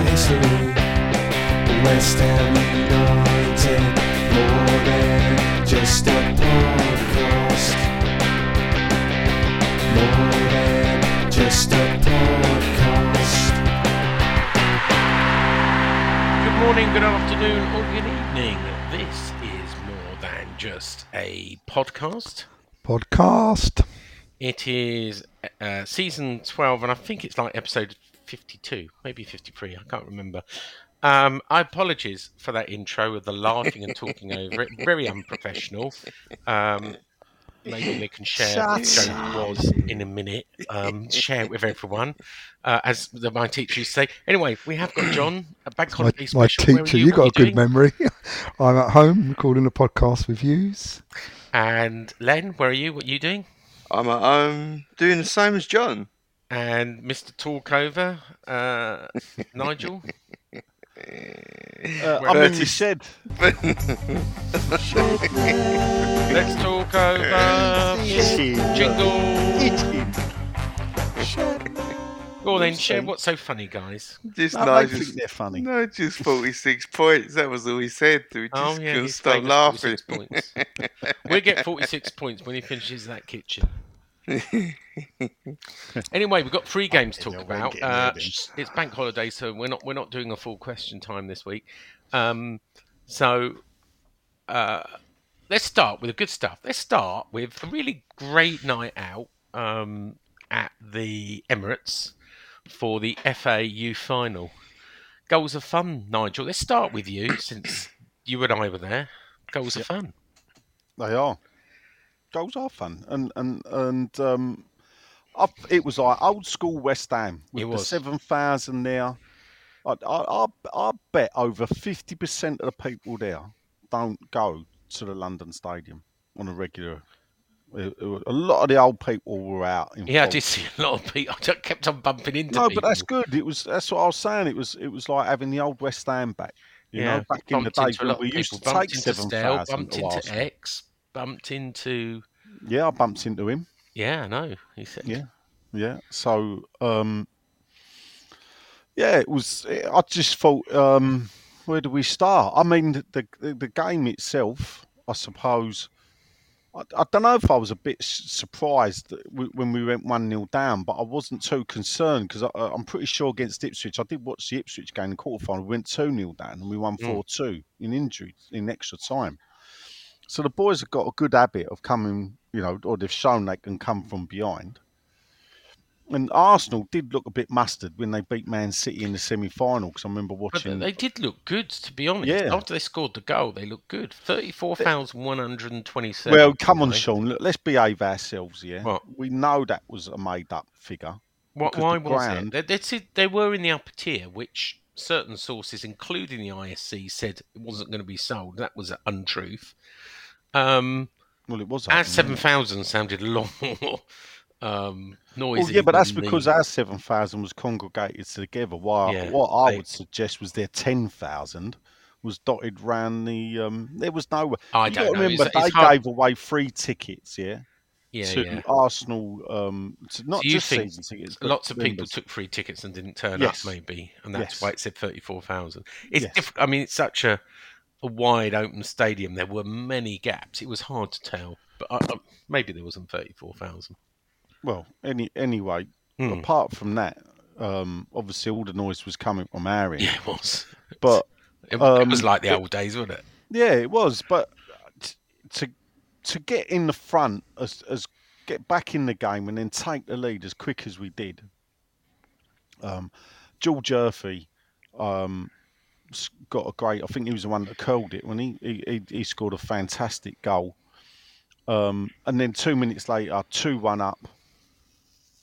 Proud of our history. West Ham United, more than just a podcast. More than just a podcast. Good morning, good afternoon, or good evening. This is more than just a podcast. podcast. It is uh, season 12, and I think it's like episode 52, maybe 53, I can't remember. Um, I apologize for that intro with the laughing and talking over it. Very unprofessional. Um, maybe they can share what the joke was in a minute. Um, share it with everyone, uh, as the, my teacher used to say. Anyway, we have got John, a bank My, holiday my special. Where teacher, you, you got a good doing? memory. I'm at home recording a podcast with yous. And Len, where are you? What are you doing? I'm at home doing the same as John. And Mr. Talkover, uh, Nigel. Uh, I'm in Bertie- the shed. Let's talk over. Jingle. Go then, share what's so funny, guys. Just No, no, they just, think they're funny. no, just 46 points. That was all he said. We just Oh yeah, couldn't his stop famous laughing. 46 points. We'll get 46 points when he finishes that kitchen. anyway, we've got three games to talk about. Uh, rid of him. it's bank holiday, so we're not we're not doing a full question time this week. Um, so uh, let's start with the good stuff. Let's start with a really great night out um, at the Emirates for the FA Youth Final. Goals of fun, Nigel. Let's start with you since you and I were there. Goals of fun. They are. Goals are fun, and and and um, I, it was like old school West Ham with It the seven thousand there. I, I I bet over fifty percent of the people there don't go to the London Stadium on a regular. A lot of the old people were out. In Yeah, I did see a lot of people. I kept on bumping into No, people. but that's good. It was that's what I was saying. It was it was like having the old West Ham back. You yeah, know, back in the days when we used to take seven thousand. bumped to into X, bumped into. Yeah, I bumped into him. Yeah, I know. He said. Yeah, yeah. So, um, yeah, it was. I just thought, um, where do we start? I mean, the the, the game itself, I suppose. I, I don't know if I was a bit surprised when we went one 0 down, but I wasn't too concerned because I'm pretty sure against Ipswich, I did watch the Ipswich game in the quarterfinal. We went two 0 down and we won Mm. four two in injury in extra time. So the boys have got a good habit of coming, you know, or they've shown they can come from behind. And Arsenal did look a bit mustard when they beat Man City in the semi-final because I remember But watching. they did look good, to be honest. Yeah. After they scored the goal, they looked good. Thirty-four thousand one hundred and twenty-seven. well, come on, Sean. Look, let's behave ourselves here. What? We know that was a made-up figure. What, why the was it? They, they, they were in the upper tier, which certain sources, including the ISC, said it wasn't going to be sold. That was an untruth. Um, Well, it was. our open, seven thousand sounded a lot more um, noisy. Well, yeah, but that's because the, our seven thousand was congregated together. While Yeah, what I they- would suggest was their ten thousand was dotted round the. Um, there was no. I you don't. Remember, It's- it's they hard- gave away free tickets, yeah, Yeah, to yeah. Arsenal. Um, to not So just season tickets. Lots of people took free tickets and didn't turn Yes. up, maybe, and that's Yes. why it said thirty-four thousand. It's Yes. diff- I mean, it's such a, a wide open stadium. There were many gaps. It was hard to tell, but I, I, maybe there wasn't thirty-four thousand. Well, any anyway, Hmm. apart from that, um, obviously all the noise was coming from our end. Yeah, it was. But It, it um, was like the it- old days, wasn't it? yeah, it was. But t- to to get in the front as as get back in the game and then take the lead as quick as we did. Um, George Earthy um, got a great. I think he was the one that curled it when he he, he, scored a fantastic goal. Um, and then two minutes later, two one up.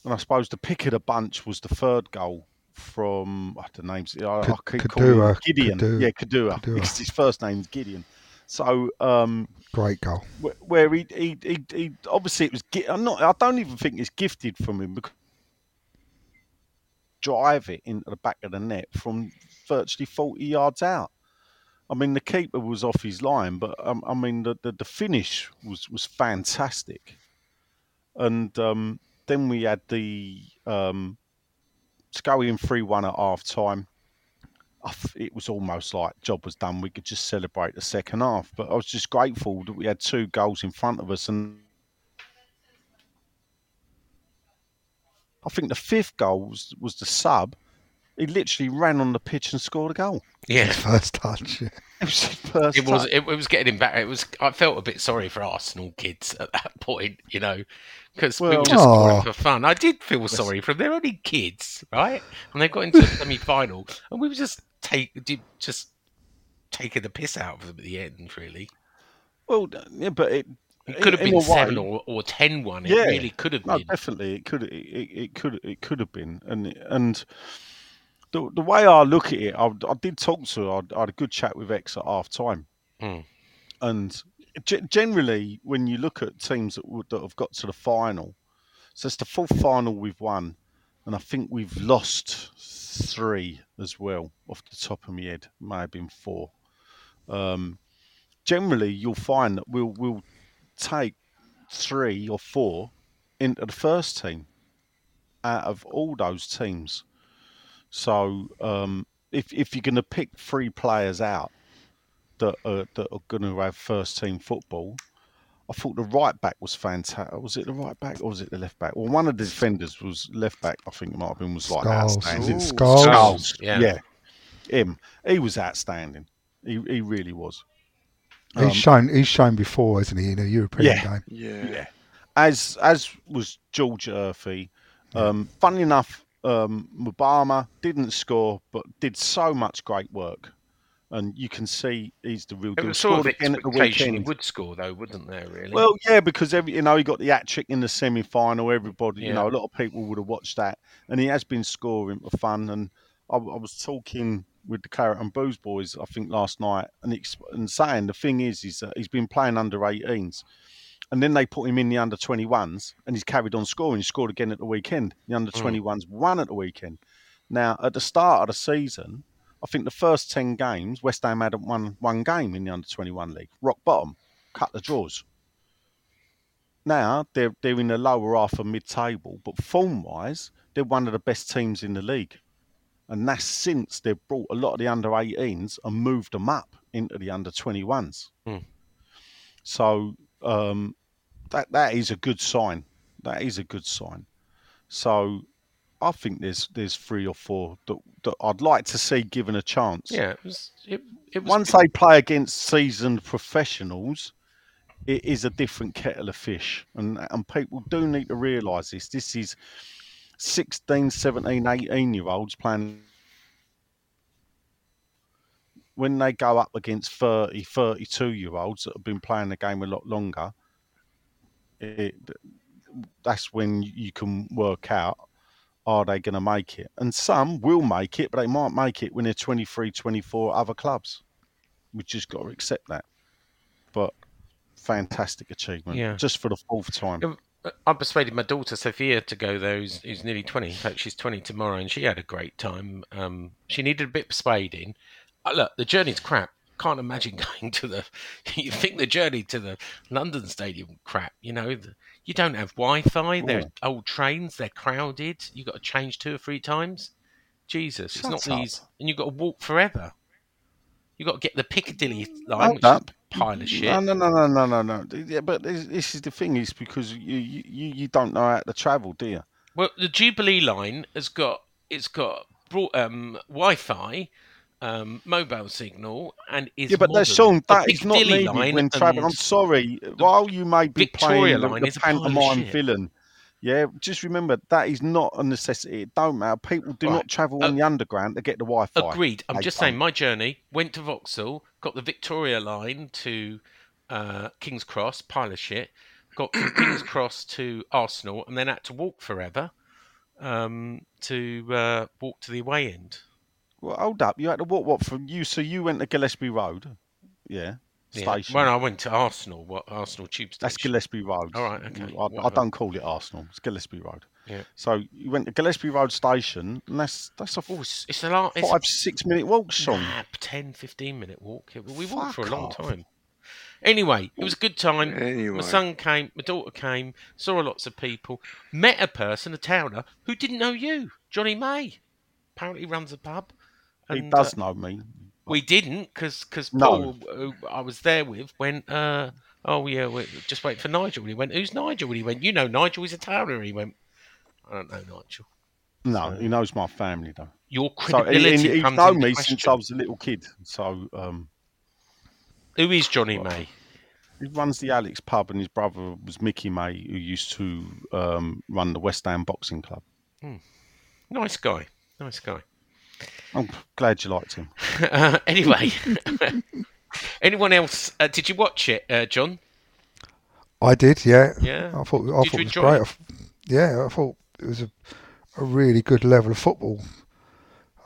And I suppose the pick of the bunch was the third goal from don't know names. I, I keep calling him Kodua, Gideon. Kodua, yeah, Kodua. Kodua. His first name's Gideon. So um, Great goal. wh- where he, he, he, he obviously it was. I'm not. I don't even think it's gifted from him because drive it into the back of the net from virtually 40 yards out. I mean, the keeper was off his line, but um, I mean, the, the, the finish was, was fantastic. And um, then we had the um, in 3 1 at half time. It was almost like job was done. We could just celebrate the second half. But I was just grateful that we had two goals in front of us. And I think the fifth goal was, was the sub. He literally ran on the pitch and scored a goal. Yeah. First touch. yeah. It was first It was. touch. It, it was getting him back. It was. I felt a bit sorry for Arsenal kids at that point, you know, because we were Well- just scoring for fun. I did feel sorry for them. They're only kids, right? And they got into the semi-final, and we were just take just taking the piss out of them at the end. Really, Well, yeah, but it, it could have been a way- seven or, or ten one. It Yeah. really could have No, been. definitely, it could, it, it, it could, it could have been, and and the the way I look at it, I, I did talk to, I, I had a good chat with X at half time, Hmm. and ge- generally, when you look at teams that would, that have got to the final, so it's the fourth final we've won, and I think we've lost three as well, off the top of my head, may have been four. Um, generally, you'll find that we'll we'll take three or four into the first team out of all those teams. So um, if if you're going to pick three players out that are, that are going to have first team football, I thought the right back was fantastic. Was it the right back or was it the left back? Well, one of the defenders was left back. I think it might have been was like Scarles. outstanding. Ooh. Scarles. Scarles, Yeah. yeah, him. He was outstanding. He he really was. He's Um, shown. He's shown before, isn't he, in a European Yeah. game? Yeah. Yeah. As as was George Earthy. Um, funnily enough, um, Mubama didn't score, but did so much great work, and you can see he's the real It deal. was sort of again at the expectation he would score, though, wouldn't there? Really? Well, yeah, because every, you know he got the hat trick in the semi final. Everybody, you know, a lot of people would have watched that, and he has been scoring for fun. And I, I was talking with the Claret and Booze boys, I think last night, and and saying the thing is, is that he's been playing under 18s, and then they put him in the under 21s, and he's carried on scoring. He scored again at the weekend. The under 21s won at the weekend. Now at the start of the season. I think the first 10 games, West Ham hadn't won one game in the under 21 league. Rock bottom, cut the draws now they're they're in the lower half of mid table, but form wise, they're one of the best teams in the league. And that's since they've brought a lot of the under 18s and moved them up into the under 21s. Hmm. So um, that that is a good sign. That is a good sign. So I think there's there's three or four that, that I'd like to see given a chance yeah, it was. It, it was once good. they play against seasoned professionals, it is a different kettle of fish. And, and people do need to realise this. This is 16, 17, 18 year olds playing. When they go up against 30, 32 year olds that have been playing the game a lot longer, it, that's when you can work out are they going to make it? And some will make it, but they might make it when they're 23, 24 at other clubs. We've just got to accept that. But fantastic achievement. Yeah. Just for the fourth time. Uh, I persuaded my daughter Sophia to go there, who's, who's nearly 20. In fact, she's 20 tomorrow, and she had a great time. Um, she needed a bit of persuading. Uh, look, the journey's crap. can't imagine going to the. You think the journey to the London Stadium crap. You know, the, you don't have Wi-Fi. They're old trains. They're crowded. You got to change two or three times. Jesus, it's not Shut up. these, and you've got to walk forever. You've got to get the Piccadilly line, which is a pile of shit. No, no, no, no, no, no, no. Yeah, but this, this is the thing is because you, you you you don't know how to travel, do you? Well, the Jubilee line has got it's got brought um, Wi-Fi, um, mobile signal, and is yeah, but modern. that's Sean. The That is not needed when travelling. I'm sorry. While you may be Victoria playing the, the a pantomime villain, yeah, just remember that is not a necessity. It don't matter. People do Right. not travel Uh, on the underground to get the Wi-Fi. Agreed. I'm just saying, my journey went to Vauxhall, got the Victoria line to uh, King's Cross, pile of shit. Got from King's Cross to Arsenal, and then had to walk forever um, to uh, walk to the away end. Well, hold up. You had to walk what from you? So you went to Gillespie Road, yeah, Yeah. station. When I went to Arsenal, what Arsenal tube station? That's Gillespie Road. All right, okay, I, I don't call it Arsenal. It's Gillespie Road. Yeah. So you went to Gillespie Road station, and that's that's a Oh, it's, it's a lot. It's five six minute walk, Sean. Nah, 10, 15 minute walk. Yeah, We walked for a long off. time. Anyway, it was a good time. Anyway. My son came, my daughter came, saw lots of people, met a person, a towner, who didn't know you, Johnny May. Apparently runs a pub. He does uh, know me. we didn't, because cause No. Paul, who I was there with, went, uh, oh, yeah, just wait for Nigel. And he went, who's Nigel? And he went, you know Nigel, he's a towner. And he went, I don't know Nigel. No, he knows my family though. Your So he, credibility he, he's known me question. since I was a little kid. So um, Who is Johnny May? he runs the Alex pub, and his brother was Mickey May, who used to um, run the West Ham Boxing Club. Nice guy. Nice guy. I'm glad you liked him. Uh, anyway, anyone else? Uh, did you watch it, uh, John? I did, yeah. Yeah. I thought I Did thought you it was enjoy great. it? I f- Yeah, I thought it was a, a really good level of football.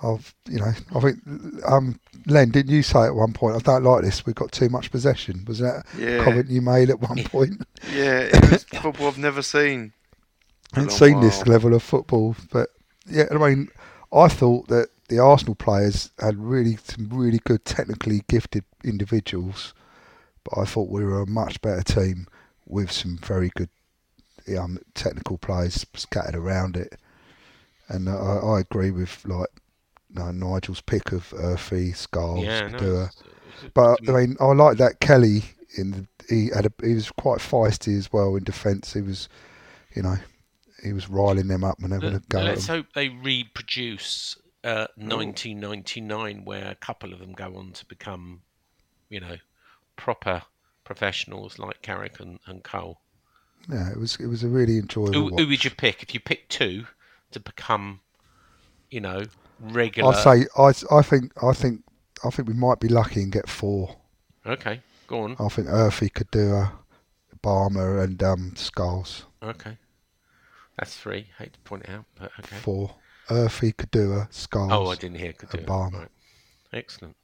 Of you know, I think um, Len, didn't you say at one point? I don't like this. We've got too much possession. Was that a Yeah. comment you made at one point? Yeah, it was football I've never seen. I haven't long seen this level of football, but yeah, I mean, I thought that the Arsenal players had really some really good technically gifted individuals, but I thought we were a much better team with some very good um, technical players scattered around it. And uh, I, I agree with like no, Nigel's pick of Earthy, Scarles, yeah, no. Kodua. it's- it's- But I mean, I like that Kelly. In the, he had a, he was quite feisty as well in defence. He was, you know, he was riling them up whenever they go. let's hope they reproduce uh, 1999, where a couple of them go on to become, you know, proper professionals like Carrick and, and Cole. Yeah, it was it was a really enjoyable. Who, who would you pick if you picked two to become, you know, regular? I'd say I I think I think I think we might be lucky and get four. Okay, go on. I think Earthy could do a Barmer and um, Scarles Okay, that's three. Hate to point it out, but okay. four. Earthy could do a Scarles. Oh, I didn't hear. Could do it. Obama. Right. Excellent.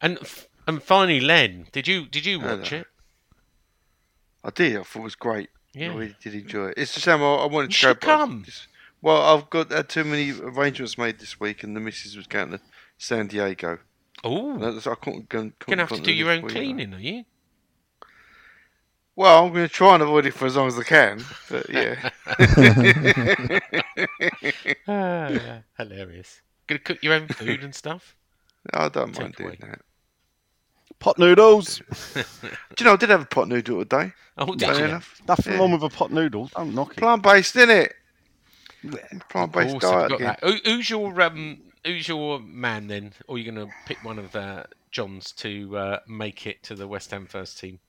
And f- and finally, Len, did you did you watch Hello. it? I did. I thought it was great. Yeah. I really did enjoy it. It's the same. I, I wanted You to go. should come. this- well, I've got had too many arrangements made this week, and the missus was going to San Diego. Oh, you're I couldn't go. couldn't gonna have to do do your own week, you know. cleaning, are you? Well, I'm going to try and avoid it for as long as I can. But yeah, Ah. Hilarious. Gonna cook your own food and stuff. I don't mind Take away. doing that. Pot noodles. Do you know? I did have a pot noodle today. Oh, did Funny you? enough. Nothing Yeah. wrong with a pot noodle. Don't knock it. Plant based, isn't it? Plant based course, diet. again. Who, who's your um, who's your man then? Or are you gonna pick one of uh, John's to uh, make it to the West Ham first team?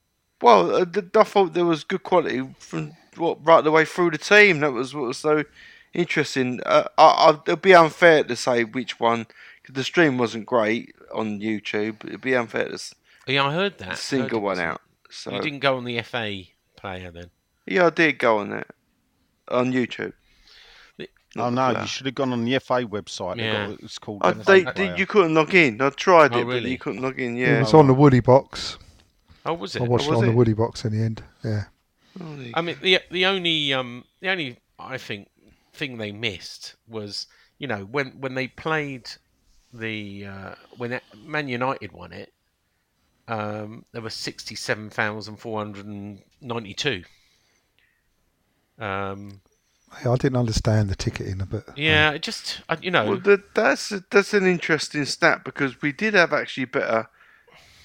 Well, uh, I thought there was good quality from what right the way through the team. That was what was so interesting. Uh, I, I, it'd be unfair to say which one 'cause the stream wasn't great on YouTube. It'd be unfair to s- Yeah, I heard that. single Heard one out. So You didn't go on the FA player then. yeah, I did go on that on YouTube. Oh Not no, you should have gone on the FA website. Yeah. got, it's called. I, FA they, they, you couldn't log in. I tried Oh, it, but you couldn't log in. Yeah. it's on the Woody box. Oh, was it? I watched was it on it? the Woody box in the end. Yeah. Oh, I mean, the the only um the only I think thing they missed was you know when when they played the uh, when Man United won it, um, there were sixty-seven thousand four hundred and ninety-two. Um, Yeah, I didn't understand the ticketing a bit. yeah, it just you know, Well, that, that's that's an interesting stat because we did have actually better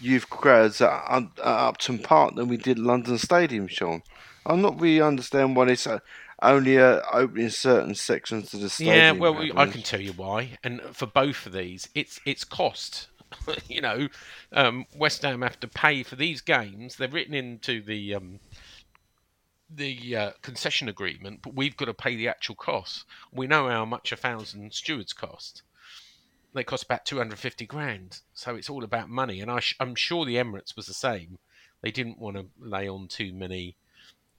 youth crowds at, Upton Park than we did London Stadium, Sean. I'm not really understand why it's uh, only uh, opening certain sections of the stadium. Yeah, well, we, I can tell you why. And for both of these, it's it's cost. you know, um, West Ham have to pay for these games. They're written into the um, the uh, concession agreement, but we've got to pay the actual costs. We know how much a thousand stewards cost. They cost about two hundred fifty grand. So it's all about money. And I sh- I'm sure the Emirates was the same. They didn't want to lay on too many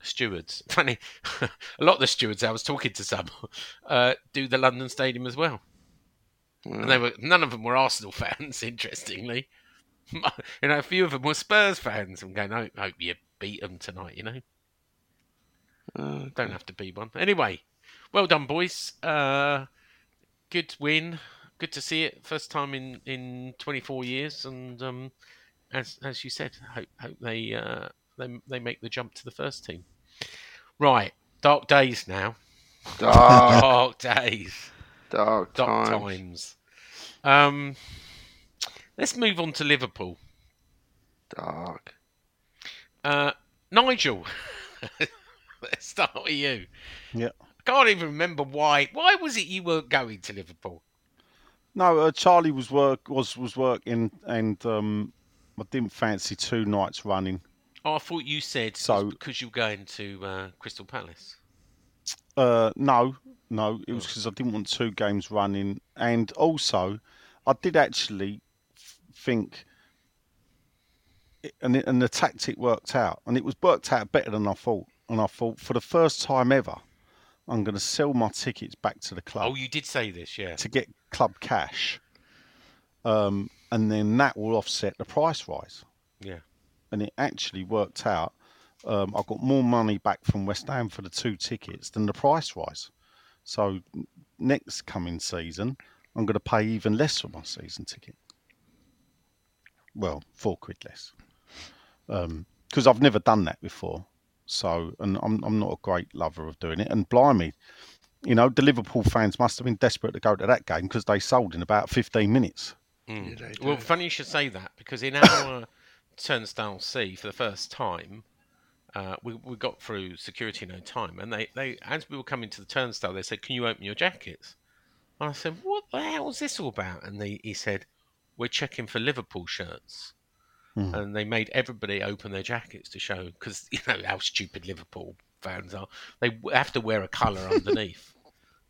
stewards. Funny, a lot of the stewards I was talking to some uh, do the London Stadium as well, and they were none of them were Arsenal fans. Interestingly, you know, a few of them were Spurs fans. I'm going, I hope you beat them tonight. You know, Uh, don't have to be one anyway. Well done, boys. Uh, good win. Good to see it. First time in, in 24 years, and um, as as you said, hope hope they uh, they they make the jump to the first team. Right, dark days now. dark, Dark days. dark Dark times. times. Um, let's move on to Liverpool. Dark. Uh, Nigel, let's start with you. Yeah. I can't even remember why. Why was it you weren't going to Liverpool? No, uh, Charlie was work was was working, and um, I didn't fancy two nights running. Oh, I thought you said So- because you were going to uh, Crystal Palace. Uh, no, no, it Oh. was because I didn't want two games running, and also I did actually f- think, and it, and the tactic worked out, and it was worked out better than I thought. And I thought for the first time ever, I'm going to sell my tickets back to the club Oh, you did say this, yeah. to get club cash, um, and then that will offset the price rise. Yeah. and it actually worked out. Um, I got more money back from West Ham for the two tickets than the price rise. So next coming season, I'm going to pay even less for my season ticket. Well, four quid less, because I've never done that before. So, and I'm I'm not a great lover of doing it. And blimey, you know, the Liverpool fans must have been desperate to go to that game because they sold in about 15 minutes. Mm. they well, funny you should say that because in our turnstile C for the first time, uh, we, we got through security in no time, and they, they as we were coming to the turnstile, they said, "Can you open your jackets?" And I said, "What the hell is this all about?" And they, he said, "We're checking for Liverpool shirts." Hmm. And they made everybody open their jackets to show because you know how stupid Liverpool fans are. They have to wear a colour underneath.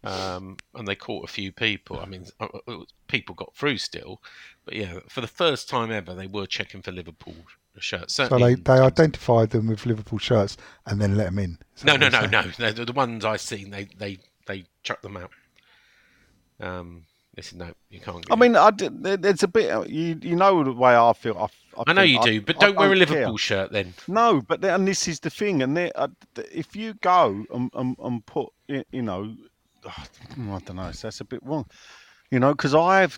Um, and they caught a few people. I mean, uh, uh, people got through still, but yeah, for the first time ever, they were checking for Liverpool shirts. So they, they identified them with Liverpool shirts and then let them in. No, no, no, no. no the, the ones I've seen, they they they chucked them out. Um, they said no, you can't. Get I in." mean, I did, there's a bit. You you know the way I feel. I, I know think you do, but I don't wear a care. Liverpool shirt then. No, but then, and this is the thing, and uh, if you go and, and, and put, you know, I don't know, so that's a bit wrong, you know, because I've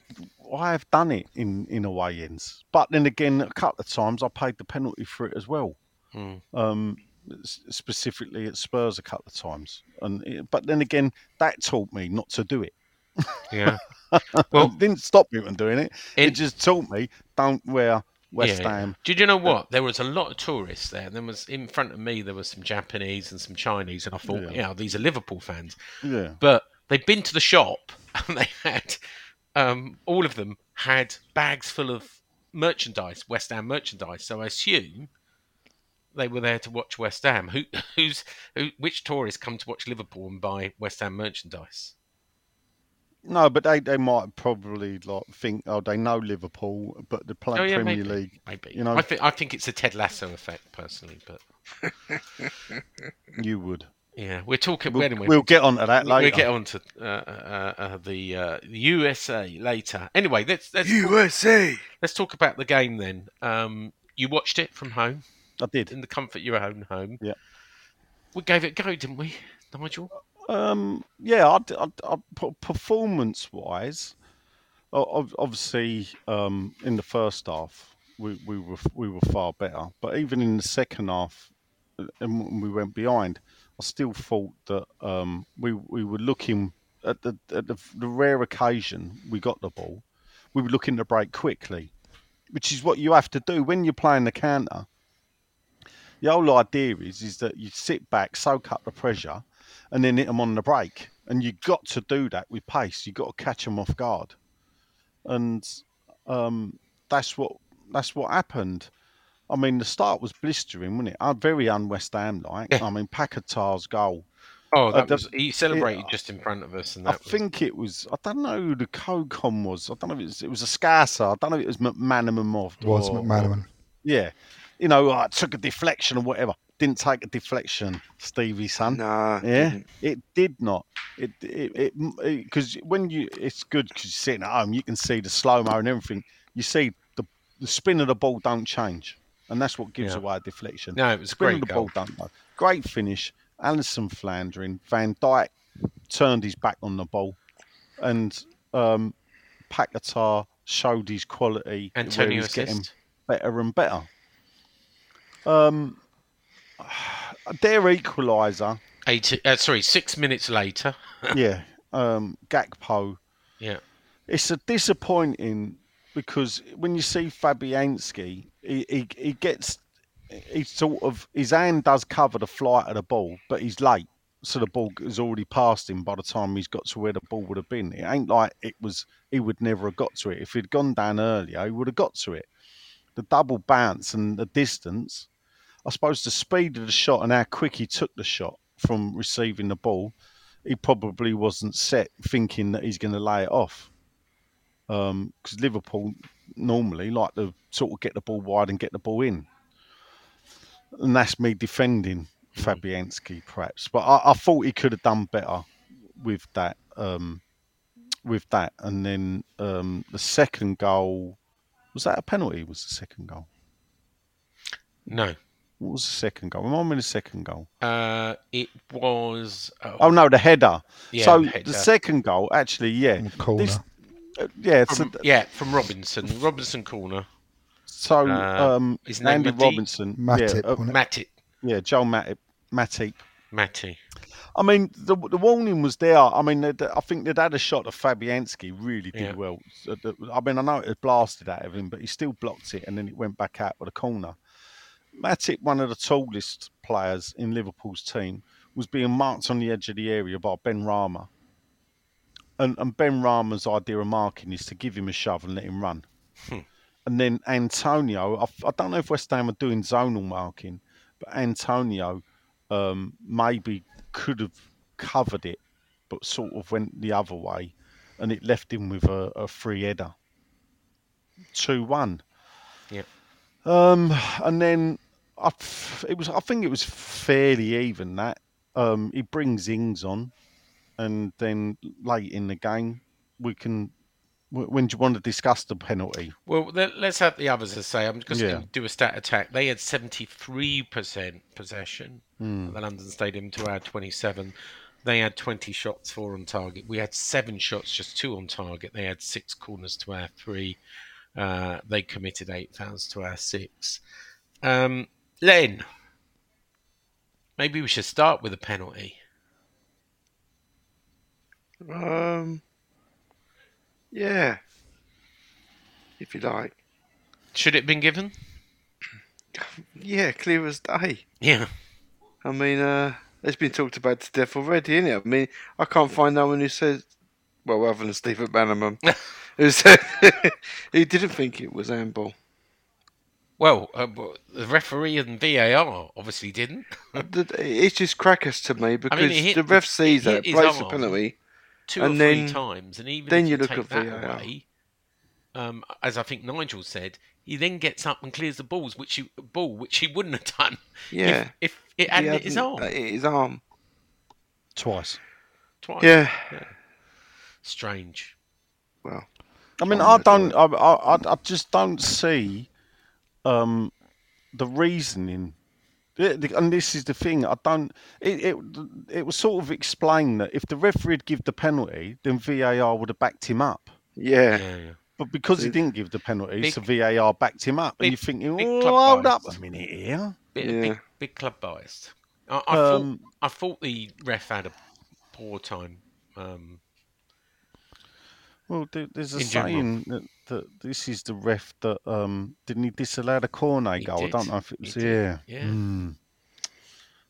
I've done it in in away ends, but then again, a couple of times I paid the penalty for it as well, Hmm. um, specifically at Spurs a couple of times, and it, but then again, that taught me not to do it. Yeah. Well, it didn't stop me from doing it. in- it just taught me don't wear West Yeah. Ham. Did you know what? There was a lot of tourists there. There was in front of me. There was some Japanese and some Chinese, and I thought, Yeah. you know, these are Liverpool fans. Yeah. But they'd been to the shop and they had um, all of them had bags full of merchandise, West Ham merchandise. So I assume they were there to watch West Ham. Who, who's, who, which tourists come to watch Liverpool and buy West Ham merchandise? No, but they, they might probably like think oh they know Liverpool, but the play Oh, yeah, Premier maybe. League. Maybe. You know- I think I think it's a Ted Lasso effect personally, but You would. yeah, we're talking. We'll, anyway, we'll get on to that later. We'll get on to uh, uh, uh, the uh, USA later. Anyway, let's let's USA. let's talk about the game then. Um, you watched it from home I did. in the comfort of your own home. Yeah. We gave it a go, didn't we, Nigel? Um, yeah, I, I, I, performance wise, obviously, um, in the first half, we, we were we were far better. But even in the second half, uh, and when we went behind, I still thought that um, we we were looking at the at the, the rare occasion we got the ball, we were looking to break quickly, which is what you have to do when you're playing the counter. The whole idea is is that you sit back, soak up the pressure, and then hit them on the break. And you've got to do that with pace. You've got to catch them off guard, and um, that's what that's what happened. I mean, the start was blistering, wasn't it? Uh, very un-West Ham like. Yeah. I mean, Paquetá's goal. Oh, that the- was he celebrated it- just in front of us, and I was, think it was. I don't know who the co-com was. I don't know if it was. It was a Scasser. I don't know if it was McManaman or Was or- McManaman. Yeah, you know, I took a deflection or whatever. Didn't take a deflection, Stevie son. Nah. Yeah, didn't. it did not. It it because when you it's good because you're sitting at home, you can see the slow mo and everything. You see the the spin of the ball don't change, and that's what gives Yeah. away a deflection. no, it was a spin great of the goal. ball don't know. Great finish. Alisson floundering. Van Dijk turned his back on the ball, and um, Paquetá showed his quality. where Antonio he's getting better and better. Um, their equaliser, Eight, uh, sorry, six minutes later. yeah, um, Gakpo. Yeah, It's a disappointing because when you see Fabianski, he, he, he gets he sort of his hand does cover the flight of the ball, but he's late, so the ball has already passed him by the time he's got to where the ball would have been. It ain't like it was he would never have got to it. If he'd gone down earlier, he would have got to it. The double bounce and the distance, I suppose the speed of the shot and how quick he took the shot from receiving the ball, he probably wasn't set thinking that he's going to lay it off. Because Liverpool normally like to sort of get the ball wide and get the ball in, and that's me defending Fabianski perhaps. But I, I thought he could have done better with that. Um, with that, and then um, the second goal was that a penalty? Was the second goal? no, What was the second goal? Remind me of the second goal. uh, it was. Oh, Oh no, the header. Yeah, so the header. the second goal, actually, yeah, In corner. This- uh, yeah. So, from, yeah, from Robertson, Robertson corner. so uh, um, his name Andy Matip? Robertson, Matip, yeah, uh, wasn't it? Matip, yeah, Joel Matip, Matip. Matty. I mean, the the warning was there. I mean, they'd- I think they'd had a shot of Fabianski, really did Yeah. well. I mean, I know it had blasted out of him, but he still blocked it, and then it went back out with a corner. Matip, one of the tallest players in Liverpool's team, was being marked on the edge of the area by Benrahma. And, and Benrahma's idea of marking is to give him a shove and let him run. Hmm. And then Antonio, I, I don't know if West Ham are doing zonal marking, but Antonio um, maybe could have covered it, but sort of went the other way, and it left him with a, a free header. Two one. Yep. Um, and then I, it was. I think it was fairly even that. Um, he brings Ings on, and then late in the game, we can. When do you want to discuss the penalty? Well, let, let's have the others to say. I'm just Yeah. going to do a stat attack. They had 73% possession Hmm. at the London Stadium to our 27. They had 20 shots, four on target. We had seven shots, just two on target. They had six corners to our three. Uh, they committed eight fouls to our six. Um, Len, maybe we should start with a penalty. Um. Yeah. If you like. Should it have been given? Yeah, clear as day. Yeah. I mean, uh, it's been talked about to death already, isn't it? I mean, I can't find no one who says, well, other than Stephen Bannerman, who said he didn't think it was handball. Well, uh, the referee and VAR obviously didn't. The- It's just crackers to me because it hit- the ref sees it that, hit his breaks the penalty. two And or three then- times, and even then if you you, look take at that VAR. away, um, as I think Nigel said, he then gets up and clears the balls, which he, ball which he wouldn't have done Yeah. if, if it hadn't He hit his arm uh, hit his arm. Twice. twice. Yeah. strange. Well, I mean, I don't. I, I, I- I just don't see um, the reasoning. The- the- And this is the thing. I don't. It, it it was sort of explained that if the referee had give the penalty, then VAR would have backed him up. yeah. Yeah, yeah. But because he didn't give the penalty, big- so VAR backed him up, big- and you're thinking, big oh, club hold up bias." a minute here. Bit, Yeah. big, big club biased. I, I, Um, thought, I thought the ref had a poor time. Um, Well, there, there's a In general. saying that, that this is the ref that um, didn't he disallow the corner He goal? I don't know if it was did. yeah. Yeah. Hmm.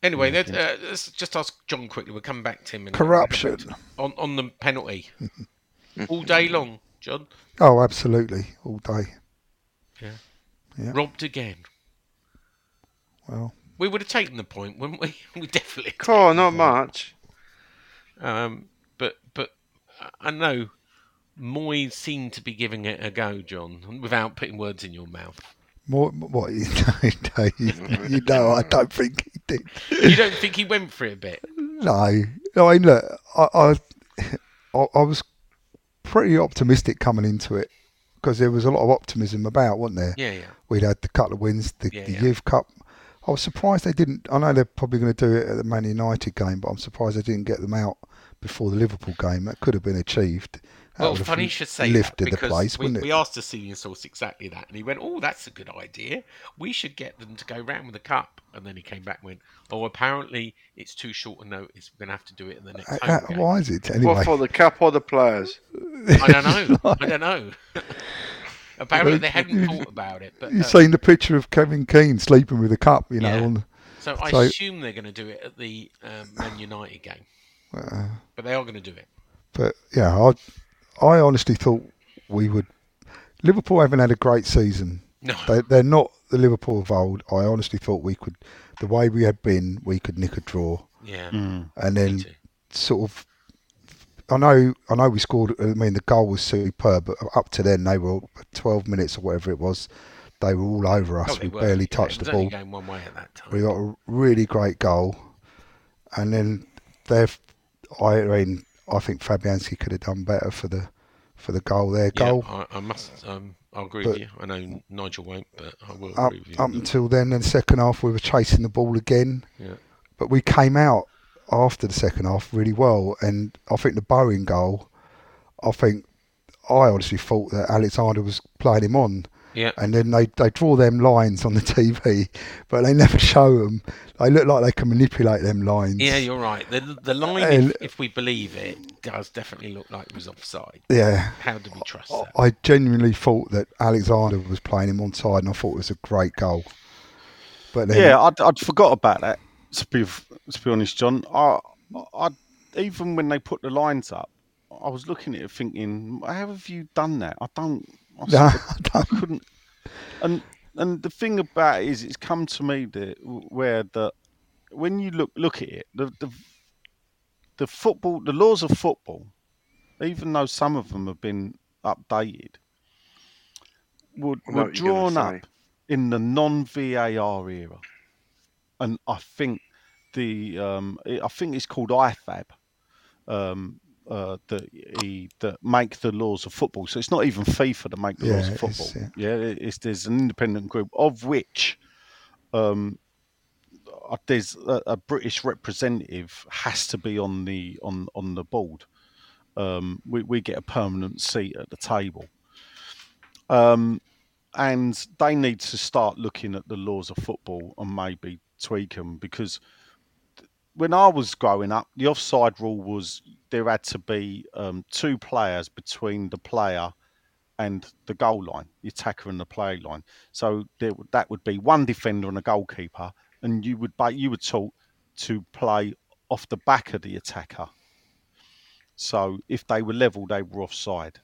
anyway, Yeah, uh, let's just ask John quickly. We'll come back to him. in Corruption. on on the penalty all day long. John Oh, absolutely, all day. Yeah. robbed again. Well, We would have taken the point, wouldn't we? We definitely. Oh, not much. Um, but but I know Moy seemed to be giving it a go, John, without putting words in your mouth. more what you know, you, you know, I don't think he did. You don't think he went for it a bit? No, no. I mean, look, I, I, I, I was pretty optimistic coming into it because there was a lot of optimism about, wasn't there? Yeah, yeah. We'd had the couple of wins, the, Yeah, the yeah. Youth Cup. I was surprised they didn't. I know they're probably going to do it at the Man United game, but I'm surprised they didn't get them out before the Liverpool game. That could have been achieved. That Well, funny you should say lifted that the because place, we, we asked the senior source exactly that, and he went, "Oh, that's a good idea. We should get them to go round with the cup." And then he came back and went, "Oh, apparently it's too short a notice. We're going to have to do it in the next Uh, home uh, game." why is it anyway? What for the cup or the players? I don't know. I don't know. apparently they hadn't thought about it, but You've uh, seen the picture of Kevin Keen sleeping with a cup, you know. Yeah. On, so I so- assume they're going to do it at the um, Man United game, uh, but they are going to do it. but yeah, I, I honestly thought we would. Liverpool haven't had a great season. No, They, they're not the Liverpool of old. I honestly thought we could, the way we had been, we could nick a draw, yeah, Mm. and then sort of. I know, I know, we scored. I mean, the goal was superb, but up to then they were twelve minutes or whatever it was. They were all over us. Oh, we were. barely Yeah, touched it the was only ball. going one way at that time. We got a really great goal, and then they've. I mean, I think Fabianski could have done better for the for the goal there. Yeah, Goal I, I must. Um, I'll agree But- with you. I know Nigel won't, but I will up agree with you. up until then, then second half we were chasing the ball again, Yeah. but we came out after the second half really well, and I think the Bowen goal, I think I honestly thought that Alexander was playing him on. Yeah. And then they, they draw them lines on the TV, but they never show them. They look like they can manipulate them lines. Yeah, you're right. The the line, And- if, if we believe it, does definitely look like it was offside. Yeah. How do we trust that? I genuinely thought that Alexander was playing him onside, and I thought it was a great goal. But then, Yeah, I'd, I'd forgot about that. To be to be honest, John, I, I even when they put the lines up, I was looking at it thinking, how have you done that? I don't. I No, sort of I couldn't. And and the thing about it is, it's come to me that where the when you look look at it, the the the football, the laws of football, even though some of them have been updated, were, were what you're gonna drawn up in the non-VAR era, and I think the um, I think it's called IFAB. Um, uh, that he, that make the laws of football. So it's not even FIFA that make the laws Yeah, of it's- football. yeah. Yeah, it's there's an independent group of which um, uh, there's a, a British representative has to be on the on on the board. Um, we we get a permanent seat at the table, um, and they need to start looking at the laws of football and maybe tweak them because when I was growing up, the offside rule was there had to be um, two players between the player and the goal line, the attacker and the play line. So there, that would be one defender and a goalkeeper, and you would you were taught to play off the back of the attacker. So if they were level, they were offside.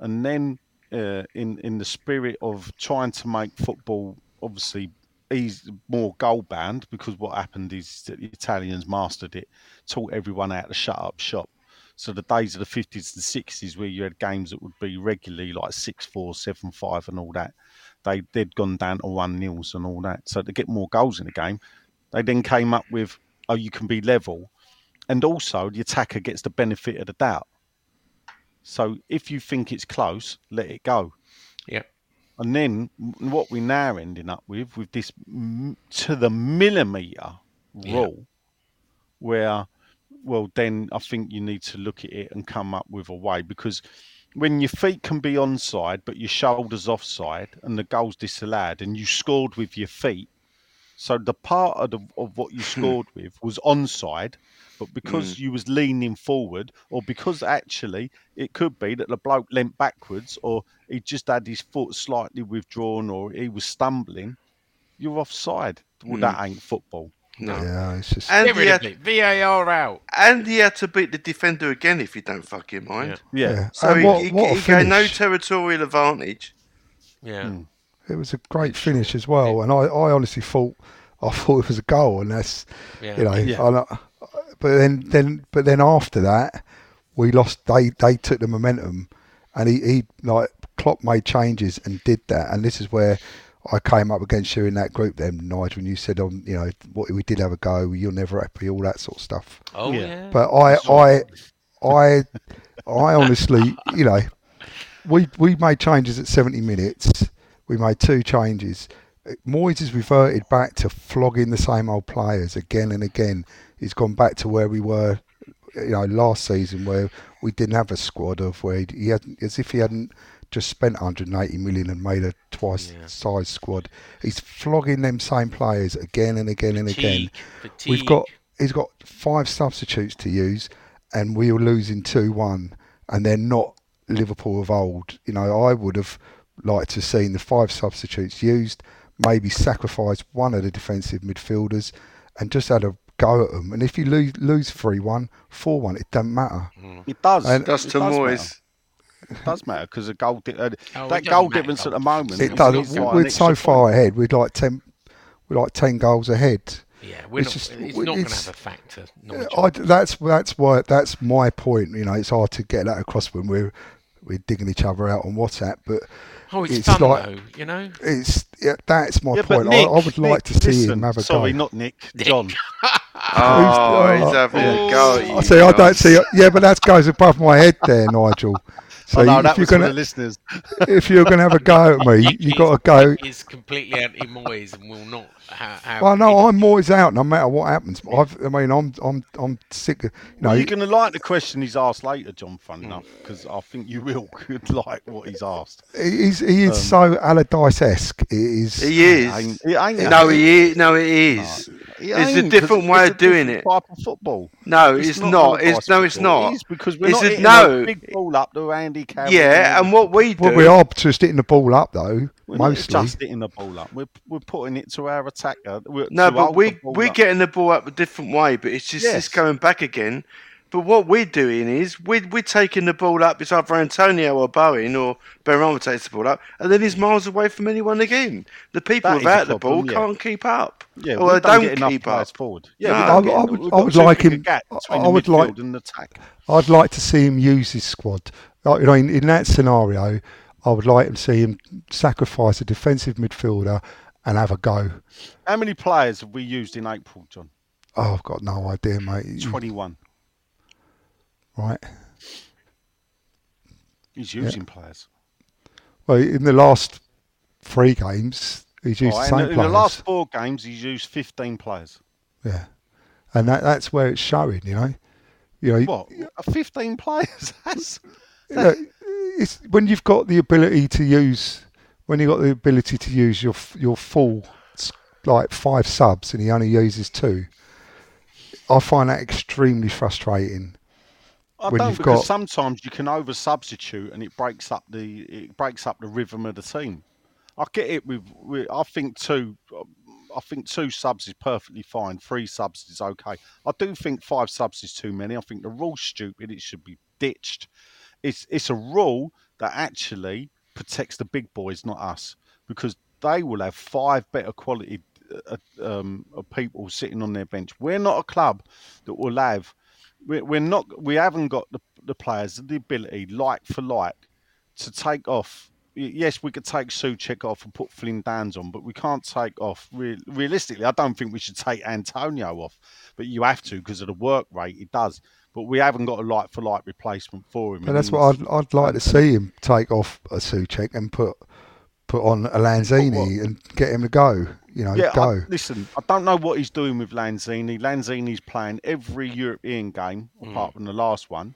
And then, uh, in in the spirit of trying to make football obviously easy, more goal bound, because what happened is that the Italians mastered it, taught everyone how to shut up shop. So the days of the fifties and sixties, where you had games that would be regularly like six four, seven five, and all that, they they'd gone down to one nils and all that. So to get more goals in the game, they then came up with oh you can be level, and also the attacker gets the benefit of the doubt. So if you think it's close, let it go. Yeah. And then what we're now ending up with, with this to the millimetre Yeah. rule, where, well, then I think you need to look at it and come up with a way because when your feet can be onside but your shoulders offside and the goal's disallowed and you scored with your feet. So the part of, the, of what you hmm. scored with was onside, but because hmm. you was leaning forward, or because actually it could be that the bloke leant backwards, or he just had his foot slightly withdrawn, or he was stumbling, you're offside. Well, that hmm. ain't football. No. Yeah, it's just And Get he, rid of had, it. VAR out. and he had to beat the defender again if you don't fucking mind. Yeah. yeah. So And he, what, he, what a he gained no territorial advantage. Yeah. Hmm. It was a great finish as well, and I, I honestly thought I thought it was a goal, and that's Yeah. you know, Yeah. I- but then then but then after that we lost. They they took the momentum, and he, he like Klopp made changes and did that, and this is where. I came up against you in that group then, Nigel, when you said, on you know, what we did have a go, you're never happy, all that sort of stuff. Oh Yeah. yeah. But I, I, I, I honestly, you know, we we made changes at 70 minutes. We made two changes. Moyes has reverted back to flogging the same old players again and again. He's gone back to where we were, you know, last season where we didn't have a squad of where he, hadn't, as if he hadn't just spent 180 million and made a twice Yeah. size squad. He's flogging them same players again and again and again. Fatigue. We've got he's got five substitutes to use, and we are losing two one, and they're not Liverpool of old. You know, I would have liked to have seen the five substitutes used, maybe sacrifice one of the defensive midfielders, and just had a go at them. And if you lose lose three one, four one, it doesn't matter. It does. And- That's it to does Moyes. matter. It does matter because the goal, di- uh, Oh, that goal matter, difference at the moment. It is- does. is like We're so far point. ahead. We're like ten, we're like ten goals ahead. Yeah, we're it's not. just- it's we- not going to have a factor. I, that's that's why that's my point. You know, it's hard to get that across when we're we're digging each other out on WhatsApp, but oh, it's, it's fun like- though. You know. it's yeah, that's my Yeah, point. Nick, I, I would like Nick, to see listen, him have a Sorry, go. not Nick. John. Oh, Who's- he's having a oh, go. I see. I don't guys. see. Yeah, but that goes above my head there, Nigel. So oh, no, if that you're was for the gonna listeners. if you're gonna have a go at me, you've got to go. He's completely anti Moyes and will not ha- have. Well, no, I'm always out, no matter what happens. I've, I mean, I'm I'm I'm sick. Of, you know, Well, you're going to like the question he's asked later, John, fun Hmm. enough, because I think you will could like what he's asked. he's he is so Allardyce esque. It is. He is. Ain't- it ain't No, he is. No, it is. It It's a different way it's of a doing it. Type of football. No, it's, not. Allardyce It's no, it's football. not. It is because we're It's not a- no. a big ball up to Andy Carroll. Yeah, and what we do. Well, we are just hitting the ball up though, We're not mostly. just hitting the ball up. We're, we're putting it to our attacker. We're, No, but we we're up. getting the ball up a different way, but it's just Yes. it's going back again. But what we're doing is we're, we're taking the ball up. It's either Antonio or Bowen or Benrahma takes the ball up, and then he's miles away from anyone again. The people That is without a the ball yeah. can't keep up. Yeah, or we they don't, don't get keep players up. forward. No. Yeah, we I- don't get, I would- I would like him- Gap I- I would like- midfield and attack. I'd like to see him use his squad. Like, you know, in, in that scenario, I would like to see him sacrifice a defensive midfielder and have a go. How many players have we used in April, John? Oh, I've got no idea, mate. Twenty-one. Right. He's using players. Well, in the last three games, he's used Right, the in, same the, in players. the last four games, he's used fifteen players. Yeah, and that, that's where it's showing. You know, you know, What? Uh, Fifteen players? That's you know, it's when you've got the ability to use when you've got the ability to use your your full like five subs and he only uses two. I find that extremely frustrating. I when don't because got- sometimes you can over substitute and it breaks up the it breaks up the rhythm of the team. I get it with, with I think two I think two subs is perfectly fine. Three subs is okay. I do think five subs is too many. I think the rule's stupid. It should be ditched. It's it's a rule that actually protects the big boys, not us, because they will have five better quality uh, um, of people sitting on their bench. We're not a club that will have we're, we're not we haven't got the, the players the ability like for like to take off. Yes we could take Souček off and put Flynn Downes on but we can't take off real, realistically I don't think we should take Antonio off but you have to because of the work rate it does. But we haven't got a like for like replacement for him But that's what I'd, I'd like to see him take off a Souček and put put on a Lanzini and get him to go. You know, yeah, go. I, listen, I don't know what he's doing with Lanzini. Lanzini's playing every European game hmm. apart from the last one,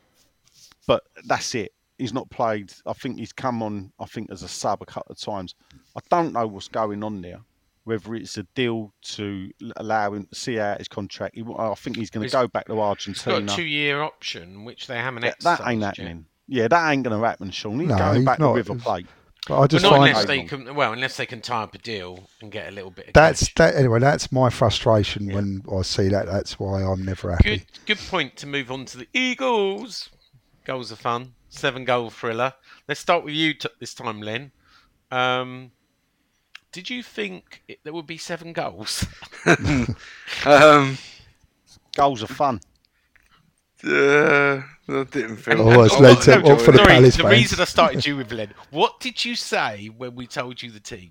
but that's it. he's not played. I think he's come on. I think as a sub a couple of times. I don't know what's going on there. Whether it's a deal to allow him to see out his contract. He, I think he's going to go back to He's got Argentina. a two-year option, which they haven't That, exercised that ain't yet. happening. Yeah, that ain't going to happen, Sean. He's No, going he's back not. to River Plate. But I But just not find unless they can. Well, unless they can tie up a deal and get a little bit. Of that's cash. that anyway. That's my frustration when I see that. That's why I'm never happy. Good, good point to move on to the Eagles. Goals are fun. Seven goal thriller. Let's start with you t- this time, Len. Um, did you think it, there would be seven goals? Um, Goals are fun. Uh, I didn't feel. Always I led to- enjoyed for the. Sorry, Palace the fans. reason I started you with Len. What did you say when we told you the team?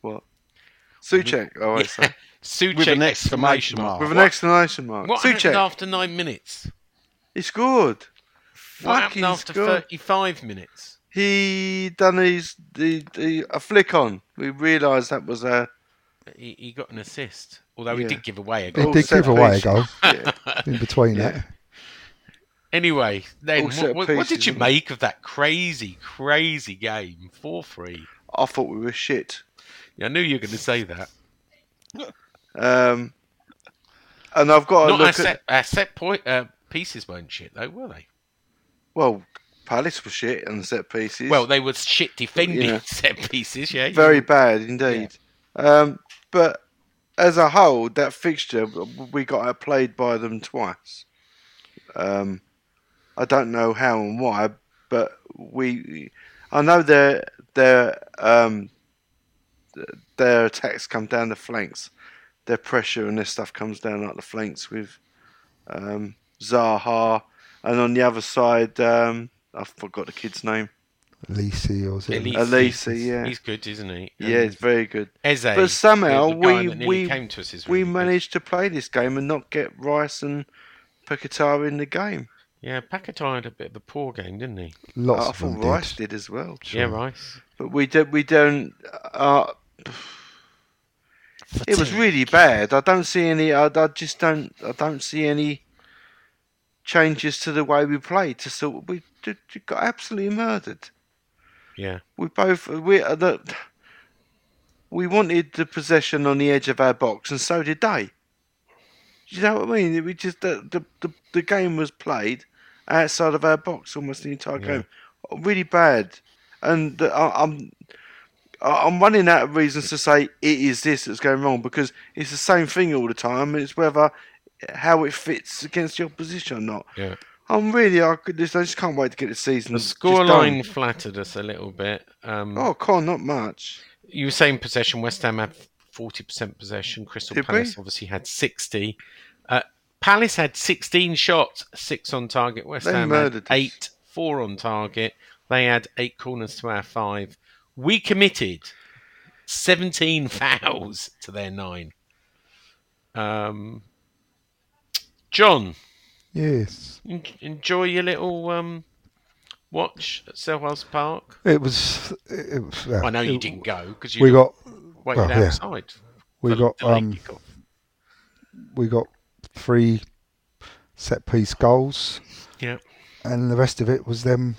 What? Souček, I always say. Souček With an exclamation exclamation mark. With an What- exclamation mark. What happened Souček, after nine minutes? he scored. What Fucking happened after scored. 35 minutes? He done his the, the a flick on. We realised that was a He, he got an assist, although he Yeah. did give away a He goal. All did set give away a piece. goal yeah. in between Yeah. that. Anyway, then All set what, what, what did you isn't it? make of that crazy, crazy game? 4 3. I thought we were shit. I knew you were going to say that. Um, and I've got to Not our look at set, our set point, uh, pieces weren't shit, though, were they? well, Palace were shit on the set pieces. Well, they were shit defending Yeah. set pieces, yeah. you- very bad indeed. Um, but as a whole, that fixture we got outplayed by them twice. Um, I don't know how and why, but we. I know their their um, their attacks come down the flanks. Their pressure and their stuff comes down like the flanks with um, Zaha, and on the other side, um, I forgot the kid's name. Lisi or was it? Olise. Olise, yeah. He's good, isn't he? Yeah, he's very good. Eze, But somehow we- we- came to us is we really good. managed to play this game and not get Rice and Paquetá in the game. Yeah, Paquetá had a bit of a poor game, didn't he? Lots I of them thought Rice did. did as well. Yeah, Rice. But we don't. We don't. Uh, it was really bad. I don't see any. I, I just don't. I don't see any changes to the way we played. To sort, we d- d- got absolutely murdered. Yeah. We both. We uh, the, we wanted the possession on the edge of our box, and so did they. You know what I mean? We just the the, the, the game was played outside of our box almost the entire Yeah. game. Really bad, and uh, I, I'm I'm running out of reasons to say it is this that's going wrong because it's the same thing all the time, it's whether how it fits against the opposition or not. Yeah. I'm really I could just I just can't wait to get the season. The scoreline flattered us a little bit. Um, Oh, con not much. You were saying possession. West Ham had forty percent possession. Crystal Did we? Palace obviously had sixty. Uh, Palace had sixteen shots, six on target. West They Ham murdered had us. eight, four on target. They had eight corners to our five. We committed seventeen fouls to their nine. Um, John, Yes, en- enjoy your little um, watch at Selhurst Park. it was. It was well, I know you it- didn't go because you We got waited well, yeah. outside. we got um we got three set piece goals, Yeah. and the rest of it was them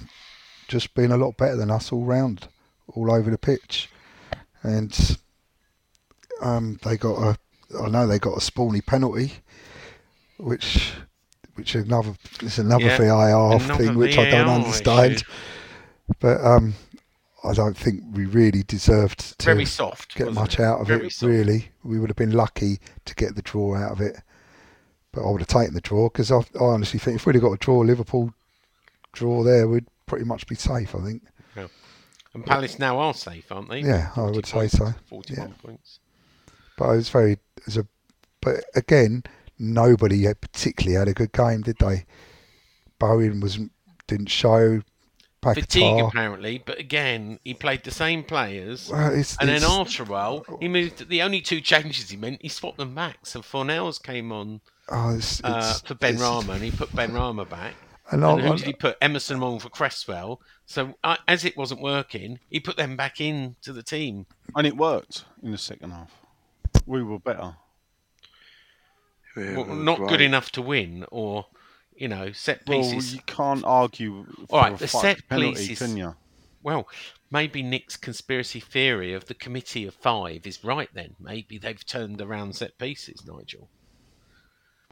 just being a lot better than us all round, all over the pitch, and um, they got a. I know they got a spawny penalty, which which another is another Yeah, VAR another thing which I don't understand. issue. But um, I don't think we really deserved to Very soft. get much it? out of Very it. soft. Really, we would have been lucky to get the draw out of it. But I would have taken the draw because I, I honestly think if we'd have got a draw, Liverpool draw there, we'd pretty much be safe. I think. And Palace now are safe, aren't they? Yeah, I 40 would say so. Forty-one points. But it was very, it was a, but again, nobody had particularly had a good game, did they? Bowen was didn't show. Fatigue apparently, but again, he played the same players. Well, it's, and then after a while, he moved. The only two changes he meant, he swapped them back. So Fornals came on oh, it's, uh, it's- for Ben it's- Rama, and he put Benrahma back. And, And I, who did he put? Emerson on for Cresswell. So uh, as it wasn't working, he put them back into the team. And it worked in the second half. We were better. Yeah, Well, it was not good enough to win, or You know, set pieces. Well, pieces. you can't argue for All right, a the fucked set penalty, pieces- can you? Well, maybe Nick's conspiracy theory of the committee of five is right then. Maybe they've turned around set pieces, Nigel.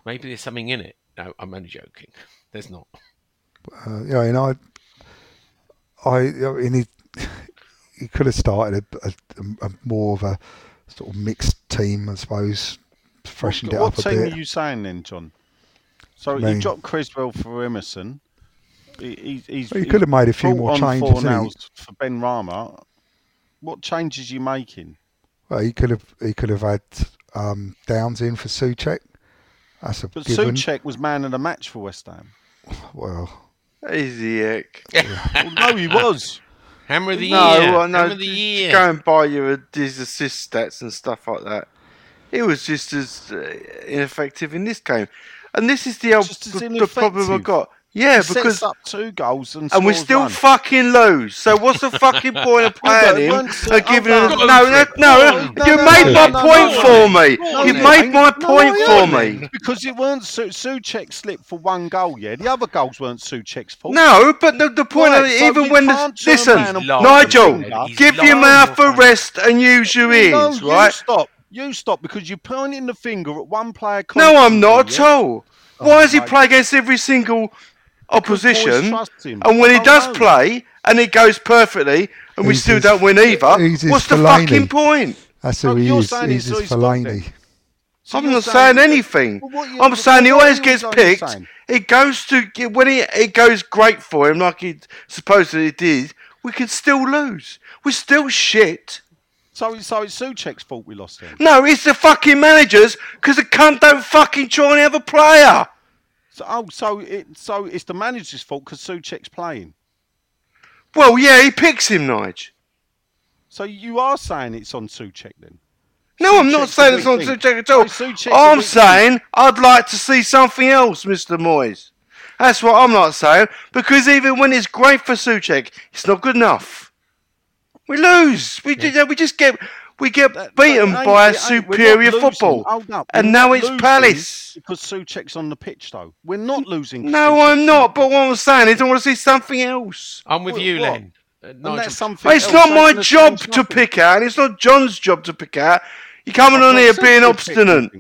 Maybe there's something in it. No, I'm only joking. There's not. Uh, you know, and I, I, I mean, he, he could have started a, a, a more of a sort of mixed team, I suppose, freshened what, it up a team bit. are you saying then, John? So Me. you dropped Cresswell for Emerson. He, he's, he's, Well, you could have made a few more changes, four hadn't you? nails for Benrahma. What changes you making? Well, he could have he could have had um, Downes in for Souček. That's a But given. Souček was man of the match for West Ham. Well, Easy heck. Well, no, he was. Hammer of the no, year. well, no, Hammer of the year. go and buy you a, his assist stats and stuff like that. He was just as uh, ineffective in this game, and this is the, old, Just the, the problem I ineffective. got. Yeah, He because sets up two goals and, and we scores still one. fucking lose. So what's the fucking point of playing him once- and giving hold him? No, no, no. No, You no, made no, my no, point no, for no, me. no, You no, made no, my no, point no, for no, me. Because it weren't Su- Souček slipped for one goal, yeah. The other goals weren't Souček's fault. No, but the, the point Right, of it, so even when the, listen, around and lie. Nigel, give your mouth a rest and use your ears, right? stop. You stop because you're pointing the finger at one player. No, I'm not at yeah? all. Oh, Why does he play against every single opposition? And when he does know. play and it goes perfectly, and we He's still his- don't win either, he's what's the Fellaini. fucking point? that's who No, he you're is. saying He's it's his his fault then. Fellaini. So I'm not saying that- anything. Well, you- I'm saying he always gets what are you picked. It goes to when he it goes great for him, like he supposedly did. We can still lose. We're still shit. So, so it's Souček's fault we lost then. No, it's the fucking managers because the cunt don't fucking try and have a player. So, oh, so it, so it's the manager's fault because Souček's playing. Well, yeah, he picks him, Nige. So you are saying it's on Souček then? No, I'm not saying it's on link. Souček at all. So Souček's I'm saying I'd like to see something else, Mr. Moyes. That's what I'm not saying because even when it's great for Souček, it's not good enough. We lose. We ju- we just get we get That- beaten that ain't- by it ain't- we're superior losing. football, Hold up, and we're now it's losing Palace. Because Souček's on the pitch, though. We're not losing. No, Souček's I'm not. But what I'm saying is, I want to see something else. I'm with What- you, what? Len. Uh, And Nigel, that's something. It's else not my job to nothing. pick out. and It's not John's job to pick out. You're coming I've on here being obstinate.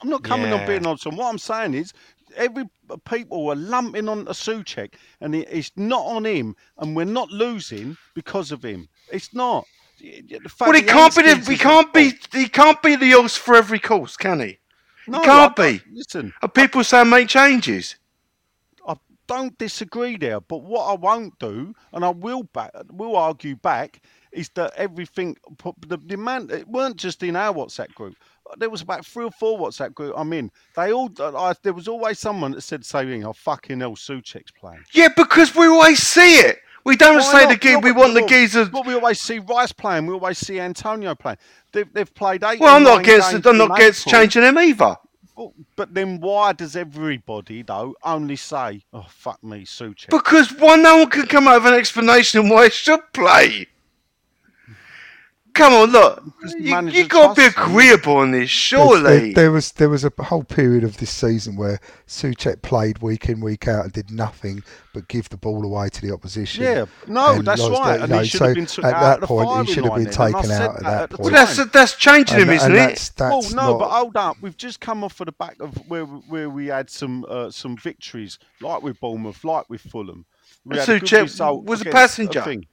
I'm not coming on being obstinate. What I'm saying is, every uh, people are lumping on a Souček, and it, it's not on him, and we're not losing because of him. It's not. The Well, he can't be. The, he can't be. He can't be the horse for every course, can he? No, can't I- I- be. Listen, And people say make changes. I don't disagree there, but what I won't do, and I will back, will argue back, is that everything the demand it weren't just in our WhatsApp group. There was about three or four WhatsApp group I'm in. They all, uh, I, there was always someone that said the same thing. Oh fucking hell, Souček's playing. Yeah, because we always see it. We don't Why say not? the ge- Yeah, we want the geezers. But we always see Rice playing. We always see Antonio playing. They've, they've played eight. Well, I'm not against. I'm not against changing them either. But, but then why does everybody though only say, "Oh fuck me, Souček"? Because why no one can come up with an explanation why he should play. Come on, look. You, manager you got to be agreeable on this, surely. There, there was there was a whole period of this season where Souček played week in week out and did nothing but give the ball away to the opposition. Yeah, no, And that's lost right. it, you And he should so have been took at that point, he should have been then, taken out at that the point. that's that's changing And, him, isn't and it? that's, that's well, no, not, but hold up. We've just come off of the back of where where we had some uh, some victories, like with Bournemouth, like with Fulham. We And had a good Souček result was a passenger. thing.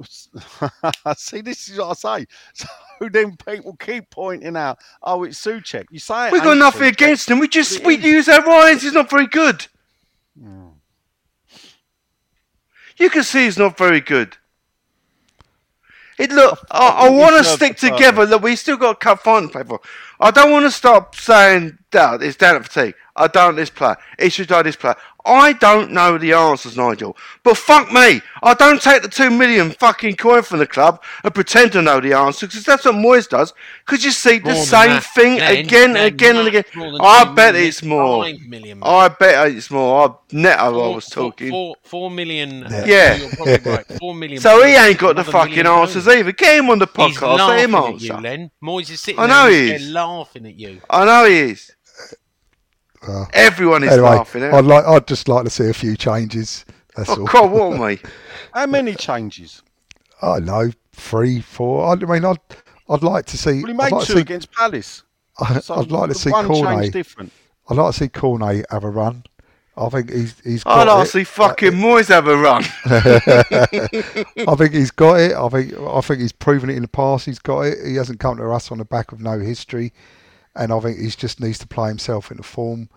See, this is what I say. So then people keep pointing out, "Oh, it's Souček." You say We've got nothing Souček. against him. We just It we is. use our eyes. He's not very good. Hmm. You can see he's not very good. It look. I, I want to stick together. Look, we still got a cup final play for. I don't want to stop saying that it's down at fatigue. I don't this player. It should die this player. I don't know the answers, Nigel. But fuck me, I don't take the two million fucking coin from the club and pretend to know the answers because that's what Moyes does. Because you see the More than same that. thing Len, again and again and again. I bet million, it's more. Five million. I bet it's more. I net I was talking. four- four million. uh, Yeah. You're right. Four million. So he ain't got the fucking answers pounds. either. Get him on the He's podcast. Let him laughing at you. Len. Moyes is sitting I there know and he he's is. laughing at you. I know he is. Uh, Everyone is anyway, laughing. I'd like. I'd just like to see a few changes. That's Oh, all. God, what me? How many changes? I don't know three, four. I mean, I'd. I'd like to see. Well, he made like two see. against Palace. I- So I'd like to the see one change Cornet. different. I'd like to see Cornet have a run. I think he's he's I'd like it. to see fucking Moyes have a run. I think he's got it. I think I think he's proven it in the past. He's got it. He hasn't come to us on the back of no history, and I think he just needs to play himself into form.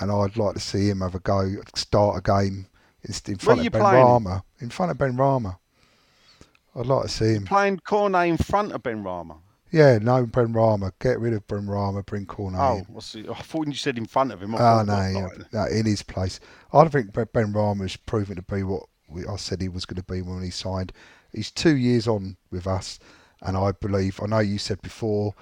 And I'd like to see him have a go, start a game in, in front of Ben playing? Rama. In front of Benrahma. I'd like to see him. Playing Cornet in front of Benrahma. Yeah, no Benrahma. Get rid of Benrahma. Bring Cornet. Oh, in. I thought you said in front of him. Oh no, yeah, no, in his place. I don't think Ben- Rama's proven to be what we, I said he was going to be when he signed. He's two years on with us, and I believe I know you said before,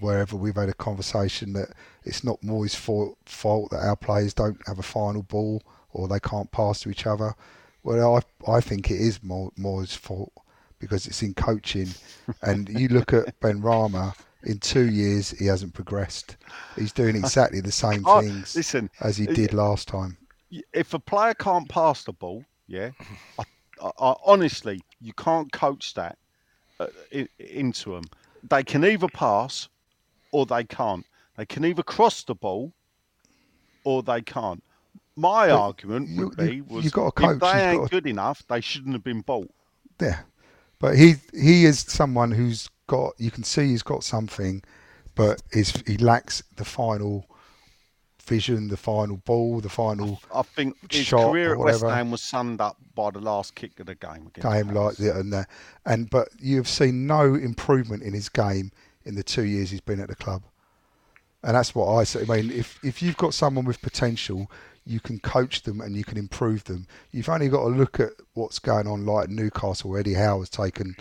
wherever we've had a conversation that it's not Moyes' fault, fault that our players don't have a final ball or they can't pass to each other. Well, I I think it is Mo- Moyes' fault because it's in coaching, and you look at Benrahma. In two years, he hasn't progressed. He's doing exactly the same things listen, as he did last time. if a player can't pass the ball, yeah, I, I, I, honestly, you can't coach that uh, into them. They can either pass or they can't. They can either cross the ball or they can't. My But argument you- would be you was got a if they ain't a- good enough, they shouldn't have been bought. Yeah, but he he is someone who's got. You can see he's got something, but is he lacks the final vision, the final ball, the final I think his career at West. Ham was summed up by the last kick of the game. Against game like that and that. And but you've seen no improvement in his game in the two years he's been at the club. And that's what I say. I mean, if if you've got someone with potential, you can coach them and you can improve them. You've only got to look at what's going on, like Newcastle, where Eddie Howe has taken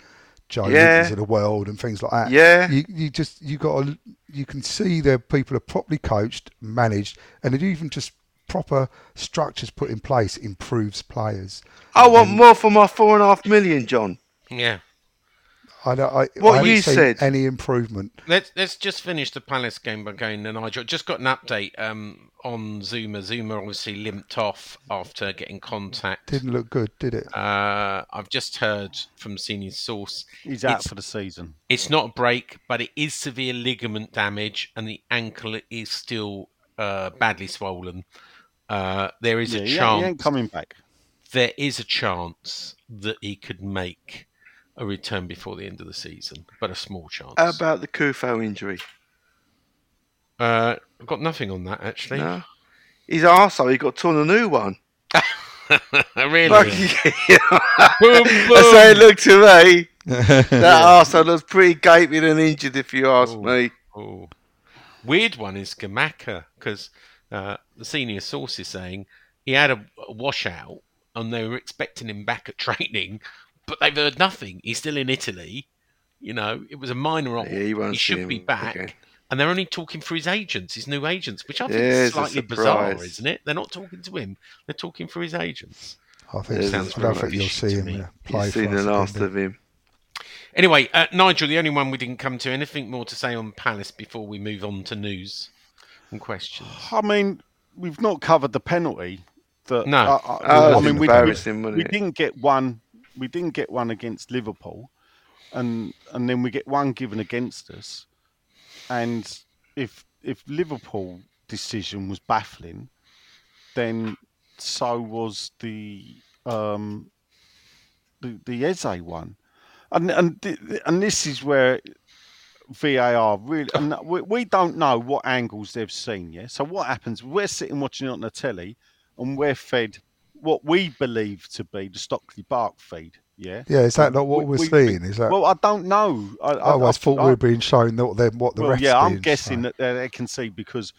Joe Yeah. To the world and things like that. Yeah. you you just you got to you can see the people are properly coached, managed, and it even just proper structures put in place improves players. I want more for my four and a half million, John. Yeah. I, don't- I, What I you seen said. any improvement. Let's let's just finish the Palace game by going to Nigel. Just got an update um, on Zouma. Zouma obviously limped off after getting contact. Didn't look good, did it? Uh, I've just heard from senior source. He's out for the season. It's not a break, but it is severe ligament damage, and the ankle is still uh, badly swollen. Uh, there is Yeah, a chance. he ain't coming back. there is a chance that he could make a return before the end of the season, but a small chance. How about the Coufal injury? uh, I've got nothing on that actually. No. His arsehole, he got torn a new one. really? Like, boom, That's how it boom. looked to me. That arsehole looks pretty gaping and injured, if you ask Oh. me. Oh. Weird one is Scamacca because uh, the senior source is saying he had a, a washout and they were expecting him back at training, but they've heard nothing. He's still in Italy. You know, it was a minor op. Yeah, you won't he see should be back. again. And they're only talking for his agents, his new agents, which I think Yeah, is it's slightly bizarre, isn't it? They're not talking to him; they're talking for his agents. I think Yeah, I sounds don't think you'll see him me. uh, play You've seen the last do of him. Anyway, uh, Nigel, the only one we didn't come to. Anything more to say on Palace before we move on to news and questions? I mean, we've not covered the penalty. That No. I, I- Oh, I mean, we, we, embarrassing, wasn't we didn't get one. We didn't get one against Liverpool, and and then we get one given against us. And if if Liverpool decision was baffling, then so was the um, the the Eze one, and and and this is where VAR really, and we, we don't know what angles they've seen. Yeah, so what happens? We're sitting watching it on the telly, and we're fed what we believe to be the Stockley Park feed. Yeah. Yeah, is that not what We- we're we- seeing? Is that? Well, I don't know. I, I oh, always thought we were being shown what the what the well, yeah, I'm guessing shown. that they, they can see because,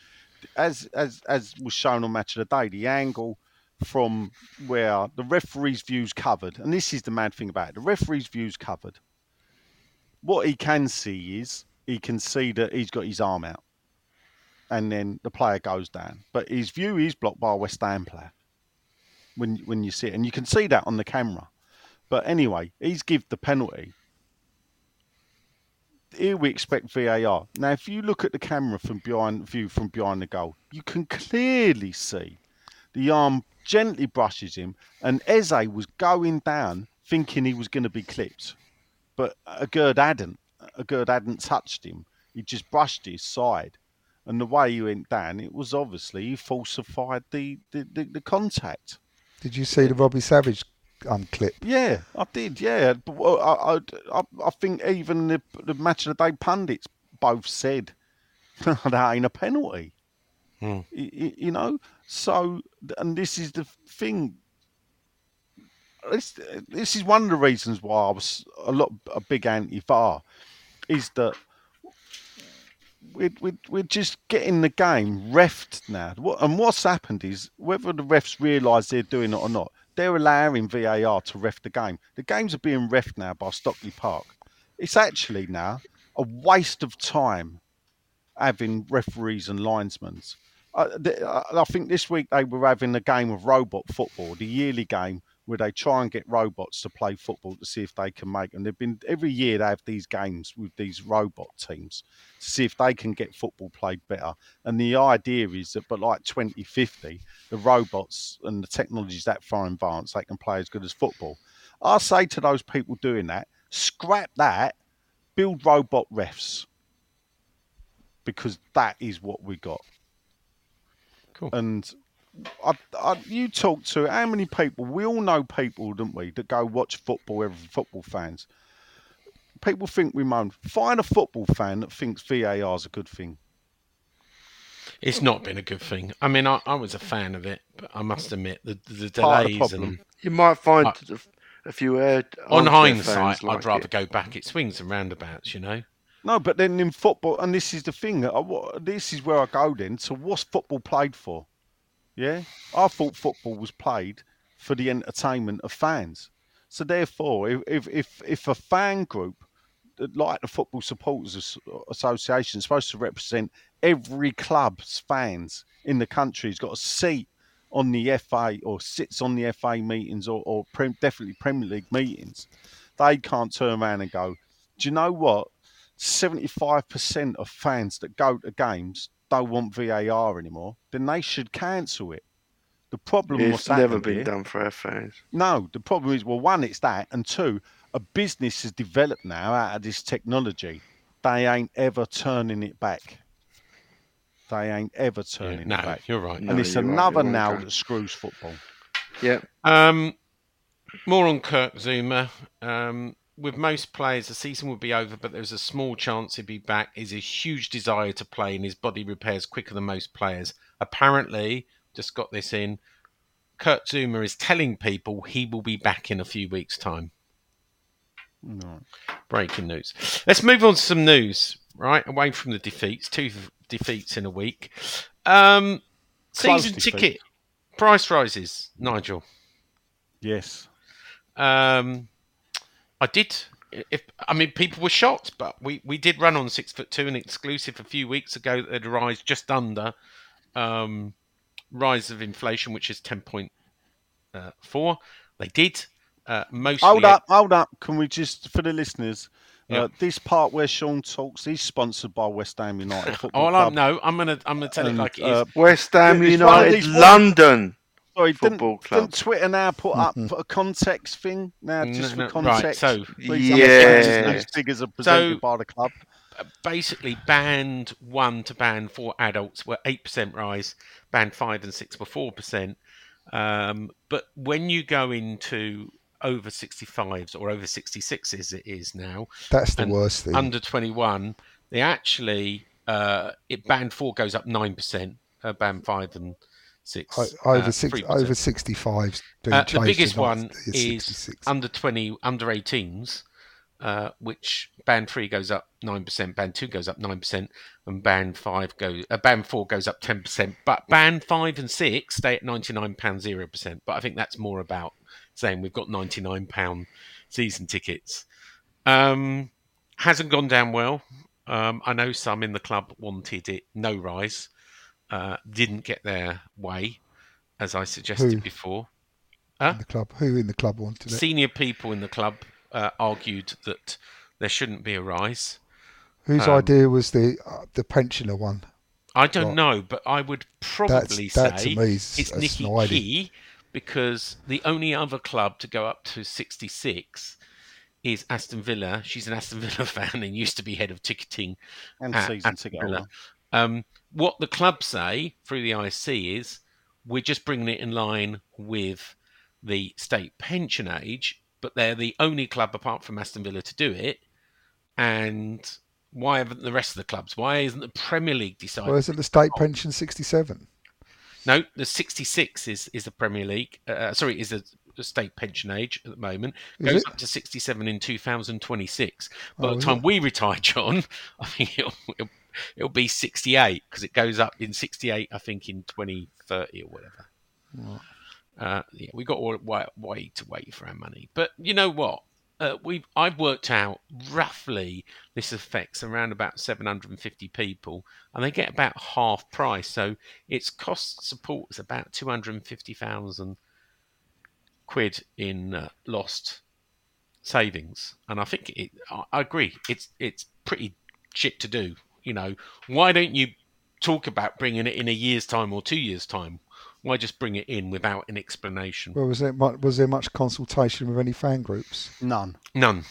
as as as was shown on Match of the Day, the angle from where the referee's view's covered, and this is the mad thing about it: the referee's view's covered. What he can see is he can see that he's got his arm out, and then the player goes down, but his view is blocked by a West Ham player. When when you see it, and you can see that on the camera. But anyway, he's give the penalty here we expect VAR. Now, if you look at the camera from behind view from behind the goal, you can clearly see the arm gently brushes him, and Eze was going down thinking he was going to be clipped, but Aguerd hadn't. Aguerd hadn't touched him. He just brushed his side, and the way he went down, it was obviously he falsified the the, the, the contact. Did you see the Robbie Savage um, clip? Yeah, I did. Yeah, but well, I, I, I, I think even the, the match of the day pundits both said that ain't a penalty. Hmm. Y- y- You, know, so and this is the thing. This, this is one of the reasons why I was a lot a big anti VAR, is that we're, we're, we're just getting the game refed now. And what's happened is whether the refs realise they're doing it or not, they're allowing VAR to ref the game. The games are being refed now by Stockley Park. It's actually now a waste of time having referees and linesmen. I, I think this week they were having a game of robot football, the yearly game where they try and get robots to play football to see if they can make. And they've been every year they have these games with these robot teams to see if they can get football played better. And the idea is that, but like 2050, the robots and the technologies that far advanced, they can play as good as football. I say to those people doing that, scrap that, build robot refs because that is what we got. Cool. And I, I, you talk to how many people? We all know people, don't we, that go watch football. Every football fans. People think we moan. Find a football fan that thinks VAR is a good thing. It's not been a good thing. I mean, I, I was a fan of it, but I must admit the, the Part the delays problem. and You might find Uh, a, a few air, on hindsight, fans I'd like rather it. go back. It swings and roundabouts, you know. No, but then in football, and this is the thing. I, this is where I go then. So, what's football played for? Yeah, I thought football was played for the entertainment of fans. So, therefore, if if if, a fan group like the Football Supporters Association is supposed to represent every club's fans in the country, has got a seat on the FA or sits on the FA meetings or, or prem, definitely Premier League meetings, they can't turn around and go, do you know what? 75% of fans that go to games don't want VAR anymore, then they should cancel it. The problem It's what's never been here- done for our fans. no, the problem is, well, one, it's that, and two, a business has developed now out of this technology. They ain't ever turning it back. They ain't ever Yeah, turning no, it back. you're right. No, and it's you're right, another it won't nail go. that screws football. Yeah, Um, more on Kurt Zouma. Um, with most players, the season would be over, but there's a small chance he'd be back. Is a huge desire to play, and his body repairs quicker than most players. Apparently, just got this in. Kurt Zouma is telling people he will be back in a few weeks' time. No. Breaking news. Let's move on to some news. Right, away from the defeats, two defeats in a week. Um, season defeat. ticket price rises. Nigel. Yes. Um, I did. If I mean, people were shocked, but we, we did run on six foot two an exclusive a few weeks ago that had rise just under um, rise of inflation, which is ten point uh, four. They did uh, mostly. Hold up, hold up. Can we just, for the listeners, Yeah. uh, this part where Sean talks, he's sponsored by West Ham United Football All I Club. no, I'm gonna I'm gonna tell it like it is. uh, West Ham It's United, London. Sorry, didn't, club. didn't Twitter now put up a context thing now just No, for no, right, context? so- Please Yeah. understand these figures are presented So- by the club. basically band one to band four adults were eight percent rise, band five and six were four percent. Um, but when you go into over sixty fives or over sixty sixes, it is now That's the worst thing. under twenty one. They actually uh, it band four goes up nine percent, uh, band five and six O- over uh, six, 3%. over sixty fives. Uh, the biggest one is under 20, under 18s, uh, which band three goes up 9%, band two goes up 9%, and band five goes, uh, band four goes up 10%. But band five and six stay at £99 0%. But I think that's more about saying we've got £99 season tickets. Um, hasn't gone down well. Um, I know some in the club wanted it no rise, uh, didn't get their way, as I suggested Who? before. in the club. Who in the club wanted it? Senior people in the club uh, argued that there shouldn't be a rise. Whose Um, idea was the uh, the pensioner one? I don't Right. know, but I would probably say that to is it's a Nikki snidey. Key because the only other club to go up to 66 is Aston Villa. She's an Aston Villa fan and used to be head of ticketing And at season Aston ticket Villa. holder. Um, what the club say through the IC is we're just bringing it in line with the state pension age, but they're the only club apart from Aston Villa to do it. And why haven't the rest of the clubs? Why isn't the Premier League decided? Well, isn't the state pension 67? No, the 66 is is the Premier League. Uh, sorry, is the, the state pension age at the moment. Is Goes it? up to 67 in 2026. By Oh, the time it? we retire, John, I think it'll, it'll, it'll be 68 because it goes up in 68, I think, in 2030 or whatever. Uh, yeah, we got to wait, wait to wait for our money. But you know what? Uh, we've I've worked out roughly this affects around about 750 people, and they get about half price. So its cost support is about 250,000 quid in uh, lost savings, and I think it. I, I agree. It's it's pretty shit to do. You know, why don't you talk about bringing it in a year's time or two years' time? Why just bring it in without an explanation? Well, was there much, was there much consultation with any fan groups? None. None.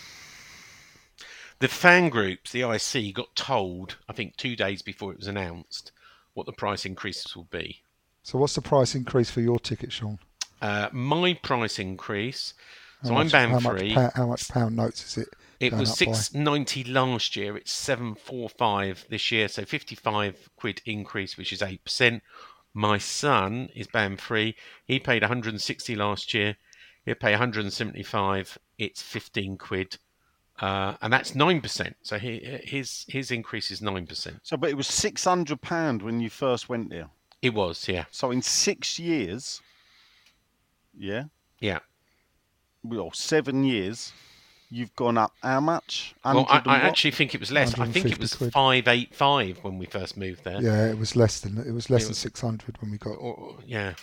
The fan groups, the IC, got told, I think, two days before it was announced, what the price increases will be. So what's the price increase for your ticket, Sean? Uh, my price increase, so How I'm much- band how free. Much, pound, how much pound notes is it? It going was six ninety last year. It's seven four five this year, so fifty five quid increase, which is eight percent. My son is band free. He paid one hundred and sixty last year. He'll pay one hundred and seventy five. It's fifteen quid, uh, and that's nine percent. So he, his his increase is nine percent. So, but it was six hundred pound when you first went there. It was, yeah, So in six years, yeah, yeah. well, seven years, you've gone up how much? Well, I, I actually think it was less. I think it was quid. five eight five when we first moved there. Yeah, it was less than it was less It than 600 when we got. Or, yeah.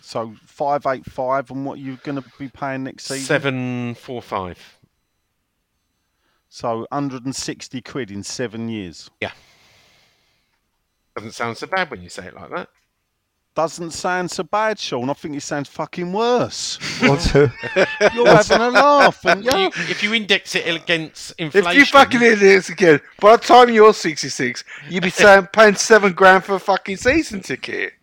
So five eight five, and what you're going to be paying next season? Seven four five. So 160 quid in seven years. Yeah. Doesn't sound so bad when you say it like that. Doesn't sound so bad, Sean. I think it sounds fucking worse. What's You're having a laugh, and You- if you index it against inflation. If you fucking index this again, by the time you're 66, you'd be saying paying seven grand for a fucking season ticket.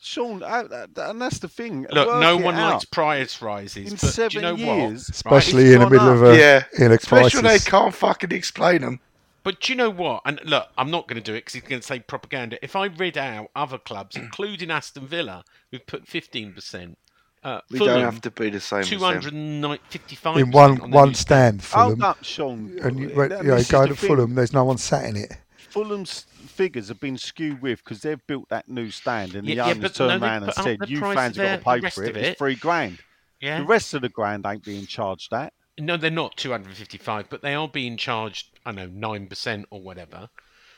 Sean, uh, that- that- and that's the thing. look, Work no one out. likes price rises, In but do seven you know years, what? especially Right, in the middle gone of a yeah, in a especially when they can't fucking explain them. But do you know what? And look, I'm not going to do it because he's going to say propaganda. If I read out other clubs, including Aston Villa, who've put 15%, uh, We Fulham, don't have to be the same. 255 In one on one news. stand, Hold Fulham, up, Sean. and you, you know, go to thing. Fulham. There's no one sat in it. Fulham's figures have been skewed with because they've built that new stand, and the Yeah, yeah, owners but turned no, around and said, "You fans there, have got to pay for it. of It's it. three grand." Yeah. The rest of the grand ain't being charged that. No, they're not 255, but they are being charged, I know, 9% or whatever.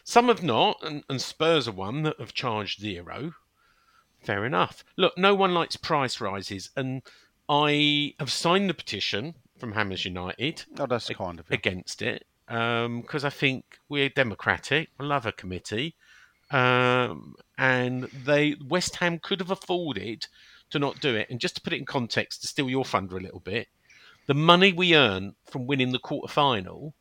Some have not, and, and Spurs are one that have charged zero. Fair enough. Look, no one likes price rises, and I have signed the petition from Hammers United Oh, that's kind of against it because I think we're democratic. We love a committee, um, and they West Ham could have afforded to not do it. And just to put it in context, to steal your thunder a little bit, the money we earn from winning the quarter final,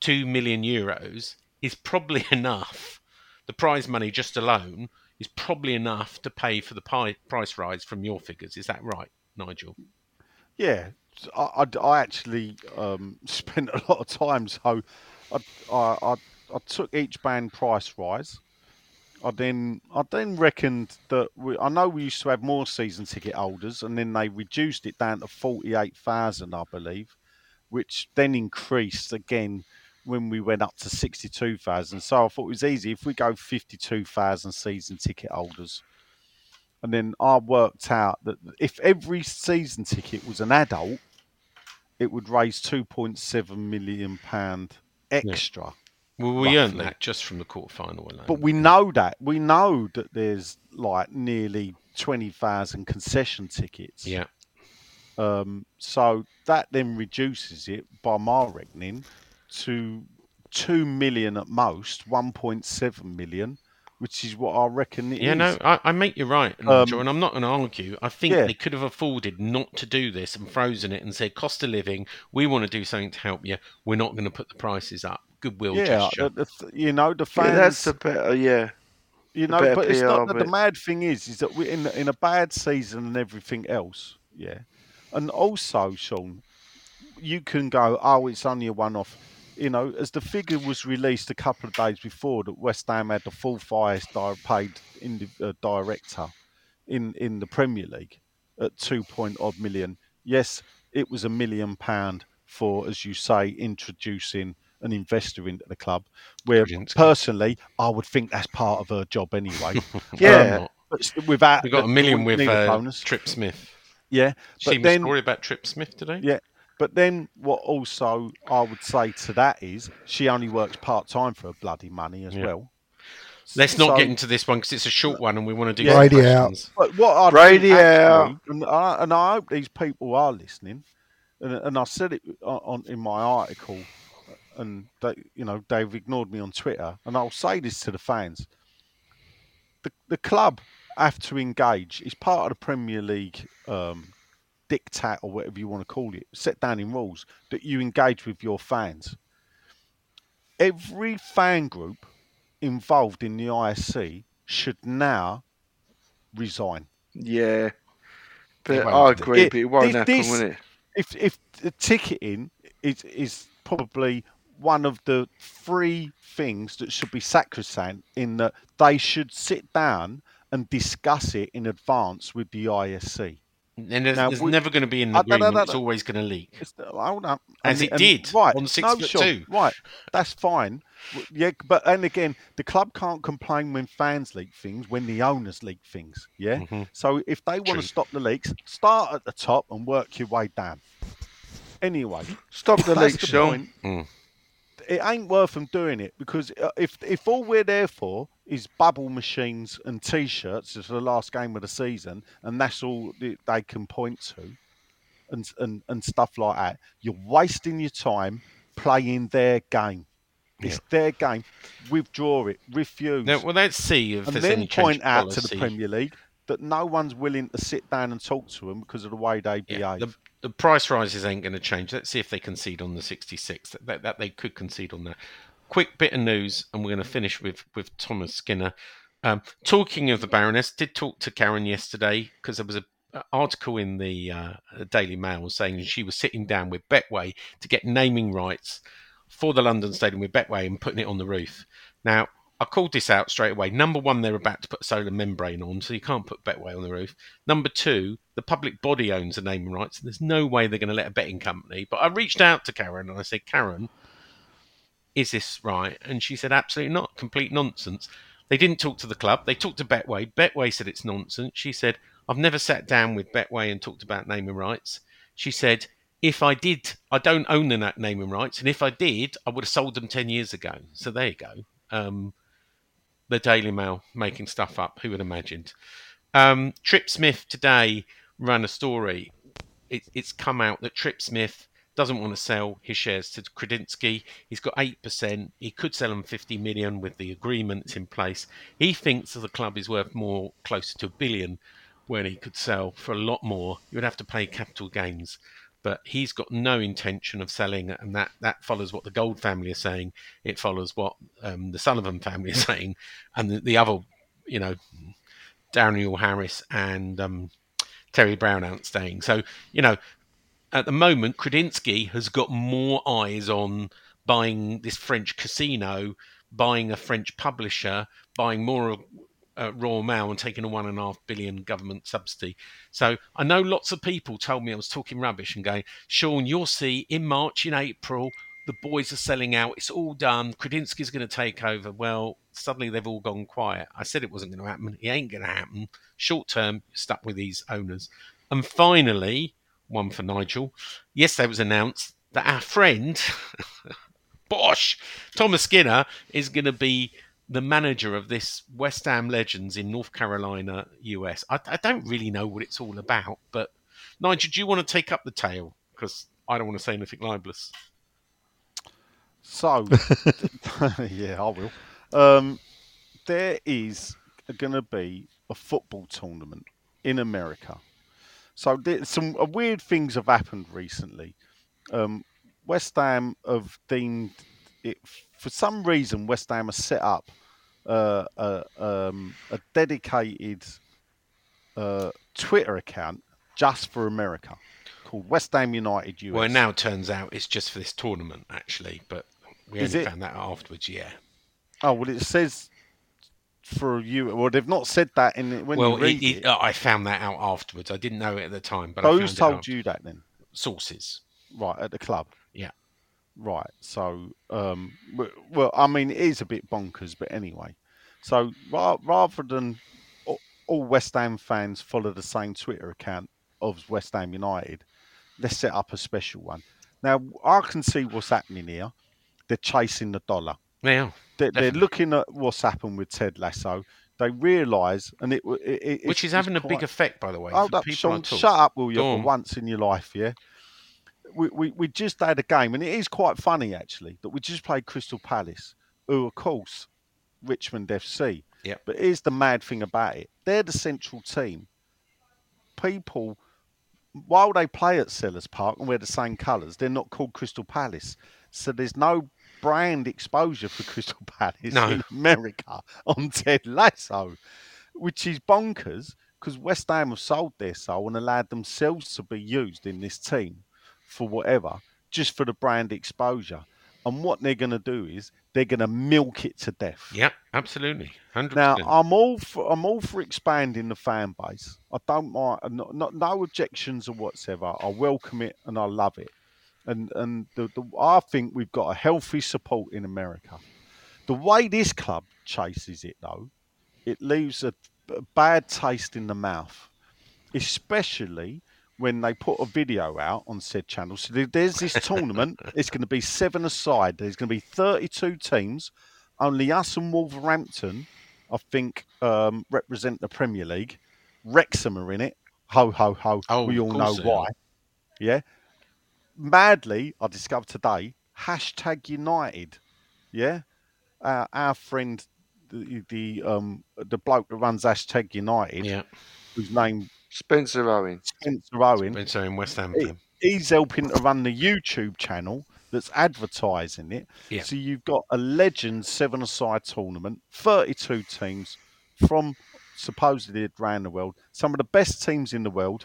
two million euros, is probably enough. The prize money just alone is probably enough to pay for the pi- price rise from your figures. Is that right, Nigel? Yeah, I, I, I actually um, spent a lot of time. So I, I, I took each band price rise. I then I then reckoned that we, I know we used to have more season ticket holders, and then they reduced it down to forty eight thousand, I believe, which then increased again when we went up to sixty two thousand. So I thought it was easy if we go fifty two thousand season ticket holders. And then I worked out that if every season ticket was an adult, it would raise two point seven million pound extra. Well, we earned that just from the quarter final alone. But we know that we know that there's like nearly twenty thousand concession tickets. yeah. Um, so that then reduces it by my reckoning to two million at most, one point seven million, which is what I reckon it Yeah, is. no, I, I make you right, Um, and I'm not going to argue. I think Yeah. they could have afforded not to do this and frozen it and said, cost of living, we want to do something to help you. We're not going to put the prices up. Goodwill yeah, gesture. the, the, you know the Yeah, fans. that's a better. Yeah, you know, better but it's not. PR The, the mad thing is, is that we're in in a bad season and everything else. Yeah, and also, Sean, you can go, oh, it's only a one-off. You know, as the figure was released a couple of days before, that West Ham had the fourth highest di- paid indi- uh, director in in the Premier League at two point odd million. Yes, it was a million pound for, as you say, introducing an investor into the club. Where Brilliant. personally, I would think that's part of her job anyway. yeah. Um, but without we got a million with need a uh, bonus. Tripp Smith. Yeah, See but the then story about Tripp Smith today? yeah, but then what also I would say to that is she only works part time for her bloody money as Yeah. well. Let's not So- get into this one because it's a short one and we want to do Yeah. some Radio out. questions. But what I Radio. actually, and I, and I hope these people are listening, and, and I said it on, on in my article, and they, you know they've ignored me on Twitter, and I'll say this to the fans: the the club have to engage. It's part of the Premier League um, diktat or whatever you want to call it, set down in rules that you engage with your fans. Every fan group involved in the ISC should now resign. Yeah. But I agree, It- but it won't this- happen, this- will it? If if the ticketing is is probably one of the three things that should be sacrosanct in that they should sit down and discuss it in advance with the ISC. And there's, Now, there's we- never going to be an I- no, no, agreement. no, It's no. always going to leak. Hold up. As it did on Six no, Foot Sean, Two. Right, that's fine. Yeah, but and again, the club can't complain when fans leak things when the owners leak things. Yeah. Mhm. So if they want True. to stop the leaks, start at the top and work your way down. Anyway, Stop the leaks. that's the Sean. point. Mm. It ain't worth them doing it because uh, if if all we're there for is bubble machines and t-shirts for the last game of the season, and that's all they can point to, and and and stuff like that, you're wasting your time playing their game. It's their game. Withdraw it. Refuse. Now, well, let's see if and then point out to the. Premier League that no one's willing to sit down and talk to them because of the way they Yeah, behave. the, the price rises ain't going to change. Let's see if they concede on the 66. That, that, they could concede on that. Quick bit of news, and we're going to finish with with Thomas Skinner. Um, talking of the Baroness, did talk to Karen yesterday because there was a article in the uh, Daily Mail saying she was sitting down with Betway to get naming rights for the London Stadium with Betway and putting it on the roof. Now, I called this out straight away. Number one, they're about to put a solar membrane on, so you can't put Betway on the roof. Number two, the public body owns the naming rights, and there's no way they're going to let a betting company. But I reached out to Karen and I said, Karen, is this right? And she said, absolutely not. Complete nonsense. They didn't talk to the club. They talked to Betway. Betway said it's nonsense. She said, I've never sat down with Betway and talked about naming rights. She said, if I did, I don't own the naming rights. And if I did, I would have sold them 10 years ago. So there you go. Um, the Daily Mail making stuff up. Who would have imagined? Um, Tripp Smith today ran a story. It, it's come out that Tripp Smith doesn't want to sell his shares to Kretinsky. He's got 8%. He could sell them 50 million with the agreements in place. He thinks that the club is worth more, closer to a billion, when he could sell for a lot more. You would have to pay capital gains. But he's got no intention of selling, and that, that follows what the Gold family are saying. It follows what um, the Sullivan family are saying, and the, the other, you know, Daniel Harris and um, Terry Brown aren't staying. So, you know, at the moment, Kretinsky has got more eyes on buying this French casino, buying a French publisher, buying more uh, Royal Mail and taking a one and a half billion government subsidy. So I know lots of people told me I was talking rubbish and going, Sean, you'll see in March, in April, the boys are selling out. It's all done. Kretinsky's going to take over. Well, suddenly they've all gone quiet. I said it wasn't going to happen. It ain't going to happen. Short term, stuck with these owners. And finally, one for Nigel. Yesterday it was announced that our friend, Bosh, Thomas Skinner, is going to be the manager of this West Ham Legends in North Carolina, US. I, I don't really know what it's all about, but Nigel, do you want to take up the tale? Because I don't want to say anything libelous. So, yeah, I will. Um, there is going to be a football tournament in America. So there, some uh, weird things have happened recently. Um, West Ham have deemed it for some reason. West Ham has set up uh, a, um, a dedicated uh, Twitter account just for America called West Ham United US. Well, it now turns out it's just for this tournament, actually, but we Is only it? found that out afterwards. Yeah. Oh well, it says for you. Well, they've not said that in it when well, you read it, it. it, uh, I found that out afterwards. I didn't know it at the time, but I So who's it told you that then? Sources. Right at the club. Right. So, um, well, I mean, it is a bit bonkers, but anyway. So ra- rather than all West Ham fans follow the same Twitter account of West Ham United, let's set up a special one. Now, I can see what's happening here. They're chasing the dollar. Yeah. They're, they're looking at what's happened with Ted Lasso. They realise, and it, it, it Which is having a big effect, by the way. Hold up, Sean. Shut up, will you? For once in your life, yeah. We, we we just had a game, and it is quite funny actually that we just played Crystal Palace, who of course Richmond FC. Yep. But here's the mad thing about it: they're the central team. People, while they play at Selhurst Park and wear the same colours, they're not called Crystal Palace. So there's no brand exposure for Crystal Palace No. in America on Ted Lasso, which is bonkers because West Ham have sold their soul and allowed themselves to be used in this team for whatever, just for the brand exposure. And what they're going to do is they're going to milk it to death. Yeah, absolutely. 100%. Now I'm all for I'm all for expanding the fan base. I don't mind, not, not no objections or whatsoever. I welcome it and I love it. And and the, the I think we've got a healthy support in America. The way this club chases it though, it leaves a, a bad taste in the mouth, especially when they put a video out on said channel. So there's this tournament. It's going to be seven aside. There's going to be 32 teams. Only us and Wolverhampton, I think, um, represent the Premier League. Wrexham are in it. Ho ho ho. Oh, we all know are. why. Yeah. Madly, I discovered today. Hashtag United. Yeah. Uh, our friend, the, the um the bloke that runs hashtag United, yeah, whose name Spencer Owen. Spencer Owen, been in West Ham He- he's helping to run the YouTube channel that's advertising it. Yeah. So you've got a legend seven aside tournament, 32 teams from supposedly around the world, some of the best teams in the world.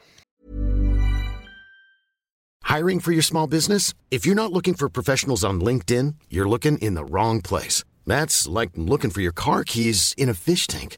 Hiring for your small business? If you're not looking for professionals on LinkedIn, you're looking in the wrong place. That's like looking for your car keys in a fish tank.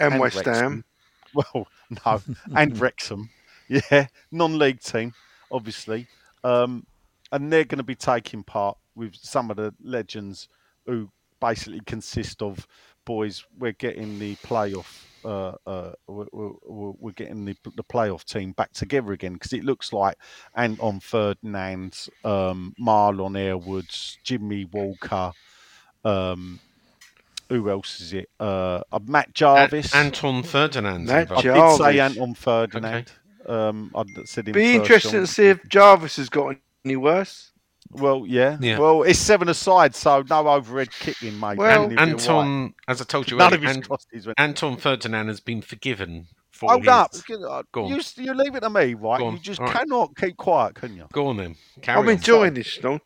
And, West Wrexham. Ham. Well, no, and Wrexham, yeah, non-league team, obviously, um, and they're going to be taking part with some of the legends who basically consist of boys. We're getting the playoff. Uh, uh, we're, we're, we're getting the, the playoff team back together again because it looks like Anton Ferdinand, um, Marlon Harewoods, Jimmy Walker, um, who else is it? Uh, uh, Matt Jarvis. An- Anton Ferdinand. Matt I Jarvis. did say Anton Ferdinand. Um, I said him Be first interesting on- to see if Jarvis has got any worse. Well, yeah. Yeah. Well, it's seven aside, so no overhead kicking, mate. Well, and he'll be all right. Anton, as I told you None earlier, of his An- crosses went. Anton Ferdinand has been forgiven for Hold his... up. Go on. You, you leave it to me, right? Go on. You just All right. cannot keep quiet, can you? Go on then. Carry I'm on. enjoying this, Stone.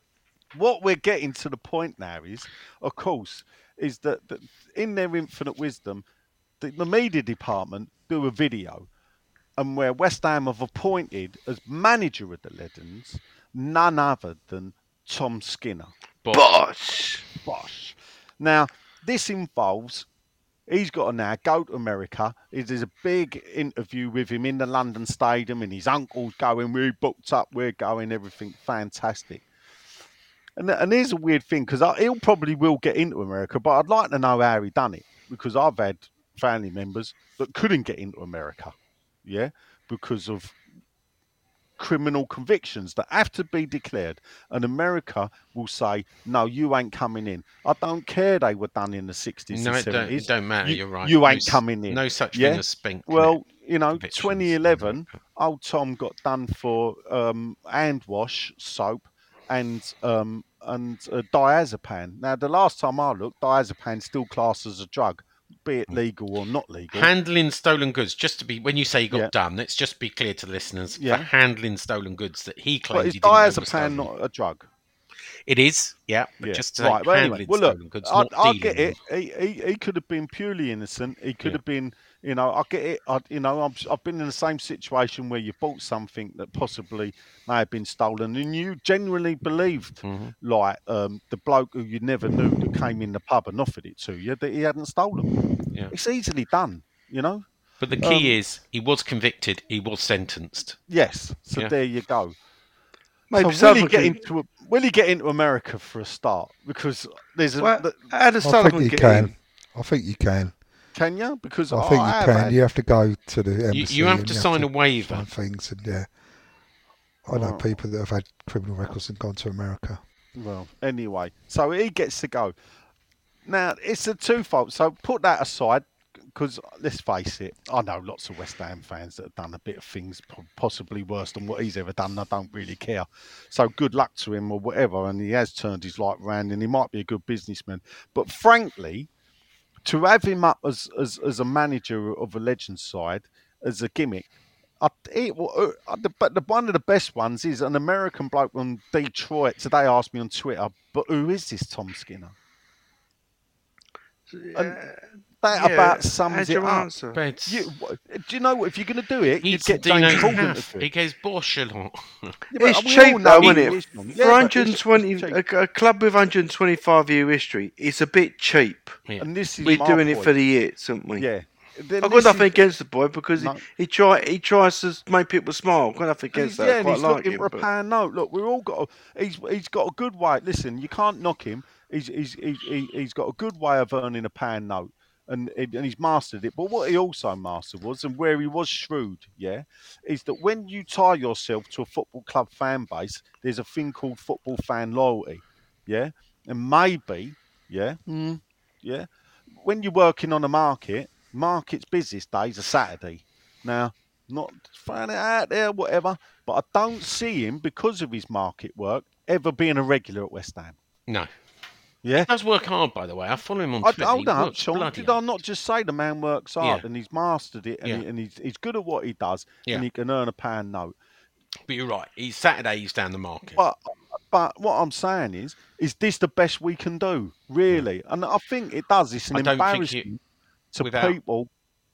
what we're getting to the point now is, of course, is that, that in their infinite wisdom, the, the media department do a video, and where West Ham have appointed as manager of the Legends none other than Tom Skinner. Bosh. Bosh. Now, this involves he's got to now go to America. There's a big interview with him in the London Stadium, and his uncle's going, We're booked up, we're going, everything fantastic. And, and here's a weird thing because he'll probably will get into America, but I'd like to know how he done it because I've had family members that couldn't get into America, yeah, because of criminal convictions that have to be declared, and America will say, "No, you ain't coming in." I don't care they were done in the sixties No, it don't, it don't matter. You- are right. You ain't s- coming in. No such yeah? thing as spink. Well, you know, 2011, old Tom got done for um, hand wash soap and um, and uh, diazepam. Now, the last time I looked, diazepam still classed as a drug, be it legal or not legal. Handling stolen goods, just to be when you say he got Yeah. done, let's just be clear to the listeners. Yeah. For handling stolen goods that he but claimed is he didn't know were diazepam not a drug? It is, yeah. But Yeah. just to right. But handling anyway, well, look, stolen goods, I, I get it. He, he, he could have been purely innocent. He could Yeah. have been, you know, I get it. I, you know, I've, I've been in the same situation where you bought something that possibly may have been stolen, and you genuinely believed, Mhm. like um, the bloke who you never knew that came in the pub and offered it to you, that he hadn't stolen. Yeah. It's easily done, you know. But the key um, is he was convicted, he was sentenced. Yes. So Yeah. there you go. Maybe so will he get can- into will he get into America for a start? Because there's a Well, the- how does I think you get can. in? I think you can. Can you? Because I I, think you have can. had- You have to go to the You, embassy. you have and to sign a waiver. sign things, and yeah, I know Oh. people that have had criminal records and gone to America. Well, anyway, so he gets to go. Now it's a twofold. So put that aside, because let's face it, I know lots of West Ham fans that have done a bit of things possibly worse than what he's ever done. and I don't really care. So good luck to him or whatever. And he has turned his life around, and he might be a good businessman. But frankly, to have him up as as, as a manager of a legend side as a gimmick. I, it, uh, the, but the, one of the best ones is an American bloke from Detroit today asked me on Twitter, but who is this Tom Skinner? And that Yeah, about sums how'd it you up. answer? You, do you know what? If you're going to do it, you'd get Dino James Corden to half. do He it. goes bosh a lot. Yeah, It's cheap though, isn't he it? is one. For Yeah, 120, a, a club with 125 year history, it's a bit cheap. Yeah. And this is We're my doing it for the hits, aren't we? Yeah. Then I've got nothing is- against the boy because No. he, he try he tries to make people smile. I've got nothing And against he's, that. yeah, I and quite he's like looking him. for a pound note. Look, we're all got. A, he's he's got a good way. Listen, you can't knock him. He's he's he's, he- he's got a good way of earning a pound note, and and he's mastered it. But what he also mastered was, and where he was shrewd, yeah, is that when you tie yourself to a football club fan base, there's a thing called football fan loyalty, yeah, and maybe, yeah, mm, yeah, when you're working on a market, market's busiest days are Saturday. Now, not throwing it out there, whatever, but I don't see him because of his market work ever being a regular at West Ham. No. Yeah. He does work hard, by the way. I follow him on I, Twitter. hold on, Sean. Did I not just say the man works hard Yeah. and he's mastered it and, Yeah. he, and he's, he's good at what he does Yeah. and he can earn a pound note? But you're right. He's Saturday. He's down the market. But but what I'm saying is, is this the best we can do, really? And I think it does. It's an I embarrassment you- to without- people.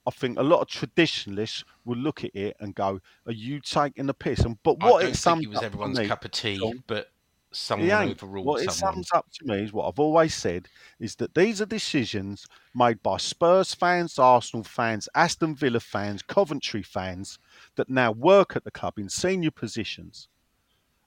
I think a lot of traditionalists will look at it and go, "Are you taking the piss?" And but what I don't it think he was everyone's me- cup of tea, but someone overruled What it someone. sums up to me is what I've always said is that these are decisions made by Spurs fans, Arsenal fans, Aston Villa fans, Coventry fans that now work at the club in senior positions,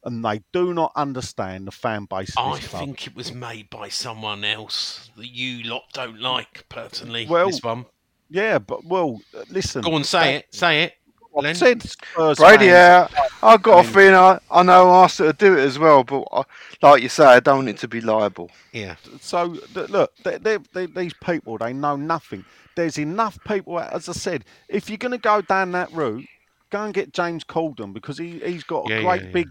and they do not understand the fan base of I think it was made by someone else that you lot don't like personally. Well, this one. Yeah, but well, uh, listen. Go on, say that- it. Say it. I've Len- said Spurs Brady fans- out. I got a I mean- feeling I, know I know Arsenal to do it as well, but I, like you say, I don't want it to be liable. Yeah. So look, they, they, they, these people they know nothing. There's enough people, as I said. If you're going to go down that route, go and get James Corden because he he's got a Yeah, great yeah, yeah. big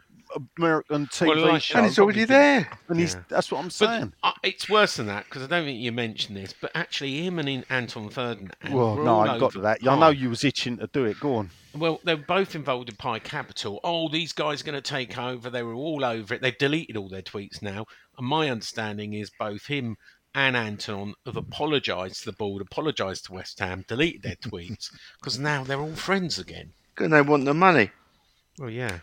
American TV Well, like- show. And it's already there. And he's that's what I'm But saying. uh, it's worse than that because I don't think you mentioned this, but actually, him and in Anton Ferdinand. well, no, I got to that. Pi. I know you was itching to do it. Go on. Well, they were both involved in Pi Capital. Oh, these guys are going to take over. They were all over it. They've deleted all their tweets now. And my understanding is both him and Anton have apologised to the board, apologised to West Ham, deleted their tweets because now they're all friends again. Because they want the money. Well, yeah.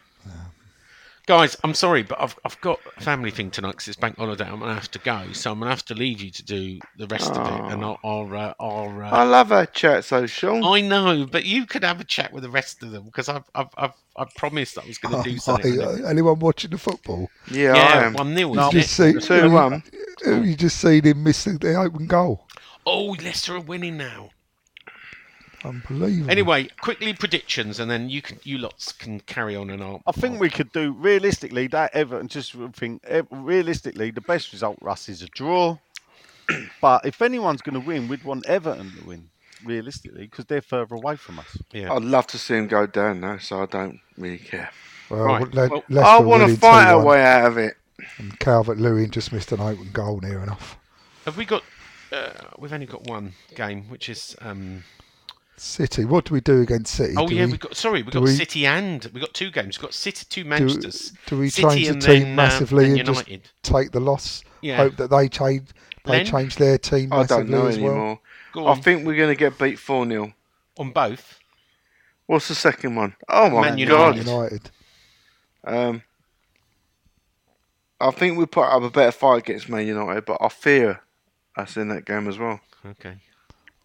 Guys, I'm sorry, but I've, I've got a family thing tonight because it's bank holiday. I'm going to have to go. So I'm going to have to leave you to do the rest of it. And I'll. I'll, uh, I'll uh, I love our chat social. I know, but you could have a chat with the rest of them because I've, I've, I've, I've promised I was going to do something. with them. Hey, anyone watching the football? yeah, I yeah, am. one nil. You just see, Two one. you just seen him miss the, the open goal? Oh, Leicester are winning now. Unbelievable. Anyway, quickly predictions, and then you can, you lots can carry on and I'll. I think we could do realistically that Everton. Just think realistically, the best result for us is a draw. but if anyone's going to win, we'd want Everton to win. Realistically, because they're further away from us. Yeah. I'd love to see him go down though, so I don't really care. well, Right, Le- well, Leicester I want to winning fight our way out of it. And Calvert Lewin just missed an open goal near enough. Have we got? Uh, we've only got one game, which is. Um, City. What do we do against City? oh do yeah, we, we, got. Sorry, we do got we- City and we got two games. We've got City, two do, Manchester's. do we City change the and team then, uh, massively and and just take the loss? Yeah. Hope that they change. They Len? change their team I don't massively know as well. anymore. I think we're going to get beat 4 0. on both. What's the second one? Oh my Man god. United. United. Um, I think we put up a better fight against Man United, but I fear us in that game as well. Okay.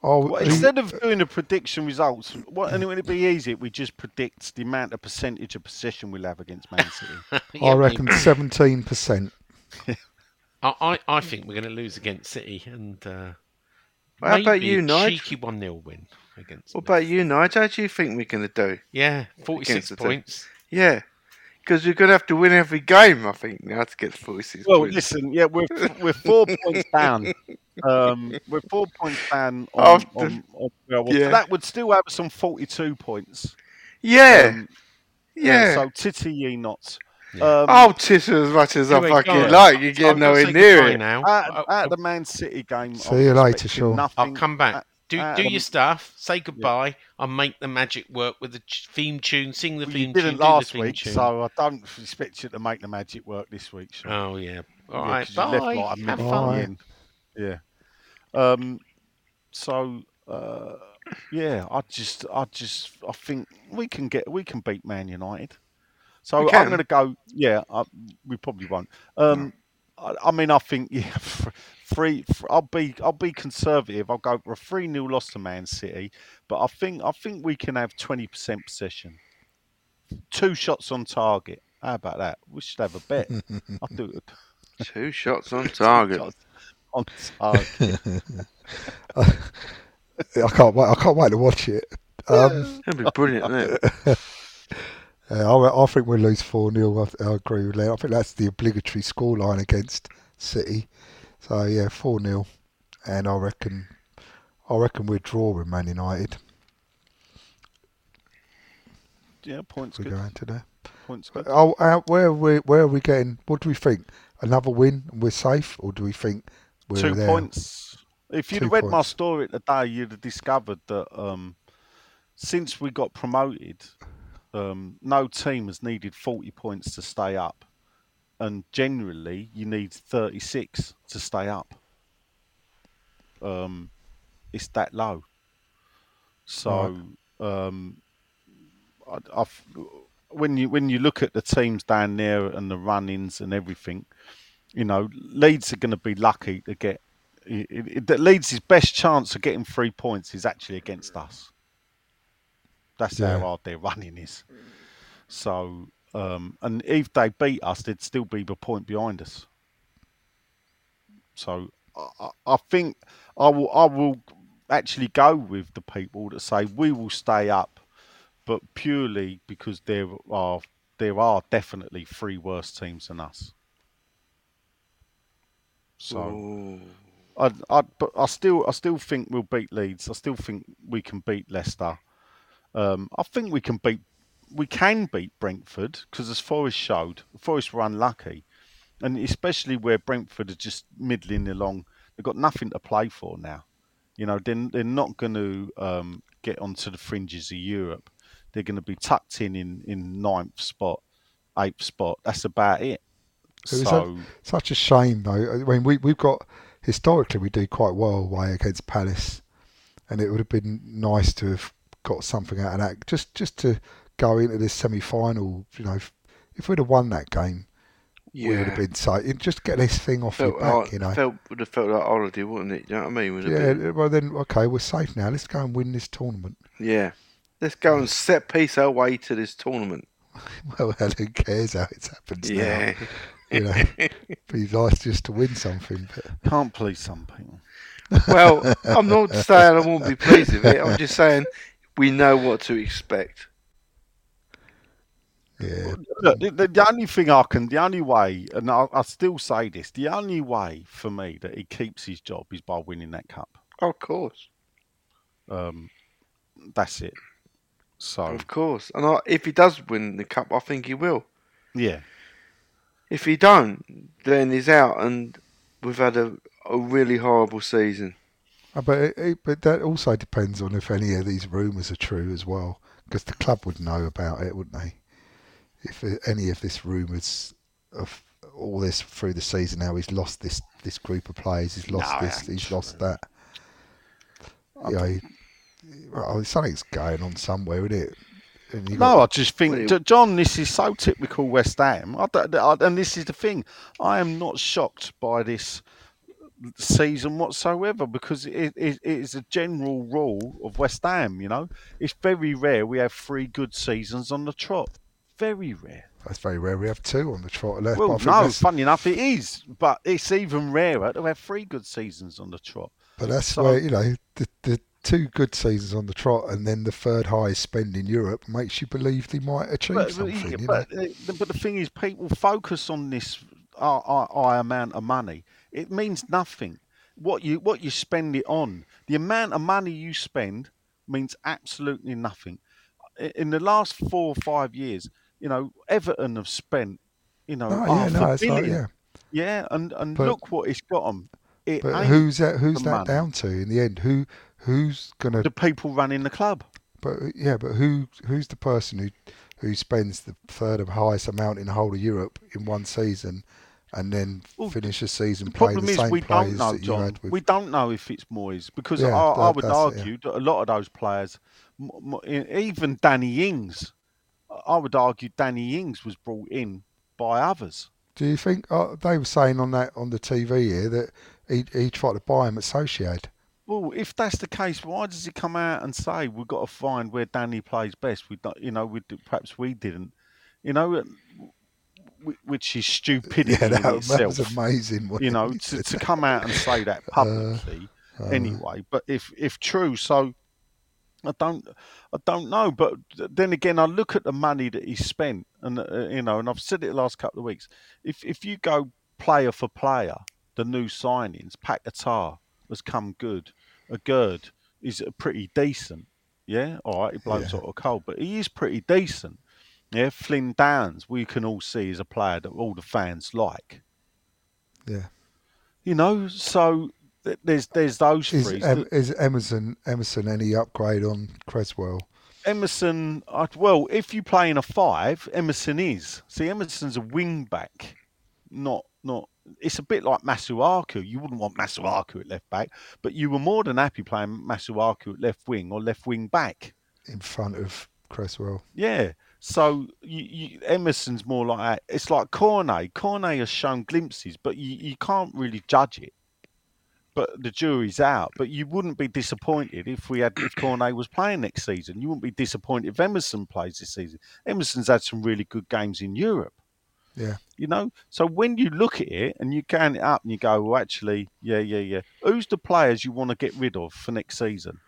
Oh, Well, instead of doing the prediction results, what, and it would be easy if we just predict the amount of percentage of possession we'll have against Man City. Yeah, I reckon seventeen percent. I, I, I think we're going to lose against City, and uh, How about maybe you, a Nigel? cheeky one 0 win against. What them. about you, Nigel? How do you think we're going to do? Yeah, forty six Against six points. Yeah, because you're going to have to win every game, I think, now to get the 46 well, points. listen, yeah, we're we're four points down. Um, we're four points down on, After- on, on well, well, Yeah. that would still have us on forty-two points. Yeah, Um, yeah. So titty ye not. Yeah. Um, I'll titter as much as I fucking guys, like. You get I've got to nowhere near it. Now. At, at the Man City game, See I'm you later, expecting Sean. Nothing, I'll come back. at- Do at do your stuff. Say goodbye. I'll make the magic work with the theme tune. Sing the Well, theme you tune. didn't do last week, tune. so I don't expect you to make the magic work this week. Sean. Oh yeah. All Yeah, right. Bye. left like Have fun. In. Yeah. Um. So, uh, yeah, I just, I just, I think we can get, we can beat Man United. So I'm going to go. Yeah, I, we probably won't. Um. I, I mean, I think yeah, three. I'll be, I'll be conservative. I'll go for a three 0 loss to Man City, but I think, I think we can have twenty percent possession. Two shots on target. How about that? We should have a bet. I'll do it. Two shots on target. on target. I can't wait. I can't wait to watch it. Um, That'd be brilliant, wouldn't it? yeah, I, I think we'll lose four 0 I, I agree with that. I think that's the obligatory scoreline against City. So yeah, four 0 and I reckon, I reckon we'll draw with Man United. Yeah, points We're good. going to there. Points good. Oh, uh, where are we? Where are we getting? What do we think? Another win and we're safe, or do we think we're Two there? points. If you'd Two read my points. story today, you'd have discovered that um, since we got promoted, um, no team has needed 40 points to stay up. And generally, you need 36 to stay up. Um, it's that low. So, um, I, I've, when you when you look at the teams down there and the run-ins and everything, you know, Leeds are going to be lucky to get. That Leeds' best chance of getting three points is actually against us. That's Yeah. how hard their running is. So, um, and if they beat us, they'd still be a point behind us. So, I, I- think I will. I will actually go with the people that say we will stay up but purely because there are there are definitely three worse teams than us. So. I, I, but I still, I still think we'll beat Leeds. I still think we can beat Leicester. Um, I think we can beat, we can beat Brentford because as Forest showed, Forest were unlucky, and especially where Brentford are just middling along. They've got nothing to play for now. You know, they're, they're not going to um, get onto the fringes of Europe. They're going to be tucked in in, in ninth spot, eighth spot. That's about it. It So a- such a shame, though. I mean, we we've got historically we do quite well away against Palace, and it would have been nice to have got something out of that. Just just to go into this semi-final, you know, if, if we'd have won that game, we would have Yeah. been so. Just get this thing off Felt your back, like- you know. felt would have felt like holiday, wouldn't it? You know what I mean? Would yeah. been- Well, then okay, we're safe now. Let's go and win this tournament. yeah. Let's go and set piece our way to this tournament. Well, who cares how it happens Yeah. now? You know, be nice just to win something, but. can't please some people. Well, I'm not saying I won't be pleased with it. I'm just saying we know what to expect. Yeah, Look, the, the, the only thing I can, the only way, and I, I still say this, the only way for me that he keeps his job is by winning that cup. Of course, Um, that's it. So of course. And I, if he does win the cup, I think he will. yeah, If he don't, then he's out, and we've had a, a really horrible season. Uh, But it, it, but that also depends on if any of these rumours are true as well, because the club would know about it, wouldn't they? If any of this rumours of all this through the season, now he's lost this this group of players, he's lost No, this, he's true. lost that. You know, well, something's going on somewhere, isn't it? No, got- I just think, Well, John, this is so typical West Ham. I I- and this is the thing. I am not shocked by this season whatsoever because it, it, it is a general rule of West Ham. You know, it's very rare we have three good seasons on the trot. Very rare. that's very rare. We have two on the trot left. Well, but I think no, funny enough, it is, but it's even rarer to have three good seasons on the trot. But that's So- where you know the the two good seasons on the trot, and then the third highest spend in Europe makes you believe they might achieve But, something. yeah, you but, uh, but the thing is, people focus on this uh, uh, high amount of money. It means nothing. What you what you spend it on, the amount of money you spend means absolutely nothing. In the last four or five years, you know, Everton have spent, you know, oh, No, yeah, no, it's like, yeah. Yeah, and and But- look what it's got them. It But ain't who's that? Who's that money. down to in the end? Who who's gonna? the people running the club. But yeah, but who who's the person who who spends the third of highest amount in the whole of Europe in one season, and then Well, finish the season The playing problem the is same we players don't know, that you John. We don't know if it's Moyes because Yeah, I, I would that's it, yeah. argue that a lot of those players, even Danny Ings, I would argue Danny Ings was brought in by others. Do you think uh, they were saying on that on the TV here that he he tried to buy him at Sociedad? Well, if that's the case, why does he come out and say we've got to find where Danny plays best? We, you know, we perhaps we didn't, you know, uh, which is stupidity Yeah, in that, that itself. was amazing. you know, to, to come out and say that publicly uh, anyway. But if if true, so I don't I don't know. But then again, I look at the money that he spent, and uh, you know, and I've said it the last couple of weeks. If if you go player for player, the new signings, Paquetá has come good. Aguerd is pretty decent. Yeah, all right, he blows Yeah. out of cold, but he is pretty decent. Yeah, Flynn Downes, we can all see is a player that all the fans like. yeah. You know, so there's there's those Is, three. em, is Emerson Emerson any upgrade on Cresswell? Emerson, well, if you play in a five, Emerson is. See, Emerson's a wing back, not not. It's a bit like Masuaku. You wouldn't want Masuaku at left back, but you were more than happy playing Masuaku at left wing or left wing back. in front of Cresswell. Yeah. So you, you, Emerson's more like that. It's like Cornet. Cornet has shown glimpses, but you, you can't really judge it. But the jury's out. But you wouldn't be disappointed if we had if Cornet was playing next season. You wouldn't be disappointed if Emerson plays this season. Emerson's had some really good games in Europe. Yeah. You know, so when you look at it and you count it up and you go, well, actually, yeah, yeah, yeah. Who's the players you want to get rid of for next season?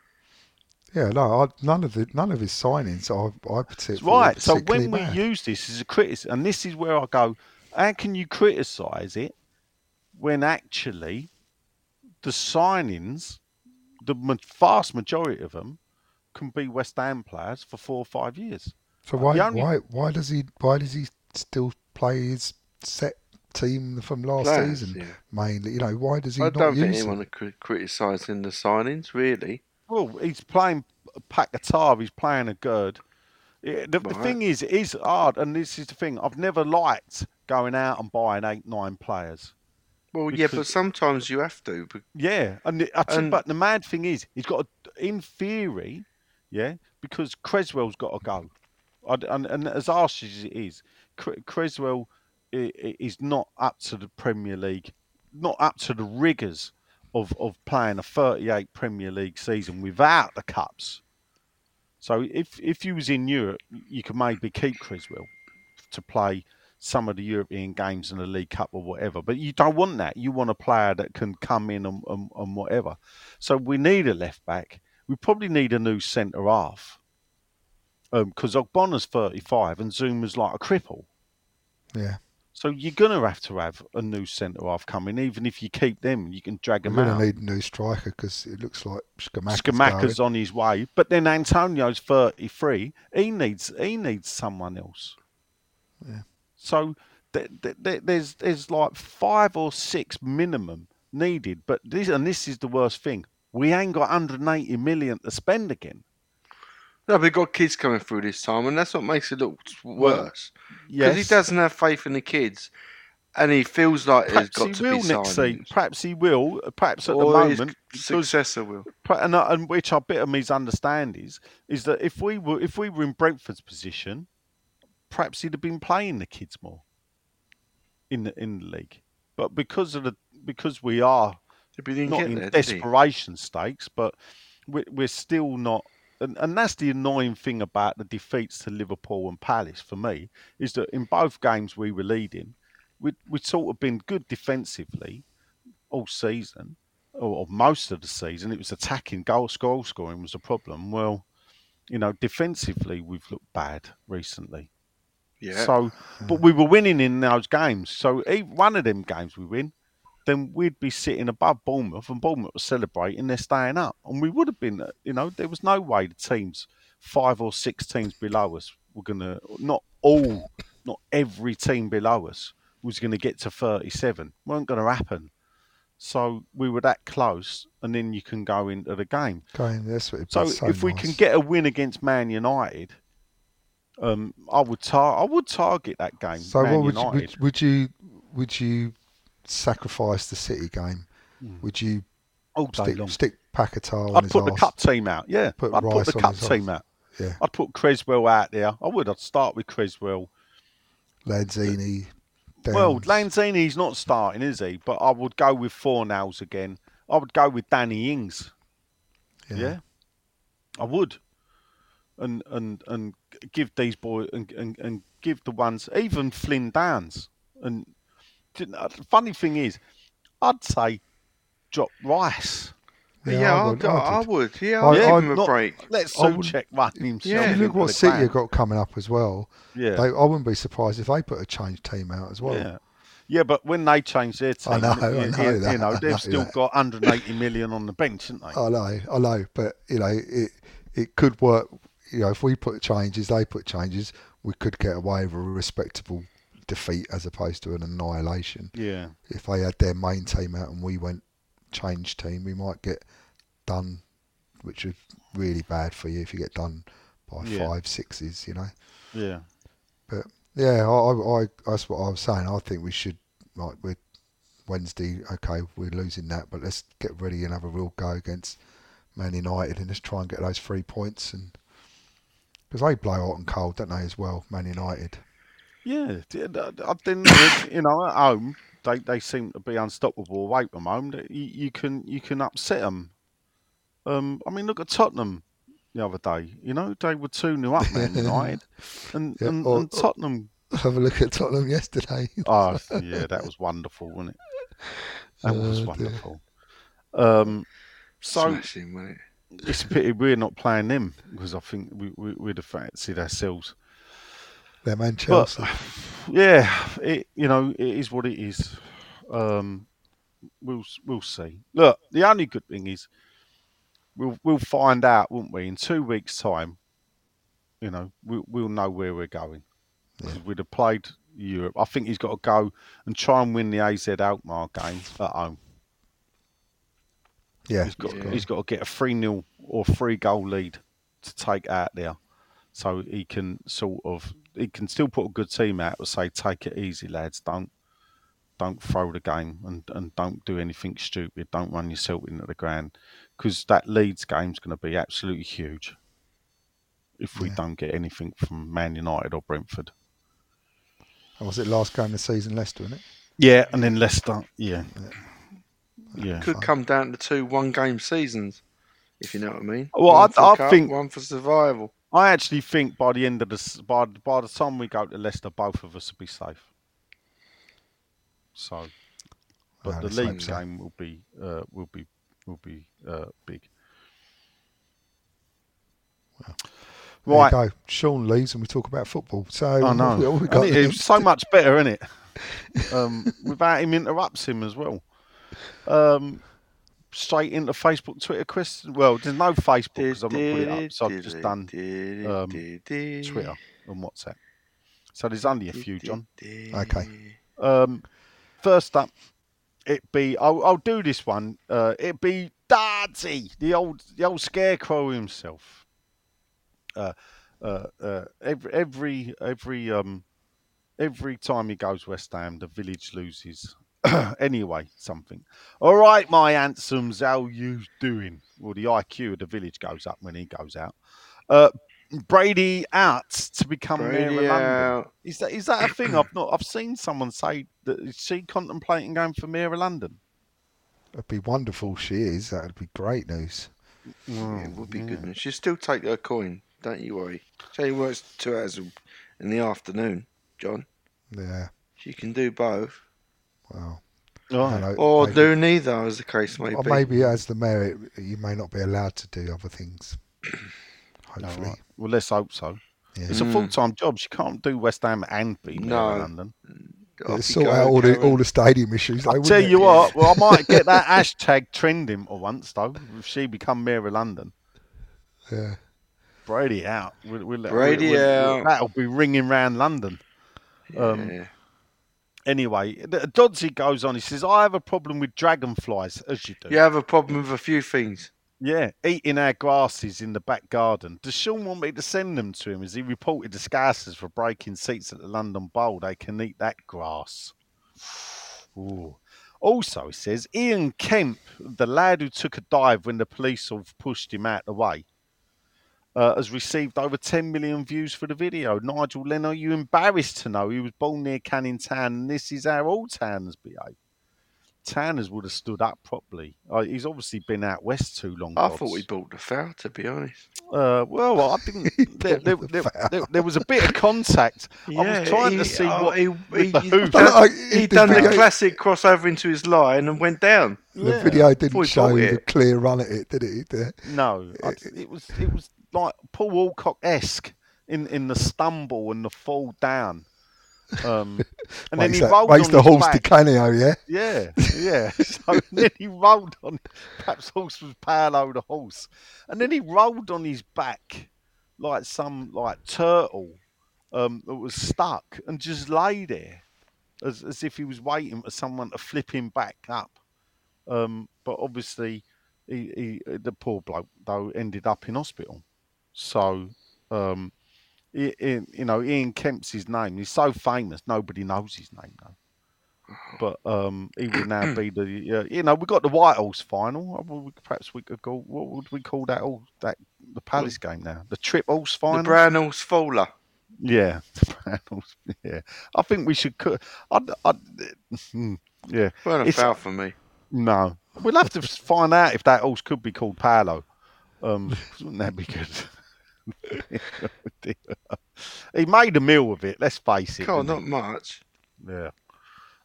Yeah, no, I, none of the none of his signings I I particularly Right. So particularly when we use this as a criticism, and this is where I go, how can you criticise it when actually the signings, the vast majority of them, can be West Ham players for four or five years? So why only- why why does he why does he still play his set team from last Players, season yeah. mainly? You know why does he I not don't think use anyone them? criticising the signings, really. Well, he's playing a Paquetá. He's playing a good. Yeah, the, the Right. thing is, it is hard, and this is the thing. I've never liked going out and buying eight, nine players. Well, yeah, but sometimes you have to. But Yeah, and the, And- but the mad thing is, he's got a, in theory, yeah, because Cresswell's got to go, I d- and, and as harsh as it is, Cre- Cresswell is not up to the Premier League, not up to the rigours of of playing a 38 Premier League season without the cups. So if if you was in Europe, you could maybe keep Cresswell to play some of the European games in the League Cup or whatever. But you don't want that. You want a player that can come in and, and, and whatever. So we need a left back. We probably need a new centre half. Um, because Ogbonna's 35 and Zouma's like a cripple. Yeah, So you're going to have to have a new centre half coming. Even if you keep them, you can drag them out. we're going out. to need a new striker because it looks like Scamacca's Scamacca's on his way, but then Antonio's thirty-three. He needs he needs someone else. Yeah. So th- th- th- there's there's like five or six minimum needed, but this and this is the worst thing. We ain't got 180 million to spend again. no, we've got kids coming through this time, and that's what makes it look worse. Because Yes, he doesn't have faith in the kids, and he feels like Perhaps got he to will be signings. Perhaps he will. Perhaps at or the moment, successor will. And, uh, and which I bit of me's understand is is that if we were if we were in Brentford's position, perhaps he'd have been playing the kids more in the in the league. But because of the because we are didn't in there, desperation stakes, but we're, we're still not. And, and that's the annoying thing about the defeats to Liverpool and Palace for me is that in both games we were leading, we we sort of been good defensively all season, or, or most of the season. It was attacking, goal goal scoring was a problem. Well, you know, defensively we've looked bad recently. Yeah. So, but we were winning in those games. So, if one of them games we win, then we'd be sitting above Bournemouth, and Bournemouth was celebrating they're staying up, and we would have been. uh, You know, there was no way the teams, five or six teams below us, were gonna not all, not every team below us was going to get to thirty-seven. weren't going to happen. So we were that close, and then you can go into the game. Going, that's what So, so if we can get a win against Man United, um, I would tar- I would target that game. So Man what would you, would, would you would you sacrifice the City game? Would you all day stick long. stick Paquetá I'd his put the arse? cup team out. Yeah, Put I'd put Rice the on cup his team arse. out. Yeah, I'd put Cresswell out there. I would. I'd start with Cresswell. Lanzini. Well, Downes. Lanzini's not starting, is he? But I would go with Fornals again. I would go with Danny Ings. Yeah, I would. And and and give these boys and, and, and give the ones even Flynn Downes. And the funny thing is, I'd say drop Rice. Yeah, I I, would, would, I I would. would. Yeah, I- I'd I- give him a break. Let I Souček one himself. Yeah, look what City ground. have got coming up as well. Yeah. They, I wouldn't be surprised if they put a change team out as well. Yeah. Yeah, but when they change their team, I know, I you, know you- that, you know, they've know still that. got 180 million on the bench, haven't they? I know, I know, but you know, it it could work. You know, if we put changes, they put changes, we could get away with a respectable defeat as opposed to an annihilation. Yeah. If they had their main team out and we went change team, we might get done, which is really bad for you if you get done by Yeah. five sixes. You know, Yeah. but yeah, I, I, I that's what I was saying. I think we should like with Wednesday. Okay, we're losing that, but let's get ready and have a real go against Man United and just try and get those three points and because they blow hot and cold, don't they? As well, Man United. Yeah. I didn't. you know, at home, they, they seem to be unstoppable away from home. That You, you can you can upset them. Um, I mean, look at Tottenham the other day. You know, they were 2 0 up, Man United. And, Yeah, and, or- and Tottenham. Have a look at Tottenham yesterday. Oh, yeah, that was wonderful, wasn't it? That was Oh, dear. wonderful. Um, so, Smashing, wasn't it? It's a pity we're not playing them because I think we, we, we'd have fancied ourselves. And But Chelsea. yeah, it you know it is what it is. Um, we'll we'll see. Look, the only good thing is we'll we'll find out, won't we? In two weeks' time, you know, we'll we'll know where we're going. 'Cause We'd have played Europe. I think he's got to go and try and win the AZ Alkmaar game at home. Yeah, He's got Yeah. he's got to get a three 0 or three goal lead to take out there, so he can sort of he can still put a good team out, but say take it easy, lads. Don't don't throw the game and, and don't do anything stupid. Don't run yourself into the ground because that Leeds game's going to be absolutely huge if we Yeah. don't get anything from Man United or Brentford. Or was it last game of the season, Leicester, wasn't it? Yeah, and then Leicester. Yeah, yeah. Could come down to two one-game seasons, if you know what I mean. Well, one I- for I cup, think- one for survival. I actually think by the end of the s- by by the time we go to Leicester, both of us will be safe. So, but Well, the league so. game will be uh, will be will be uh, big. There Right, you go. Sean leaves and we talk about football. So I know. what we And got it- it's so much better, isn't it? Um, without him interrupts him as well. Um, straight into Facebook, Twitter, Chris. Well, there's no Facebook because I've not put it up, so I've just done um, Twitter and WhatsApp. So there's only a few, John. Okay. Um, first up, it be I'll, I'll do this one. Uh, it be Darty, the old the old scarecrow himself. Uh, uh, uh, every every every um every time he goes West Ham, the village loses. anyway, something. All right, my handsomes, how you doing? Well, the IQ of the village goes up when he goes out. Uh, Brady out to become mayor of London. Is that is that a thing? I've not. I've seen someone say that is she contemplating going for mayor of London. It'd be wonderful if she is. That'd be great news. Yeah, it would be good. news. She'll still take her coin. Don't you worry. She works two hours in the afternoon, John. Yeah. She can do both. Well. Oh, know, Or maybe- do neither, as the case may Or be. maybe as the mayor, it- you may not be allowed to do other things. Hopefully. right. Well, let's hope so. Yeah. It's a full time job. She can't do West Ham and be mayor No. of London. Yeah, sort out all the all the stadium issues. Though, I wouldn't tell it? you what. Well, I might get that hashtag trending for once though. If she become mayor of London, Yeah. Brady out. We'll, we'll, Brady we'll- we'll- out. That'll be ringing round London. Um, Yeah. Anyway, Dodsey goes on. He says, "I have a problem with dragonflies, as you do. You have a problem with a few things. Yeah, eating our grasses in the back garden. Does Sean want me to send them to him? As he reported the Scousers for breaking seats at the London Bowl, they can eat that grass. Ooh. Also, he says Ian Kemp, the lad who took a dive when the police have pushed him out the way, uh, has received over 10 million views for the video. Nigel Len, are you embarrassed to know he was born near Canning Town and this is how all towns behave? Tanners would have stood up properly. Uh, he's obviously been out west too long. I Gods. thought we bought the foul, to be honest. Uh, well, I didn't. there, there, there, there, there was a bit of contact. I was trying he- to see oh, what he, with he, the he hoof. done, I- he the done the video- classic crossover into his line and went down. The Yeah. video didn't show bought the clear run at it, did it? The- No, I, it was it was like Paul Alcock esque in in the stumble and the fall down. Um, and then he that- rolled makes on the his horse back. Di Canio, yeah? Yeah, yeah. So then he rolled on. Perhaps horse was Paolo the horse, and then he rolled on his back like some like turtle um, that was stuck and just lay there as as if he was waiting for someone to flip him back up. Um, but obviously, he, he the poor bloke though ended up in hospital. So. Um, I- I- you know, Ian Kemp's his name. He's so famous, nobody knows his name though but um, he would now be the uh, you know we got the White Horse final. Uh, well, Perhaps we could call what would we call that? All that the Palace game now, the Trip Horse final. The Brown Horse Fowler. yeah, the Brown Horse, yeah. I think we should. cut. I'd, I'd, hmm, yeah, a It's- foul for me. no, we'll have to find out if that horse could be called Paolo. Um, wouldn't that be good? He made a meal of it. Let's face it. God, didn't he? much. Yeah.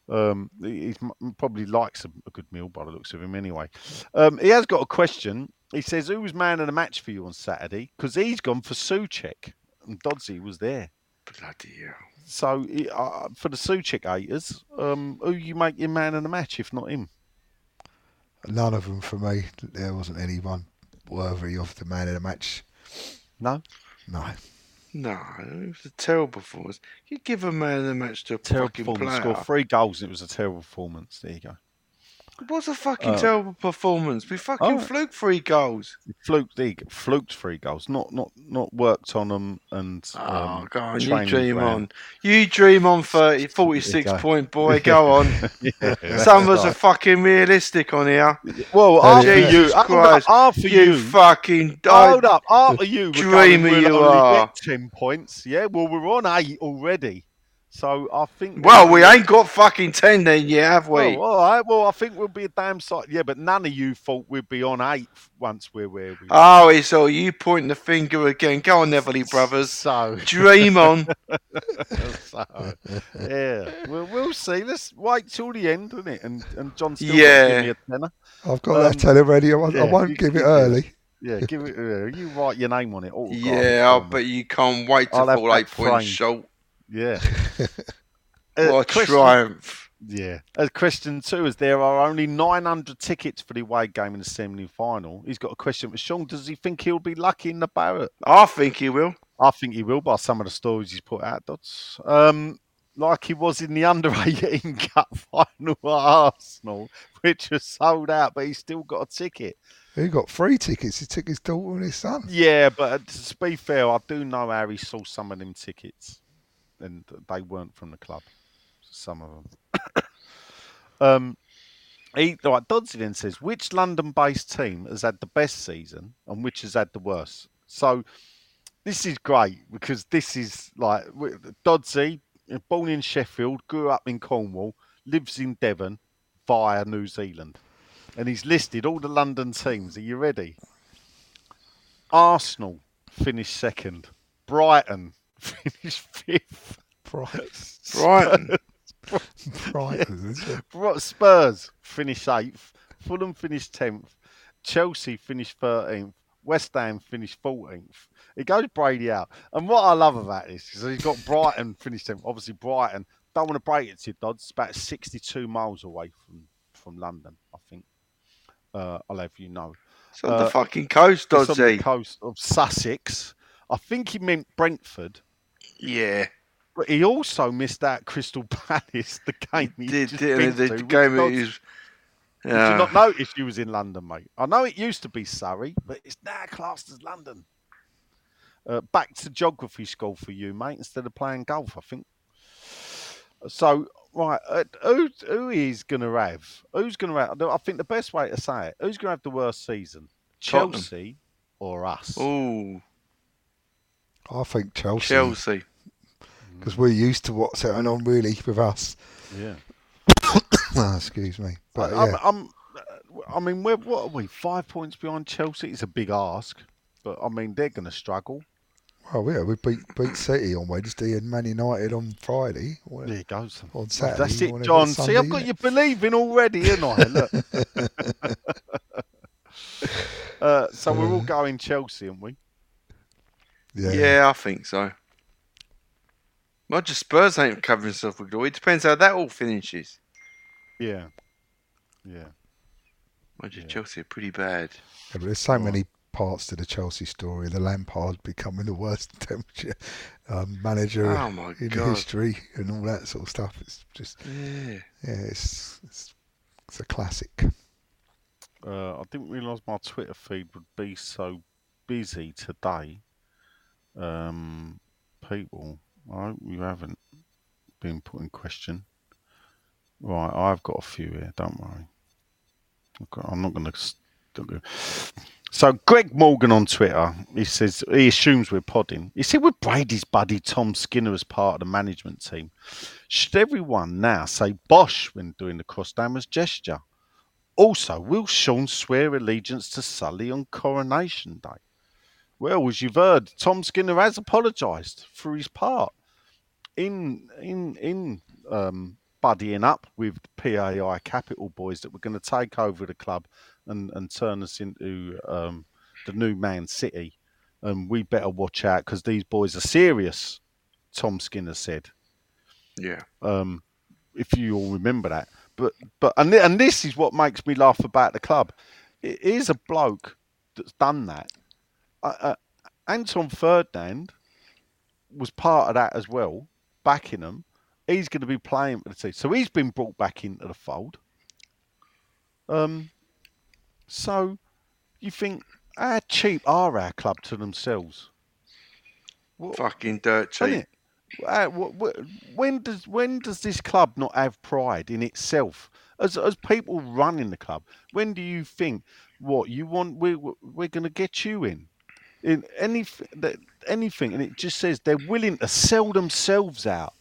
Um, he he's, probably likes a, a good meal by the looks of him anyway. Um, he has got a question. he says, "Who was man of the match for you on Saturday?" Because he's gone for Souček, and Dodsey was there. Bloody hell. So uh, for the Souček haters, um, who you make your man of the match if not him? None of them for me. There wasn't anyone worthy of the man of the match. No, No. No, it was a terrible performance. You give a man of the match to a terrible fucking performance. player. Scored three goals, and it was a terrible performance. There you go. Was a fucking Uh, terrible performance. We fucking oh. fluke three goals. Fluked, he fluked three goals. Not not not worked on them and. Oh, um, go on, you dream on. You dream on 30, 46 point boy. Go on. Yeah, Some of us right. are fucking realistic on here. Well, Uh, after Jesus you, up, Christ. after you, you, fucking. hold I- up, after you, Dreamer you are. ten points. Yeah, well, we're on eight already, so I think. Well, we ain't got fucking 10 then yeah, have we? Well, all right. Well, I think we'll be a damn sight. Yeah, but none of you thought we'd be on eight once we're where we. Oh, it's all you pointing the finger again. Go on, Everly Brothers. So, Dream on. so yeah, we'll, we'll see. Let's wait till the end, isn't it? And and John still Yeah. give me a tenner. I've got Um, that tenner ready. I, won't- I won't give it give it. early. Yeah, give it. Uh, you write your name on it. autograph it Yeah, I for me. bet you can't wait to I'll fall that eight points framed. short. Yeah. What a question- triumph. Yeah. Uh, question two is there are only 900 tickets for the away game in the semi final. He's got a question for Sean. Does he think he'll be lucky in the Barrett? I think he will. I think he will by some of the stories he's put out, Dots. Um, like he was in the under 18 cup final at Arsenal, which was sold out, but he's still got a ticket. He got free tickets. He took his daughter and his son. Yeah, but uh, to be fair, I do know how he saw some of them tickets, and they weren't from the club. Some of them. um, he Dodsey then says, which London-based team has had the best season and which has had the worst? So this is great because this is like Dodsey, born in Sheffield, grew up in Cornwall, lives in Devon via New Zealand, and he's listed all the London teams. Are you ready? Arsenal finished second. Brighton finished fifth. Brighton. Brighton. Brighton. isn't it? Bro- Spurs finished eighth. Fulham finished tenth. Chelsea finished thirteenth. West Ham finished fourteenth. It goes Brady out. And what I love about this is he's got Brighton finished tenth. Obviously, Brighton. Don't want to break it to you, Dodds. It's about sixty-two miles away from from London. I think. Uh, I'll have you know. It's on Uh, the fucking coast, It's on the coast of Sussex. I think he meant Brentford. Yeah. But he also missed out Crystal Palace, the game he Did, did, been the to, which game Dodds- it is. Did you not notice you was in London, mate? I know it used to be Surrey, but it's now classed as London. Uh, back to geography school for you, mate, instead of playing golf, I think. So, right, uh, who, who is going to have? Who's going to have? I think the best way to say it, who's going to have the worst season? Tottenham. Chelsea or us? Ooh, I think Chelsea. Chelsea. Because we're used to what's going on really with us. Yeah. Ah, excuse me. But I, yeah, I'm, I'm, I mean, we're, what are we? Five points behind Chelsea? It's a big ask, but I mean, they're going to struggle. well, yeah, we beat beat City on Wednesday and Man United on Friday. Well, There you go. On Saturday. That's it, John. it's See, I've got you believing already, haven't I? Look. uh, so we're all going Chelsea, aren't we? Yeah. Yeah. I think so. Roger Spurs ain't covering himself with glory. It depends how that all finishes. Yeah. Yeah. Roger Chelsea are pretty bad. Yeah, but there's so many parts to the Chelsea story. The Lampard becoming the worst temperature um, manager Oh, my in God. history and all that sort of stuff. It's just Yeah. yeah, it's it's, it's a classic. Uh, I didn't realise my Twitter feed would be so busy today. Um, people, I you haven't been put in question. Right, I've got a few here. Don't worry. I'm not going to. So Greg Morgan on Twitter, he says he assumes we're podding. He said with Brady's buddy Tom Skinner as part of the management team, should everyone now say Bosch when doing the cross damage gesture? Also, will Sean swear allegiance to Sully on Coronation Day? Well, as you've heard, Tom Skinner has apologised for his part in in in um, buddying up with PAI Capital Boys that were going to take over the club and, and turn us into um, the new Man City. And we better watch out because these boys are serious. Tom Skinner said. Yeah. Um, if you all remember that. But but and and this is what makes me laugh about the club. It is a bloke that's done that. Uh, Anton Ferdinand was part of that as well, backing them. He's going to be playing for the team, so he's been brought back into the fold. Um, so you think how cheap are our club to themselves? What, Fucking dirt cheap. Uh, wh- wh- when does when does this club not have pride in itself? As as people running the club, when do you think what you want? We're we're going to get you in in anything that anything, and it just says they're willing to sell themselves out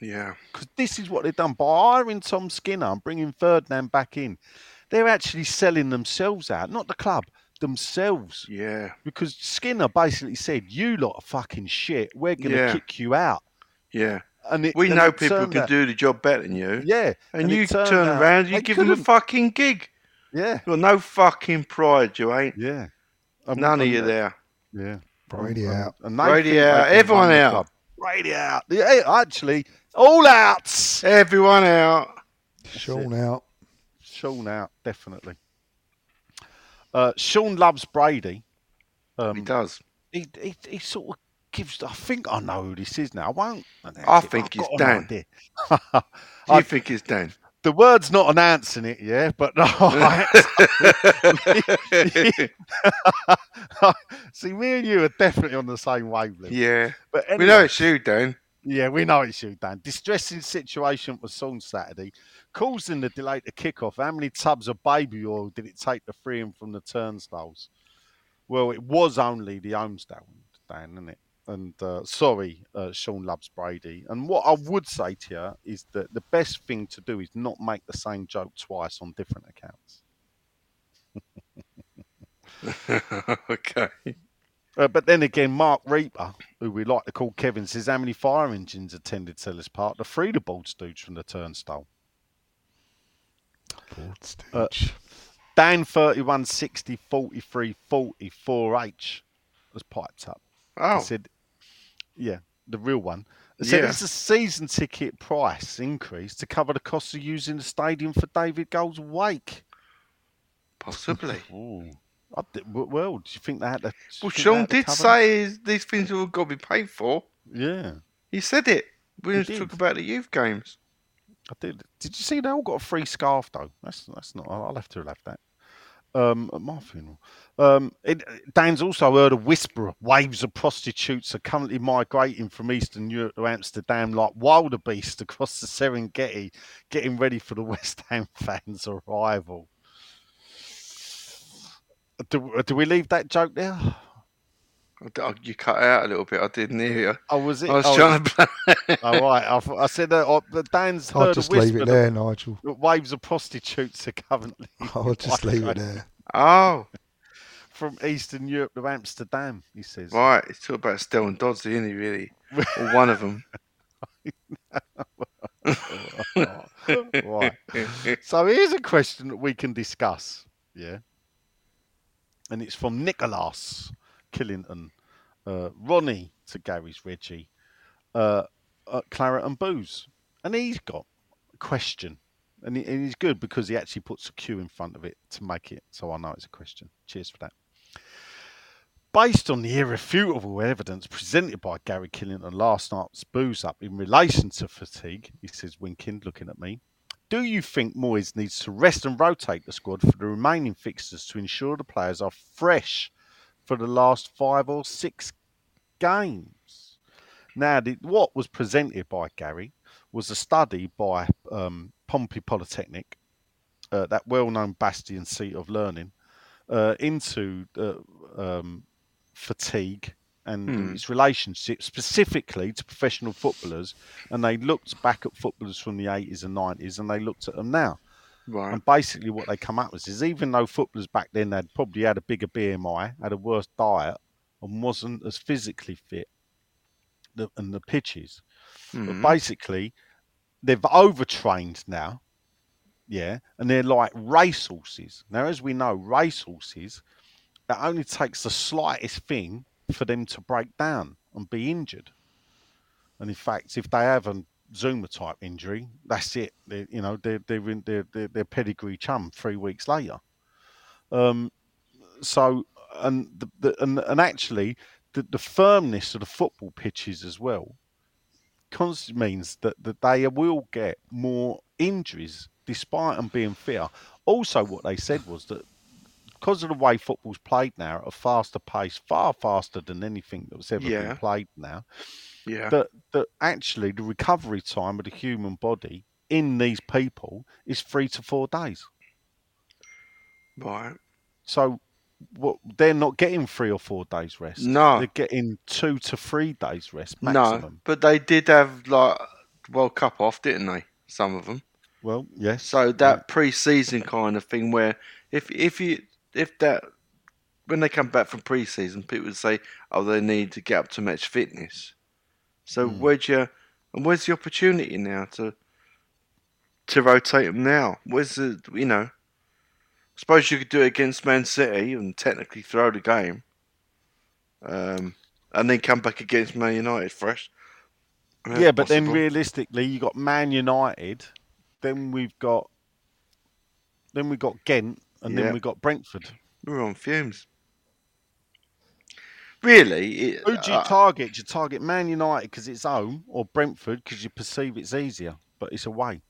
Yeah. because this is what they've done by hiring Tom Skinner and bringing Ferdinand back in. They're actually selling themselves out, not the club, themselves. Yeah. Because Skinner basically said, "You lot are fucking shit. We're going to Yeah. kick you out." Yeah. And it, We and know it people can out- do the job better than you. Yeah, And, and you turn out around, you give them a fucking gig. Yeah, You've got no fucking pride, you ain't. yeah. Um, None of you that- there. Yeah. Brady And- out. And they Brady think they out. Everyone out. club. Brady out. Yeah, actually, all out. Everyone out. Sean out. Sean out, definitely. Uh, Sean loves Brady. Um, He does. he, he, he sort of gives. I think I know who this is now. I won't. I announce think but it's I've got an Dan. Do you I- think it's Dan? The word's not announcing it, yeah, but no. See, me and you are definitely on the same wavelength. yeah. But We know it's you, Dan. Yeah, we know it's you, Dan. Distressing situation for Son Saturday. Causing the delay to kick off. How many tubs of baby oil did it take to free him from the turnstiles? Well, it was only the Holmesdale, Dan, isn't it? And uh, sorry, uh, Sean loves Brady. And what I would say to you is that the best thing to do is not make the same joke twice on different accounts. okay. Uh, but then again, Mark Reaper, who we like to call Kevin, says how many fire engines attended Selhurst Park to free the bald stooge from the turnstile. Uh, Dan 31 60 43 44 H was piped up. Oh. He said, yeah, the real one. He said, Yeah. it's a season ticket price increase to cover the cost of using the stadium for David Gold's wake. Possibly. Ooh. I well, do you think they had to? Well, Sean did say these things have all got to be paid for. Yeah. He said it. We He talking about the youth games. I did. Did you see they all got a free scarf though? That's that's not. I'll have to have that. Um, at my funeral. Um, it, Dan's also heard a whisper waves of prostitutes are currently migrating from Eastern Europe to Amsterdam like wildebeest across the Serengeti, getting ready for the West Ham fans' arrival. Do, do we leave that joke there? I d- I- You cut out a little bit. I didn't hear you. Oh, was it? I was oh, trying to play. All right. I, thought- I said that uh, that Dan's I'll heard just a leave it that- there, Nigel. waves of prostitutes are currently I'll just leave it there. Oh, from Eastern Europe to Amsterdam. He says. right. He's talking about Stellan Dodsley, isn't he, really? or one of them. right. So here's a question that we can discuss. Yeah. And it's from Nicholas Killington, uh, Ronnie to Gary's Reggie, uh, uh, Claret and Booze. And he's got a question. And, he, and he's good because he actually puts a Q in front of it to make it so I know it's a question. Cheers for that. Based on the irrefutable evidence presented by Gary Killington last night's booze up in relation to fatigue, he says, winking, looking at me, do you think Moyes needs to rest and rotate the squad for the remaining fixtures to ensure the players are fresh for the last five or six games? Now, the, what was presented by Gary was a study by um, Pompey Polytechnic, uh, that well known bastion seat of learning, uh, into uh, um, fatigue and Hmm. its relationship specifically to professional footballers. And they looked back at footballers from the 80s and 90s and they looked at them now. Right. And basically, what they come up with is even though footballers back then had probably had a bigger BMI, had a worse diet, and wasn't as physically fit, the, and the pitches, Mhm. but basically they've overtrained now, yeah, and they're like racehorses. Now, as we know, racehorses, it only takes the slightest thing for them to break down and be injured. And in fact, if they have a Zouma type injury, that's it. They, you know, they're they're in they're, they're, they're pedigree chum three weeks later. Um, so and the, the and and actually the, the firmness of the football pitches as well cons- means that, that they will get more injuries despite them being fair. Also, what they said was that because of the way football's played now at a faster pace, far faster than anything that was ever Yeah. been played now, Yeah. that that actually the recovery time of the human body in these people is three to four days. right. So what they're not getting three or four days rest. No. They're getting two to three days rest No, but they did have like World Cup off, didn't they? Some of them. Well, yes. So that pre-season kind of thing, where if if you if that when they come back from pre-season, people would say, "Oh, they need to get up to match fitness." So Hmm. where'd you and where's the opportunity now to to rotate them now? Where's the you know? I suppose you could do it against Man City and technically throw the game, um, and then come back against Man United fresh. Yeah, but then realistically, you got Man United, then we've got, then we got Ghent, and Yeah. then we got Brentford. we're on fumes. Really, it, Who do you uh, target? Do you target Man United because it's home, or Brentford because you perceive it's easier, but it's away?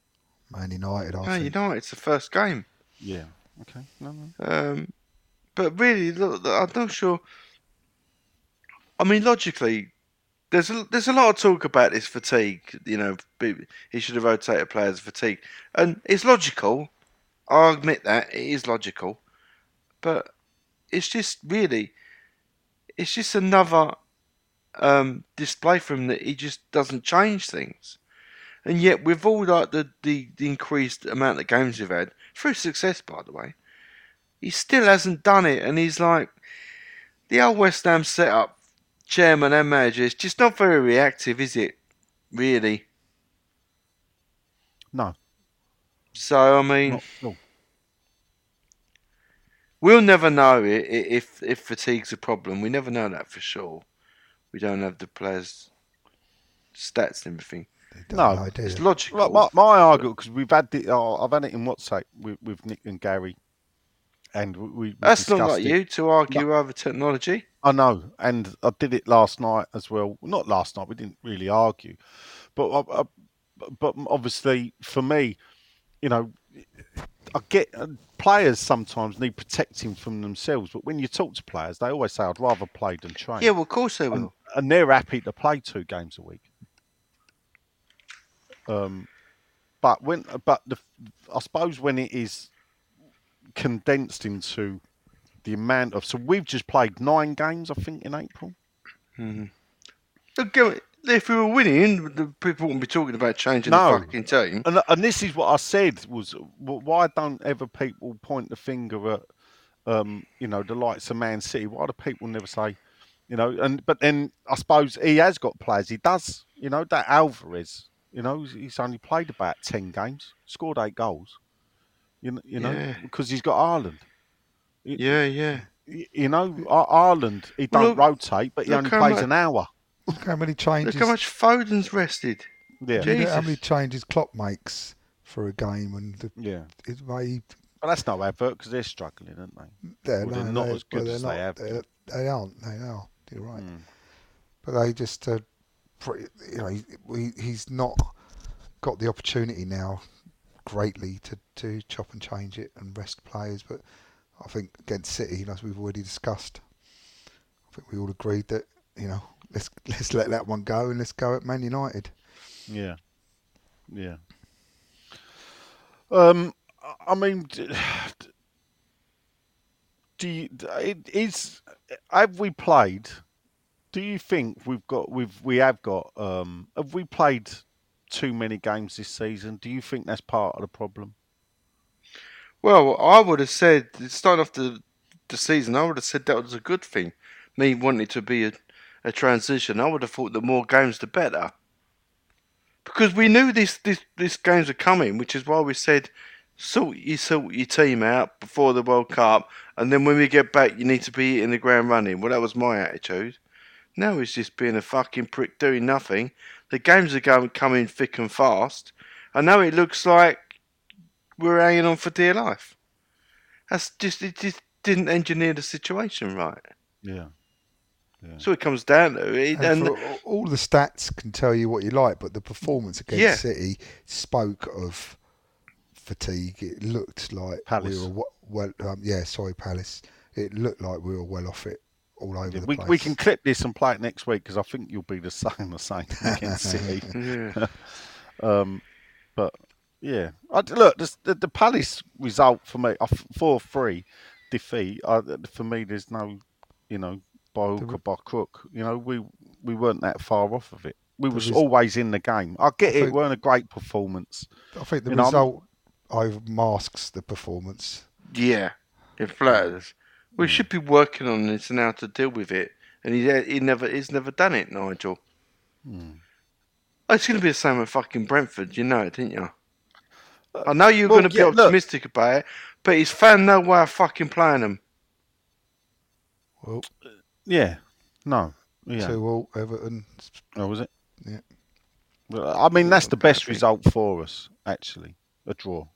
Man United, I Man think. United, it's the first game. Yeah. Okay. No, no. Um, but really, look, I'm not sure. I mean, logically, there's a, there's a lot of talk about this fatigue. You know, he should have rotated players fatigue, and it's logical. I admit that it is logical, but it's just really, it's just another um, display from him that he just doesn't change things. And yet, with all like the, the, the increased amount of games we've had, through success, by the way, he still hasn't done it. And he's like, the old West Ham setup, chairman and manager, is just not very reactive, is it? Really? No. So, I mean, Not at all. We'll never know i- i- if, if fatigue's a problem. We never know that for sure. We don't have the players' stats and everything. No, know, do It's logical. Well, my, my argument because we've had the oh, I've had it in WhatsApp with, with Nick and Gary, and we. we That's not discussed like it. you to argue over technology. I know, and I did it last night as well. Not last night. We didn't really argue, but uh, uh, I, I, but obviously for me, you know, I get uh, players sometimes need protecting from themselves. But when you talk to players, they always say, "I'd rather play than train." Yeah, well, of course they and, will. and they're happy to play two games a week. Um, but when, but the, I suppose when it is condensed into the amount of, so we've just played nine games, I think, in April. Look, go- If we were winning, the people wouldn't be talking about changing No. the fucking team. And and this is what I said was why don't ever people point the finger at um, you know the likes of Man City? Why do people never say, you know? And but then I suppose he has got players. He does, you know, that Alvarez. You know, he's- only played about ten games, scored eight goals. You know, you know, Yeah. because he's got Haaland. Yeah, yeah. You know, Haaland. He don't look- rotate, but he only plays an hour. Look how many changes. Look how much Foden's rested. Yeah, do you know how many changes Klopp makes for a game, and the, yeah. it may Well, that's no advert because they're struggling, aren't they? they're, Well, they're not they- as good well, as they're they have they're- They aren't. They are. You're right. Mm. But they just, uh, pre- you know, he, he's not got the opportunity now greatly to, to chop and change it and rest players. But I think against City, as we've already discussed, I think we all agreed that you know let's let's let that one go and let's go at Man United. Yeah, yeah. Um, I- I mean, d- d- do you? It is. Have we played? Do you think we've got? We've we have got. Um, have we played too many games this season? Do you think that's part of the problem? Well, I would have said, starting off the, the season, I would have said that was a good thing. Me wanting to be a, a transition, I would have thought the more games, the better. Because we knew this, this, this games are coming, which is why we said sort you sort your team out before the World Cup, and then when we get back, you need to be in the ground running. Well, that was my attitude. Now he's just being a fucking prick doing nothing. The games are going coming thick and fast, and now it looks like we're hanging on for dear life. That's just it. Just didn't engineer the situation right. Yeah. So it comes down to it, And and for, all the stats can tell you what you like, but the performance against Yeah. City spoke of fatigue. It looked like Palace. we were well. Um, yeah, sorry, Palace. It looked like we were well off it all over Yeah, the we, place. we can clip this and play it next week because I think you'll be the same the same against City. Yeah. um, but yeah, I, look the, the the Palace result for me a four three defeat. I, for me, there's no you know by hook or by crook. You know we we weren't that far off of it. We was res- always in the game. I get I it. think- weren't a great performance. I think the you know, I'm- result over masks the performance. yeah, it flatters. We hmm. should be working on this and how to deal with it, and he he never he's never done it, Nigel. Hmm. Oh, it's going to be the same with fucking Brentford, you know it, didn't you? Uh, I know you're well, going to be yeah, look. optimistic about it, but he's found no way of fucking playing them. Well, Yeah, no, yeah. two all Everton. Oh, was it? Yeah. Well, I mean, that's the best result for us, actually. A draw,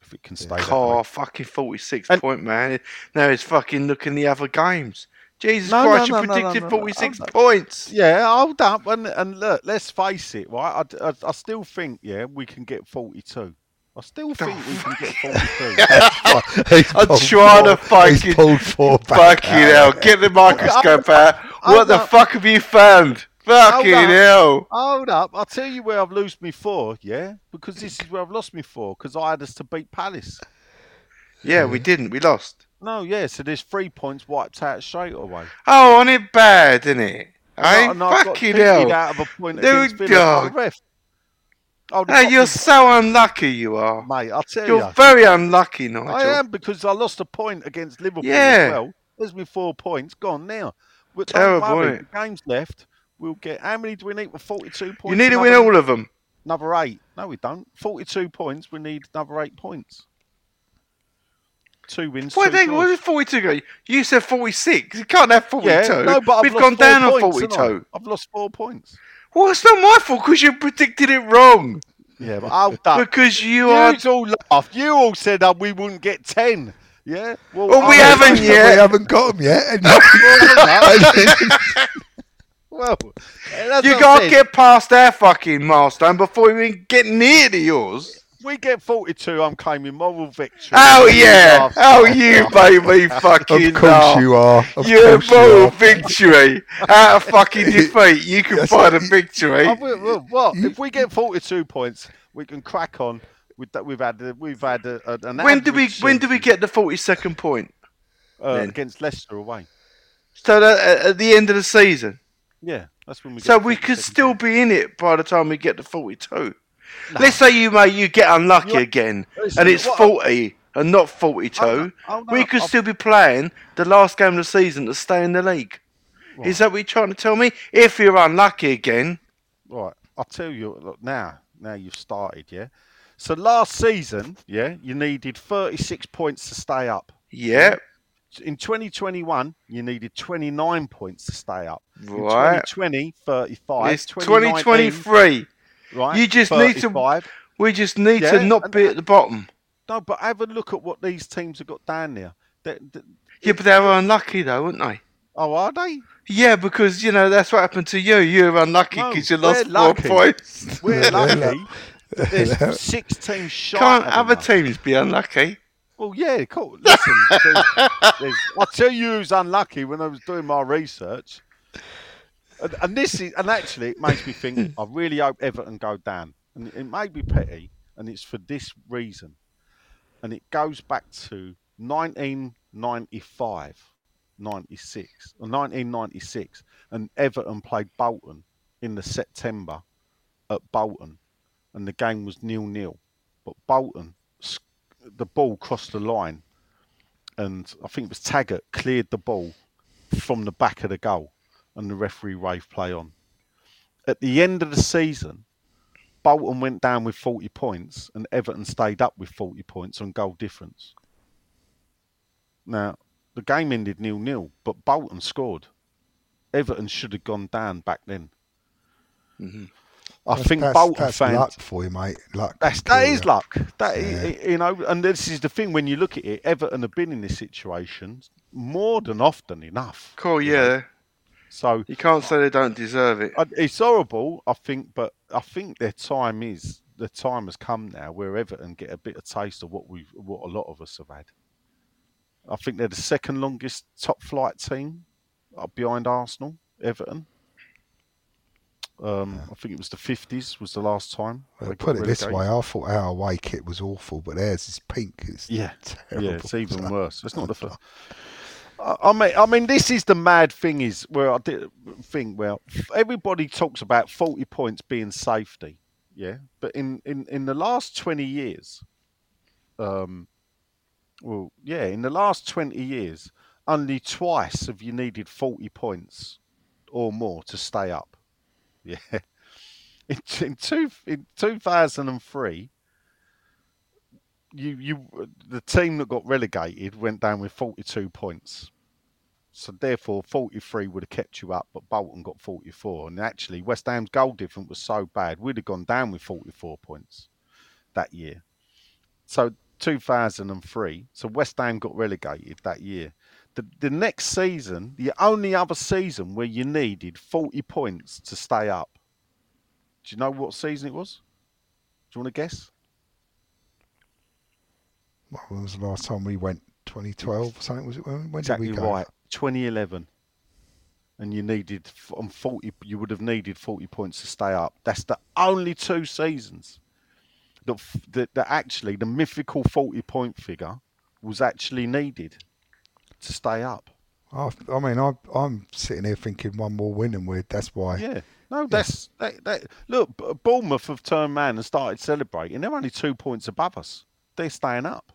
if it can stay that Oh, fucking 46 And- point, man. Now he's fucking looking the other games. Jesus No, Christ, no, you no, no, no, predicted no, no. 46 I'm points. Yeah, hold up and and look. Let's face it, right? I, I, I still think, yeah, we can get forty-two. I still think we can get forty-two. He's I'm pulled trying to four- he's fucking- pulled four back. Fucking hell, get the microscope out. What the up. fuck have you found? Fucking up. hell. hold up, I'll tell you where I've lost me four. Yeah, because this is where I've lost me four because I had us to beat Palace. Yeah, we didn't. We lost. No, yeah, so there's three points wiped out straight away. Oh, on it bad, isn't it? Hey, And I got fucking beaten hell. out of a point Dude, against Villa by the God. ref. Oh, Hey, you're so unlucky, you are. mate. I'll tell You're you. very unlucky, Nigel. I am because I lost a point against Liverpool Yeah. as well. There's me four points gone now. But Terrible, games left. We'll get how many do we need? for 42 points. You need to win all of them. Another eight. No, we don't. 42 points. We need another eight points. Two wins. Why they, what did 42 go? You said 46. You can't have 42. Yeah, no, but I've We've gone down on points, haven't 42. I've lost four points. Well, it's not my fault because you predicted it wrong. Yeah, but up. Because you you are. all laughed. You all said that we wouldn't get 10. Yeah? Well, Well, we haven't yet. We haven't got them yet. Well, You got to get past our fucking milestone before we even get near to yours. We get 42, I'm claiming moral victory. Oh, yeah. Oh, you, baby. Fucking of course no. you are. Of You're course you moral are. victory. Out of fucking defeat, you can Yes, find a victory. I will- well, well, if we get 42 points, we can crack on. With that, we've had a- we've had a, a, an When do we average when do we season, get the 42nd point? uh, then? against Leicester away? So that at at the end of the season. Yeah, that's when we. So get we could 42 still be in it by the time we get to 42. Let's say you may you get unlucky You- again Listen, and it's what- 40 and not 42. Hold on, hold we could I've- still be playing the last game of the season to stay in the league. Is that what you're trying to tell me? If you're unlucky again, Right, I'll tell you look, now. Now you've started, yeah. So last season, yeah, you needed 36 points to stay up. yeah, In 2021, you needed 29 points to stay up. In Right. 2020, 35. it's 2019, 2023. Right. You just need to- 35. We just need Yeah, to not and- be at the bottom. No, but have a look at what these teams have got down there. They- they- Yeah, but they were unlucky though, weren't they? oh, are they? Yeah, because you know that's what happened to you. You were unlucky No, because you lost we're four points. We're lucky. that There's six teams short. Can't of other us. teams be unlucky? Well, yeah, cool. Listen, there's, there's, I'll tell you who's unlucky when I was doing my research. And, and this is, and actually, it makes me think. I really hope Everton go down, and it may be petty, and it's for this reason, and it goes back to 1995, 96, or 1996, and Everton played Bolton in the September at Bolton, and the game was nil nil, but Bolton the ball crossed the line, and I think it was Taggart cleared the ball from the back of the goal, and the referee waved play on. At the end of the season, Bolton went down with 40 points and Everton stayed up with 40 points on goal difference. Now, the game ended nil nil, but Bolton scored. Everton should have gone down back then. Mm-hmm. I That's- think that's, Bolton that's fans. luck for you, mate. Luck. That's, can that kill is you. luck. That Yeah. i- you know, and this is the thing when you look at it. Everton have been in this situation more than often enough. Cool, yeah. So You can't say they don't deserve it. It's horrible, I think, but I think their time is the time has come now where Everton get a bit of taste of what we what a lot of us have had. I think they're the second longest top flight team uh, behind Arsenal, Everton. Um, I think it was the fifties was the last time. Well, they put it this way, I thought our away kit was awful, but theirs is pink. It's Yeah, terrible. yeah, it's even So- worse. It's not the first. I mean, I mean, this is the mad thing is where I did think. Well, everybody talks about forty points being safety, yeah, but in in in the last twenty years, um, well, yeah, in the last twenty years, only twice have you needed forty points or more to stay up. Yeah, in, in two in two thousand and three you you the team that got relegated went down with 42 points. So therefore 43 would have kept you up, but Bolton got 44. And actually West Ham's goal difference was so bad, we'd have gone down with 44 points that year. So 2003, so West Ham got relegated that year. The, the next season, the only other season where you needed 40 points to stay up. Do you know what season it was? Do you want to guess? What was the last time we went? 2012 or something? Was it? When, when exactly did we go? right. 2011, and you needed on 40. You would have needed 40 points to stay up. That's the only two seasons that that, that actually the mythical 40 point figure was actually needed to stay up. I, I mean, I, I'm sitting here thinking one more win and we're that's why. Yeah. No, that's that, that, look. Bournemouth have turned man and started celebrating. They're only two points above us. They're staying up.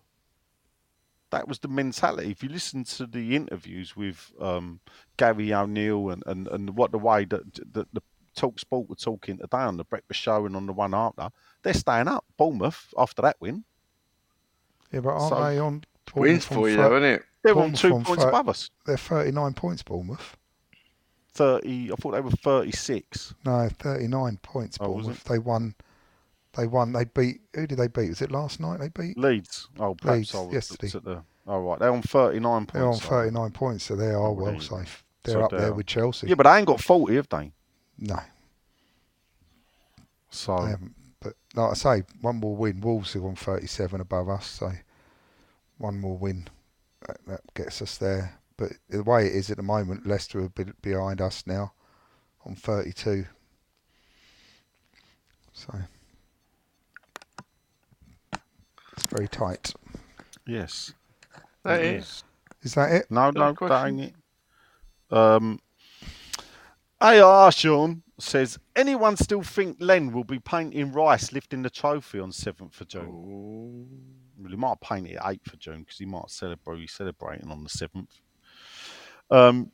That was the mentality. If you listen to the interviews with um, Gary O'Neill and, and, and what the way that, that the Talk Sport were talking today on the breakfast show and on the one after, they're staying up. Bournemouth after that win, Yeah, but aren't So- they on? Wins for you, though, isn't it? they're on two points thir- above us. They're 39 points, Bournemouth. Thirty. I thought they were thirty-six. No, 39 points, Oh, was Bournemouth. They won. They won. They beat. Who did they beat? Was it last night? They beat. Leeds. Oh, perhaps Leeds, I was yesterday. at the. Oh right, they're on thirty-nine points. They're on so- 39 points, so they are Oh, well there safe. They're So up there they're- with Chelsea. Yeah, but they ain't got forty, have they? no, So they haven't. But like I say, one more win. Wolves are on 37 above us, so one more win that, that gets us there. But the way it is at the moment, Leicester are be- behind us now on 32. So it's very tight. yes, That it is. Is that it? No, Got no, a that question? ain't it. Um, AR Sean says, anyone still think Len will be painting Rice lifting the trophy on 7th of June? Well, he might paint it 8th of June because he might celebrate, he's celebrating on the 7th. Um,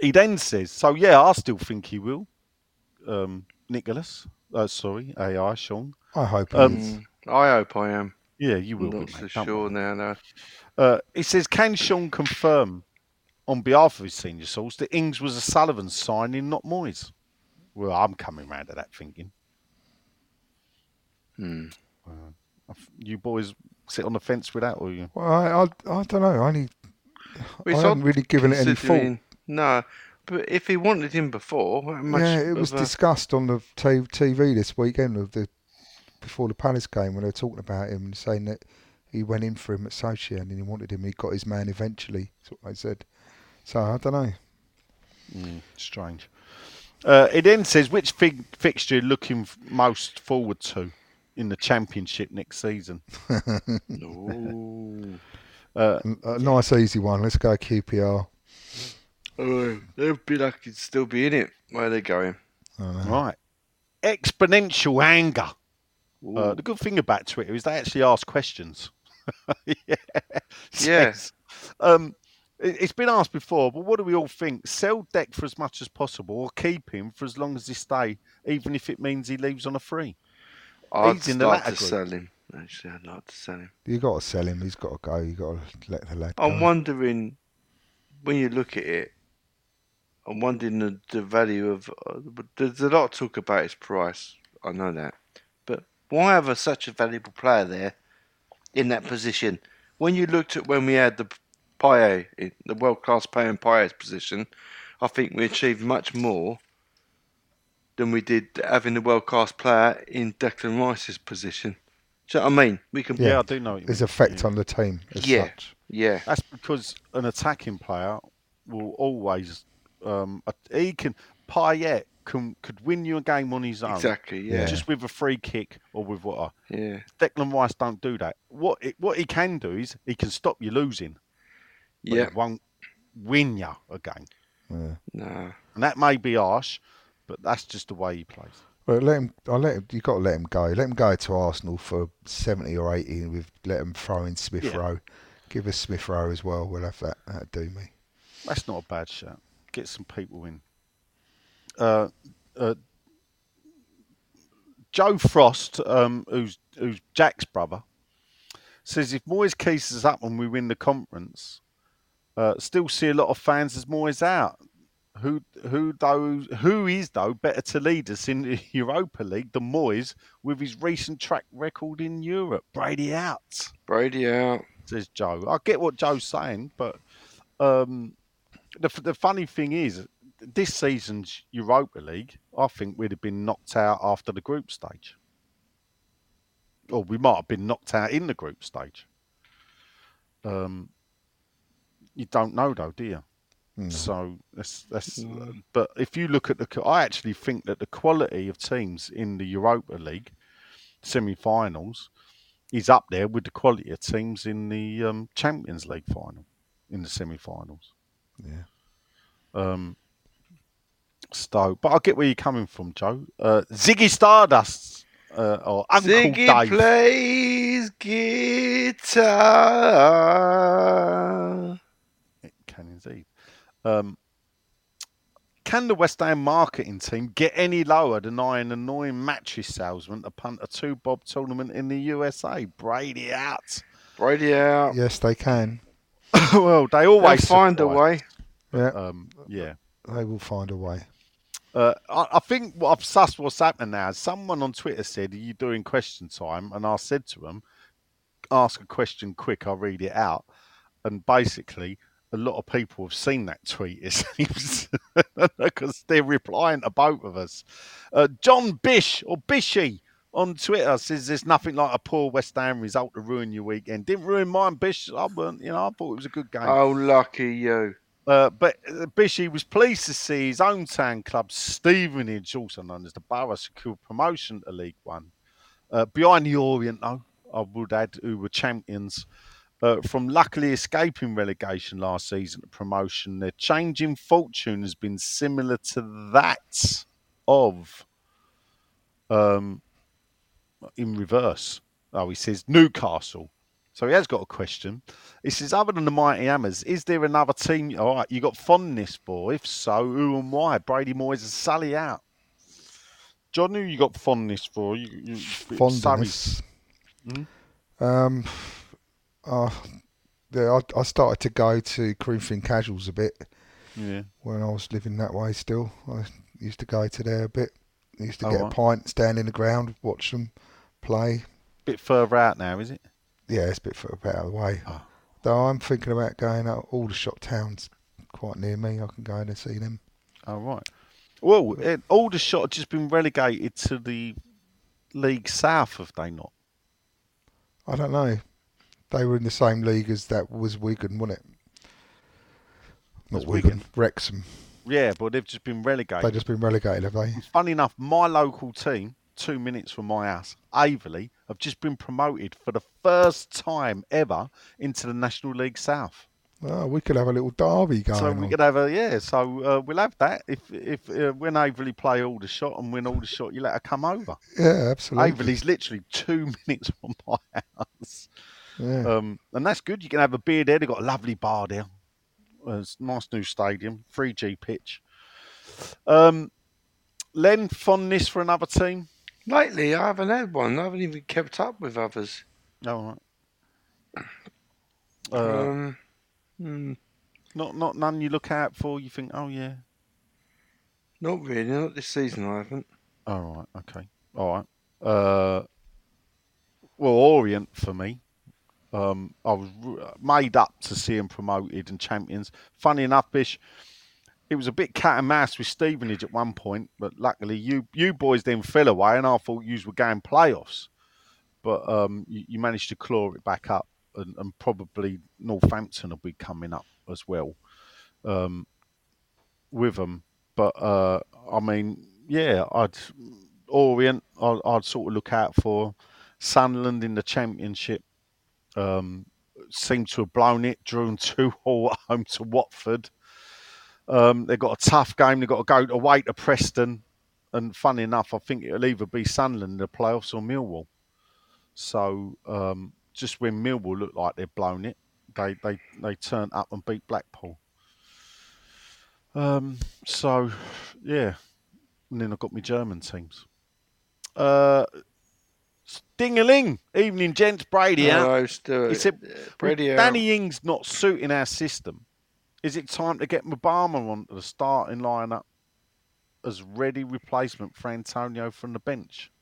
he then says, so yeah, I still think he will. Um, Nicholas, uh, sorry, AI Sean. I hope it Um, is. I hope I am. Yeah, you will. I'm be, not so mate, don't sure now, no. Uh, he says, can Sean confirm on behalf of his senior source that Ings was a Sullivan signing, not Moyes? Well, I'm coming round to that thinking. Hmm. You boys sit on the fence with that, or you? Well, I, I, I don't know. I only Well, I it's haven't odd really given it any thought. No, but if he wanted him before, much yeah, it was of a- discussed on the t- TV this weekend of the before the Palace game when they were talking about him and saying that he went in for him at Sochi and he wanted him. He got his man eventually. That's what they said. So I don't know. Strange. Uh, it then says, which fig- fixture you're looking f- most forward to in the Championship next season? Ooh. Uh, A nice easy one. Let's go QPR. Oh, they'll be lucky to still be in it. Where are they going? Right. Exponential anger. Uh, the good thing about Twitter is they actually ask questions. yeah. Yeah. Um, it- it's been asked before, but what do we all think? Sell Deck for as much as possible, or keep him for as long as he stay, even if it means he leaves on a free. I'd He's in the like to group. sell him. Actually, I'd like to sell him. you got to sell him. He's got to go. you got to let the lad I'm go. wondering when you look at it. I'm wondering the, the value of. Uh, there's a lot of talk about his price. I know that, but why have a, such a valuable player there in that position? When you looked at when we had the Payet, the world class Payet and Payet's position, I think we achieved much more than we did having the world class player in Declan Rice's position. Do you know what I mean? We can. Yeah, I do know what His mean. effect on the team as Yeah. such. Yeah. That's because an attacking player will always um, he can Payet can could win you a game on his own. Exactly, yeah. Just with a free kick or with what. Yeah. Declan Rice don't do that. What it, what he can do is he can stop you losing. But Yeah. He won't win you a game. Yeah. No. And that may be harsh, but that's just the way he plays. Well, let him. I let him. You got to let him go. Let him go to Arsenal for seventy or eighty. We've let him throw in Smith Yeah. Rowe. Give us Smith Rowe as well. We'll have that. That'd do me. That's not a bad shot. Get some people in. Uh, uh, Joe Frost, um, who's who's Jack's brother, says if Moyes cases up and we win the conference, uh, still see a lot of fans as Moyes out. Who who though who is though better to lead us in the Europa League than Moyes with his recent track record in Europe? Brady out Brady out. says Joe. I get what Joe's saying, but um, the the funny thing is, this season's Europa League, I think we'd have been knocked out after the group stage, or we might have been knocked out in the group stage. Um, you don't know though, do you? So that's that's. But if you look at the, I actually think that the quality of teams in the Europa League semi-finals is up there with the quality of teams in the um, Champions League final, in the semi-finals. Yeah. Um. So, but I get where you're coming from, Joe. Uh, Ziggy Stardust uh, or Uncle Ziggy Dave. plays guitar. It can indeed. Um, can the West Ham marketing team get any lower than an annoying mattress salesman to punt a two bob tournament in the USA? Brady out. Brady out. Yes, they can. well, they They'll always find a way. Yeah, Um, yeah. they will find a way. Uh, I, I think what I've sussed what's happening now is someone on Twitter said, Are you doing question time? And I said to them, Ask a question quick, I'll read it out. And basically, a lot of people have seen that tweet, it seems, because they're replying to both of us. Uh, John Bish, or Bishy, on Twitter says there's nothing like a poor West Ham result to ruin your weekend. Didn't ruin mine, Bish. I weren't, you know, I thought it was a good game. Oh, lucky you. Uh, but uh, Bishy was pleased to see his own town club, Stevenage, also known as the Borough, secure promotion to League One. Uh, behind the Orient, though, I would add, who were champions uh, from luckily escaping relegation last season to promotion. Their change in fortune has been similar to that of, um, in reverse. Oh, he says Newcastle. So he has got a question. He says, other than the Mighty Hammers, is there another team? All right, you got fondness for? If so, who and why? Brady Moyes and Sally out. John, who you got fondness for? You, you, Fondness. Hmm? Um, uh, yeah, I, I started to go to Greenfin Casuals a bit Yeah. when I was living that way. Still, I used to go to there a bit. Used to Oh, get right. a pint, stand in the ground, watch them play. A bit further out now, is it? Yeah, it's a bit further out of the way. Oh. Though I'm thinking about going out Aldershot towns quite near me. I can go in and see them. Oh, right. Well, Aldershot have just been relegated to the League South, have they not? I don't know. They were in the same league as that was Wigan, wasn't it? Not Wigan, Wigan. Wrexham. Yeah, but they've just been relegated. They've just been relegated, have they? Funny enough, my local team, two minutes from my house, Aveley, have just been promoted for the first time ever into the National League South. Oh, we could have a little derby going so on. we could have a yeah. So uh, we'll have that if if uh, when Aveley play Aldershot and win Aldershot, you let her come over. Yeah, absolutely. Aveley's literally two minutes from my house, Yeah. um, and that's good. You can have a beer there. They've got a lovely bar there. It's a nice new stadium, 3G pitch. Um, Len, fondness for another team? Lately, I haven't had one. I haven't even kept up with others. No, right. Uh, um, hmm, not not none you look out for. You think, oh yeah. not really. Not this season. I haven't. All right. Okay. All right. Uh, well, Orient for me. Um, I was made up to see him promoted and champions. Funny enough, Bish, it was a bit cat and mouse with Stevenage at one point, but luckily you you boys then fell away, and I thought you were going playoffs, but um, you, you managed to claw it back up, and, and probably Northampton will be coming up as well um, with them. But uh, I mean, yeah, I'd Orient. I'd, I'd sort of look out for Sunderland in the Championship. Um, seem to have blown it, drawn two all at home to Watford. Um, they've got a tough game. They've got to go away to Preston, and funny enough, I think it'll either be Sunderland in the playoffs or Millwall. So um, just when Millwall look like they've blown it, they they they turned up and beat Blackpool. Um, so yeah, and then I've got my German teams. Uh, ling, evening, gents. Brady out. Hello, Stuart. He said, Brady out. Danny Ings not suiting our system. Is it time to get Mubama onto the starting lineup as ready replacement for Antonio from the bench?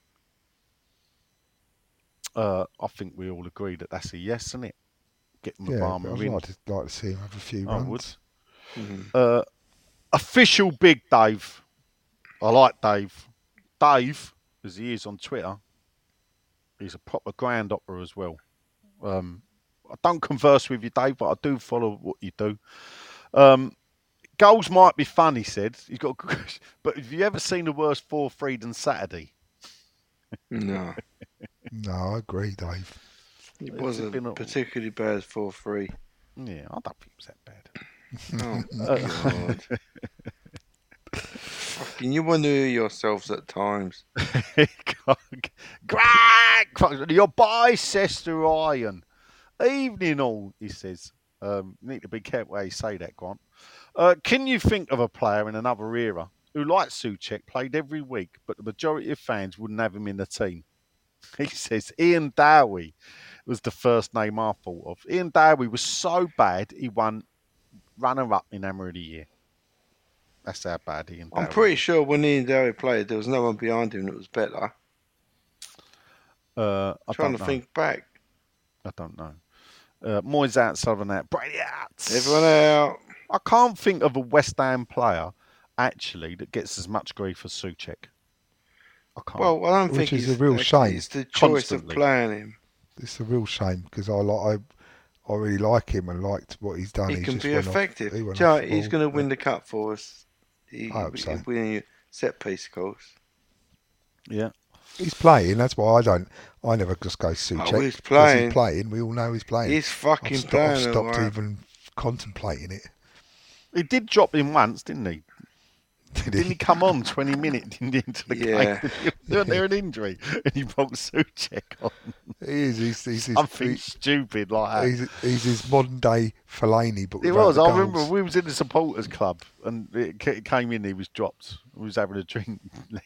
Uh, I think we all agree that that's a yes, isn't it? Get Yeah, Mubama I'd in. like to, like to see him have a few I runs. would. Mhm. Uh, official big Dave. I like Dave. Dave, as he is on Twitter, he's a proper grand opera as well. Um, I don't converse with you, Dave, but I do follow what you do. Um, goals might be fun, he said. He's got, but have you ever seen the worst four three than Saturday? No, No, I agree, Dave. it wasn't been a- particularly bad for free. Yeah, I don't think it was that bad. Oh God! Fucking, you wonder yourselves at times. Greg, your boy, Sister Ryan. Evening all, he says. Um, you need to be careful how you say that, Grant. Uh, can you think of a player in another era who, like Souček, played every week, but the majority of fans wouldn't have him in the team? He says Ian Dowie was the first name I thought of. Ian Dowie was so bad he won runner-up in Hammer of the Year. That's how bad Ian. I'm pretty sure when Ian Dowie played, there was no one behind him that was better. Uh, I trying to know. think back. I don't know. Uh, Moyes out, Southern out, Brady out. Everyone out. I can't think of a West Ham player actually that gets as much grief as Souček. I can't. Well, I don't Which think is it's, a real shame. It's the choice Constantly. of playing him. It's a real shame because I like I, I really like him and liked what he's done. He He can just be went off- effective. he went you know, he's going to win the cup for us. He, I hope so. he'll win a set piece, of course. yeah. He's playing. That's why I don't. I never just go Souček. Oh, he's 'cause playing. He's playing. We all know he's playing. He's fucking I've, sto- playing. I've stopped alright. even contemplating it. He did drop in once, didn't he? Did Didn't he come on 20 minutes into the Yeah. game? Wasn't there an injury? And he brought Souček on. He is. He's, he's, his, Something he- stupid like that. he's, he's his modern day Fellaini, but It was. I goals. remember we was in the supporters club, and it came in. He was dropped. He was having a drink.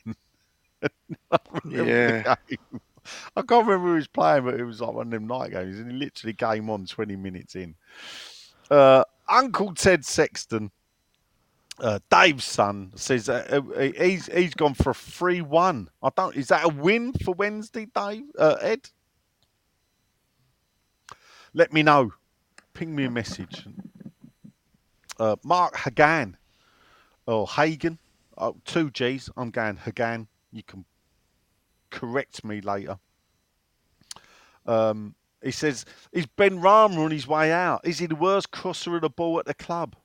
I Yeah. I can't remember who he was playing, but it was like one of them night games, and he literally came on twenty minutes in. Uh, Uncle Ted Sexton, uh, Dave's son, says uh, he's he's gone for a three-one. I don't. Is that a win for Wednesday, Dave? Uh, Ed? Let me know. Ping me a message. Uh, Mark Hagan or Hagen, oh, two G's. I'm going Hagan. You can correct me later. Um, he says, "Is Benrahma on his way out? Is he the worst crosser of the ball at the club?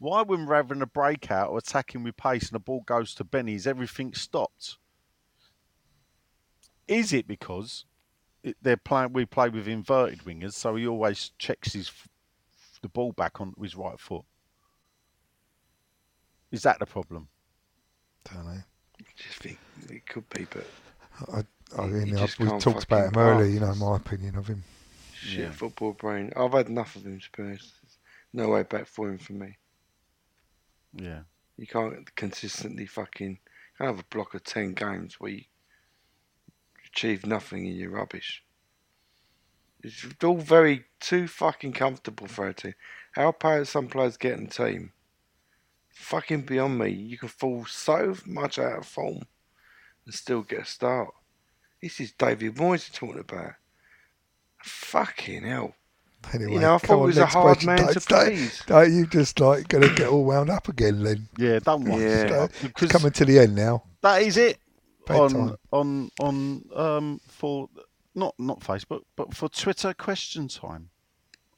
Why, when we're having a breakout or attacking with pace and the ball goes to Benny, is everything stopped? Is it because it, they're playing? We play with inverted wingers, so he always checks his the ball back on his right foot. Is that the problem? Don't know. Just think it could be, but I, I mean, I've- we talked about him fucking earlier. You know my opinion of him. shit Yeah. football brain. I've had enough of him, Spurs. No way back for him for me. Yeah. You can't consistently fucking can't have a block of ten games where you achieve nothing and you're rubbish. It's all very too fucking comfortable for a team. How players some players get in the team? Fucking beyond me. You can fall so much out of form and still get a start. This is David Moyes talking about. Fucking hell. Anyway, You know, I come thought he on, was a hard question. man Don't- to don't- please. Don't you just like going to get all wound up again, Len? Yeah, don't worry. Yeah. So, it's coming to the end now. That is it. Bedtime. On on on um for not not Facebook, but for Twitter question time,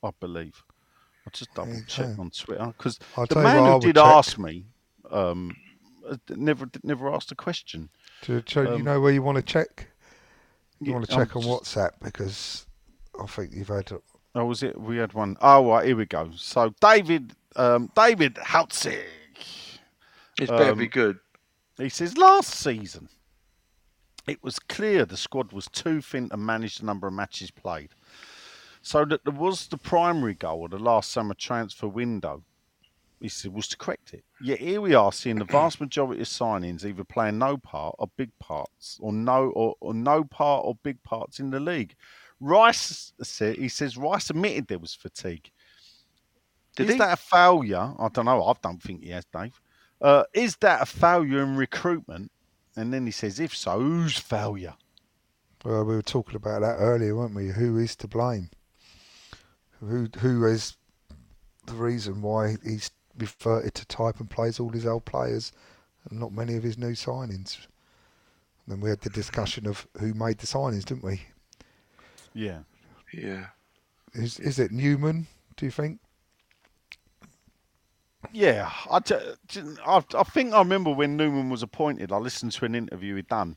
I believe. I just double check Okay. on Twitter because the man who did check. ask me um uh, never never asked a question. Do, do you Um, know where you want to check? You Yeah, want to I'm check on just- WhatsApp because I think you've had. A... Oh, was it? We had one. Oh, right, here we go. So David, um, David Houtzig. It's better Um, be good. He says last season it was clear the squad was too thin to manage the number of matches played. So that there was the primary goal of the last summer transfer window. He said was to correct it. Yet here we are seeing the vast majority of signings either playing no part or big parts, or no or, or no part or big parts in the league. Rice said he says Rice admitted there was fatigue. Did is he? that a failure? I don't know. I don't think he has, Dave. Uh, is that a failure in recruitment? And then he says, if so, whose failure? Well, we were talking about that earlier, weren't we? Who is to blame? Who who is the reason why he's reverted to type and plays all his old players and not many of his new signings? then we had the discussion of who made the signings, didn't we? Yeah. Yeah. Is is it Newman? Do you think? Yeah, I, t- t- I, I think I remember when Newman was appointed. I listened to an interview he'd done,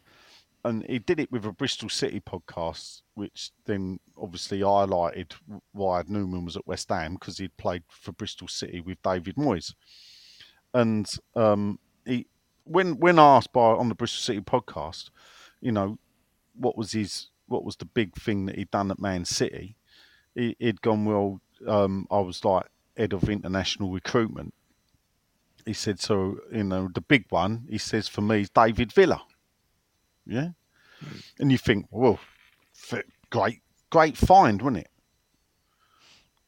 and he did it with a Bristol City podcast, which then obviously highlighted why Newman was at West Ham because he'd played for Bristol City with David Moyes. And um, he, when when asked by on the Bristol City podcast, you know, what was his what was the big thing that he'd done at Man City, he, he'd gone well. Um, I was like head of international recruitment. He said, so, you know, the big one, he says, for me, is David Villa. Yeah? And you think, well, great, great find, wasn't it?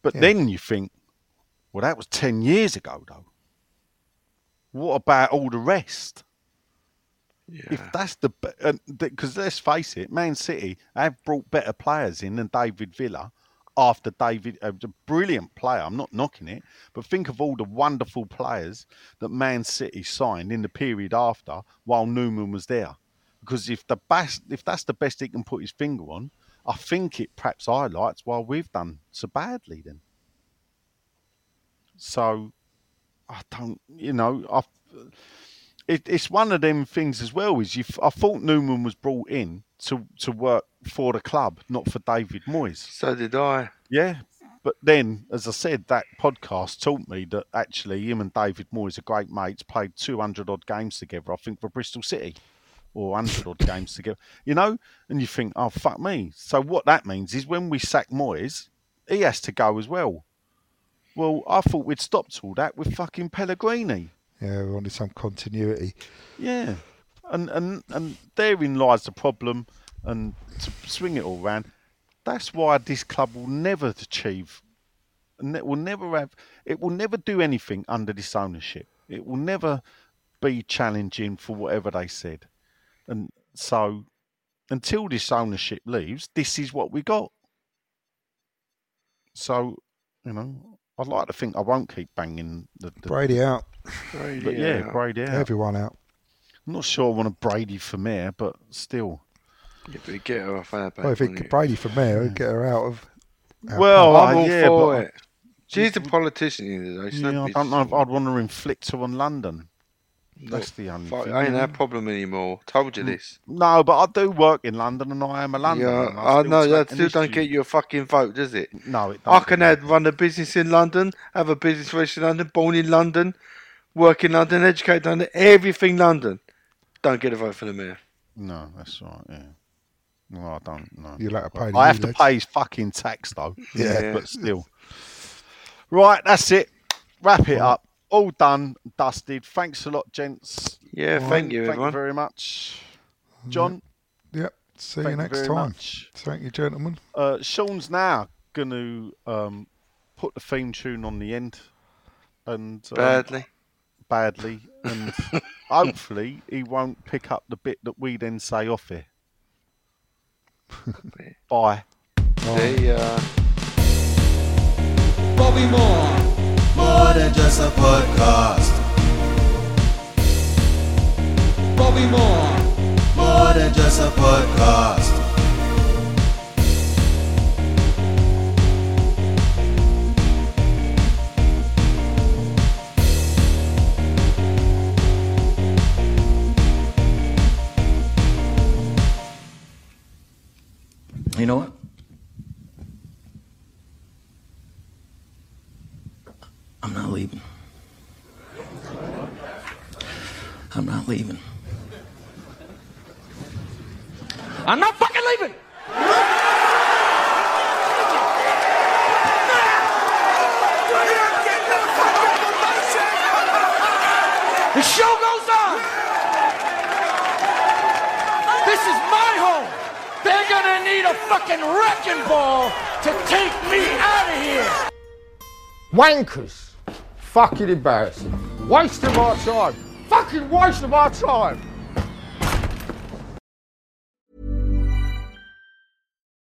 But Yeah. then you think, well, that was 10 years ago, though. What about all the rest? Yeah. If that's the because let's face it, Man City have brought better players in than David Villa. After David, uh, a brilliant player, I'm not knocking it, but think of all the wonderful players that Man City signed in the period after while Newman was there. Because if the best, if that's the best he can put his finger on, I think it perhaps highlights why we've done so badly. Then, so I don't, you know, I it, it's one of them things as well. Is you? I thought Newman was brought in to to work for the club, not for David Moyes. So did I. Yeah, but then, as I said, that podcast taught me that actually him and David Moyes are great mates. Played two hundred odd games together, I think, for Bristol City, or hundred odd games together. You know, and you think, oh fuck me. So what that means is when we sack Moyes, he has to go as well. Well, I thought we'd stopped all that with fucking Pellegrini. Yeah, we wanted some continuity. Yeah, and and and therein lies the problem. And to swing it all round, that's why this club will never achieve, and it will never have, it will never do anything under this ownership. It will never be challenging for whatever they said, and so until this ownership leaves, this is what we got. So, you know, I'd like to think I won't keep banging the, the Brady out. but yeah, Brady out. Everyone out. I'm not sure I want a Brady for mayor, but still. Yeah, but get her off our back. Well, if it could Brady for mayor, get her out of. our Well. I'm all yeah, for but- it. She's a politician, you know. She's Yeah, no I don't know if I'd want to inflict her on London. Business. That's the only Fuck, thing. ain't our problem anymore. Told you mm. this. No, but I do work in London, and I am a Londoner. Yeah, and I know that still don't get you a fucking vote, does it? No, it I don't. can add, run a business in London, have a business registered in London, born in London, work in London, educate London, everything London. Don't get a vote for the mayor. No, that's right. Yeah. No, I don't. No. You'll have to pay I have to ULEZ. pay his fucking tax though. Yeah. but still. Right, that's it. Wrap it up. All done, dusted. Thanks a lot, gents. Yeah, All thank right. you, Thank you very much. John, Yep. See thank you next very time. much. Thank you, gentlemen. Uh, Sean's now going to um, put the theme tune on the end. And um, Badly. badly, and hopefully he won't pick up the bit that we then say off here. Bye. See ya. Bobby Moore. More than just a podcast. Bobby Moore. More than just a podcast. You know what? I'm not leaving. I'm not leaving. I'm not fucking leaving! The show goes on! This is my home! They're gonna need a fucking wrecking ball to take me out of here! Wankers. Fucking embarrassing. Waste of our time. Fucking waste of our time.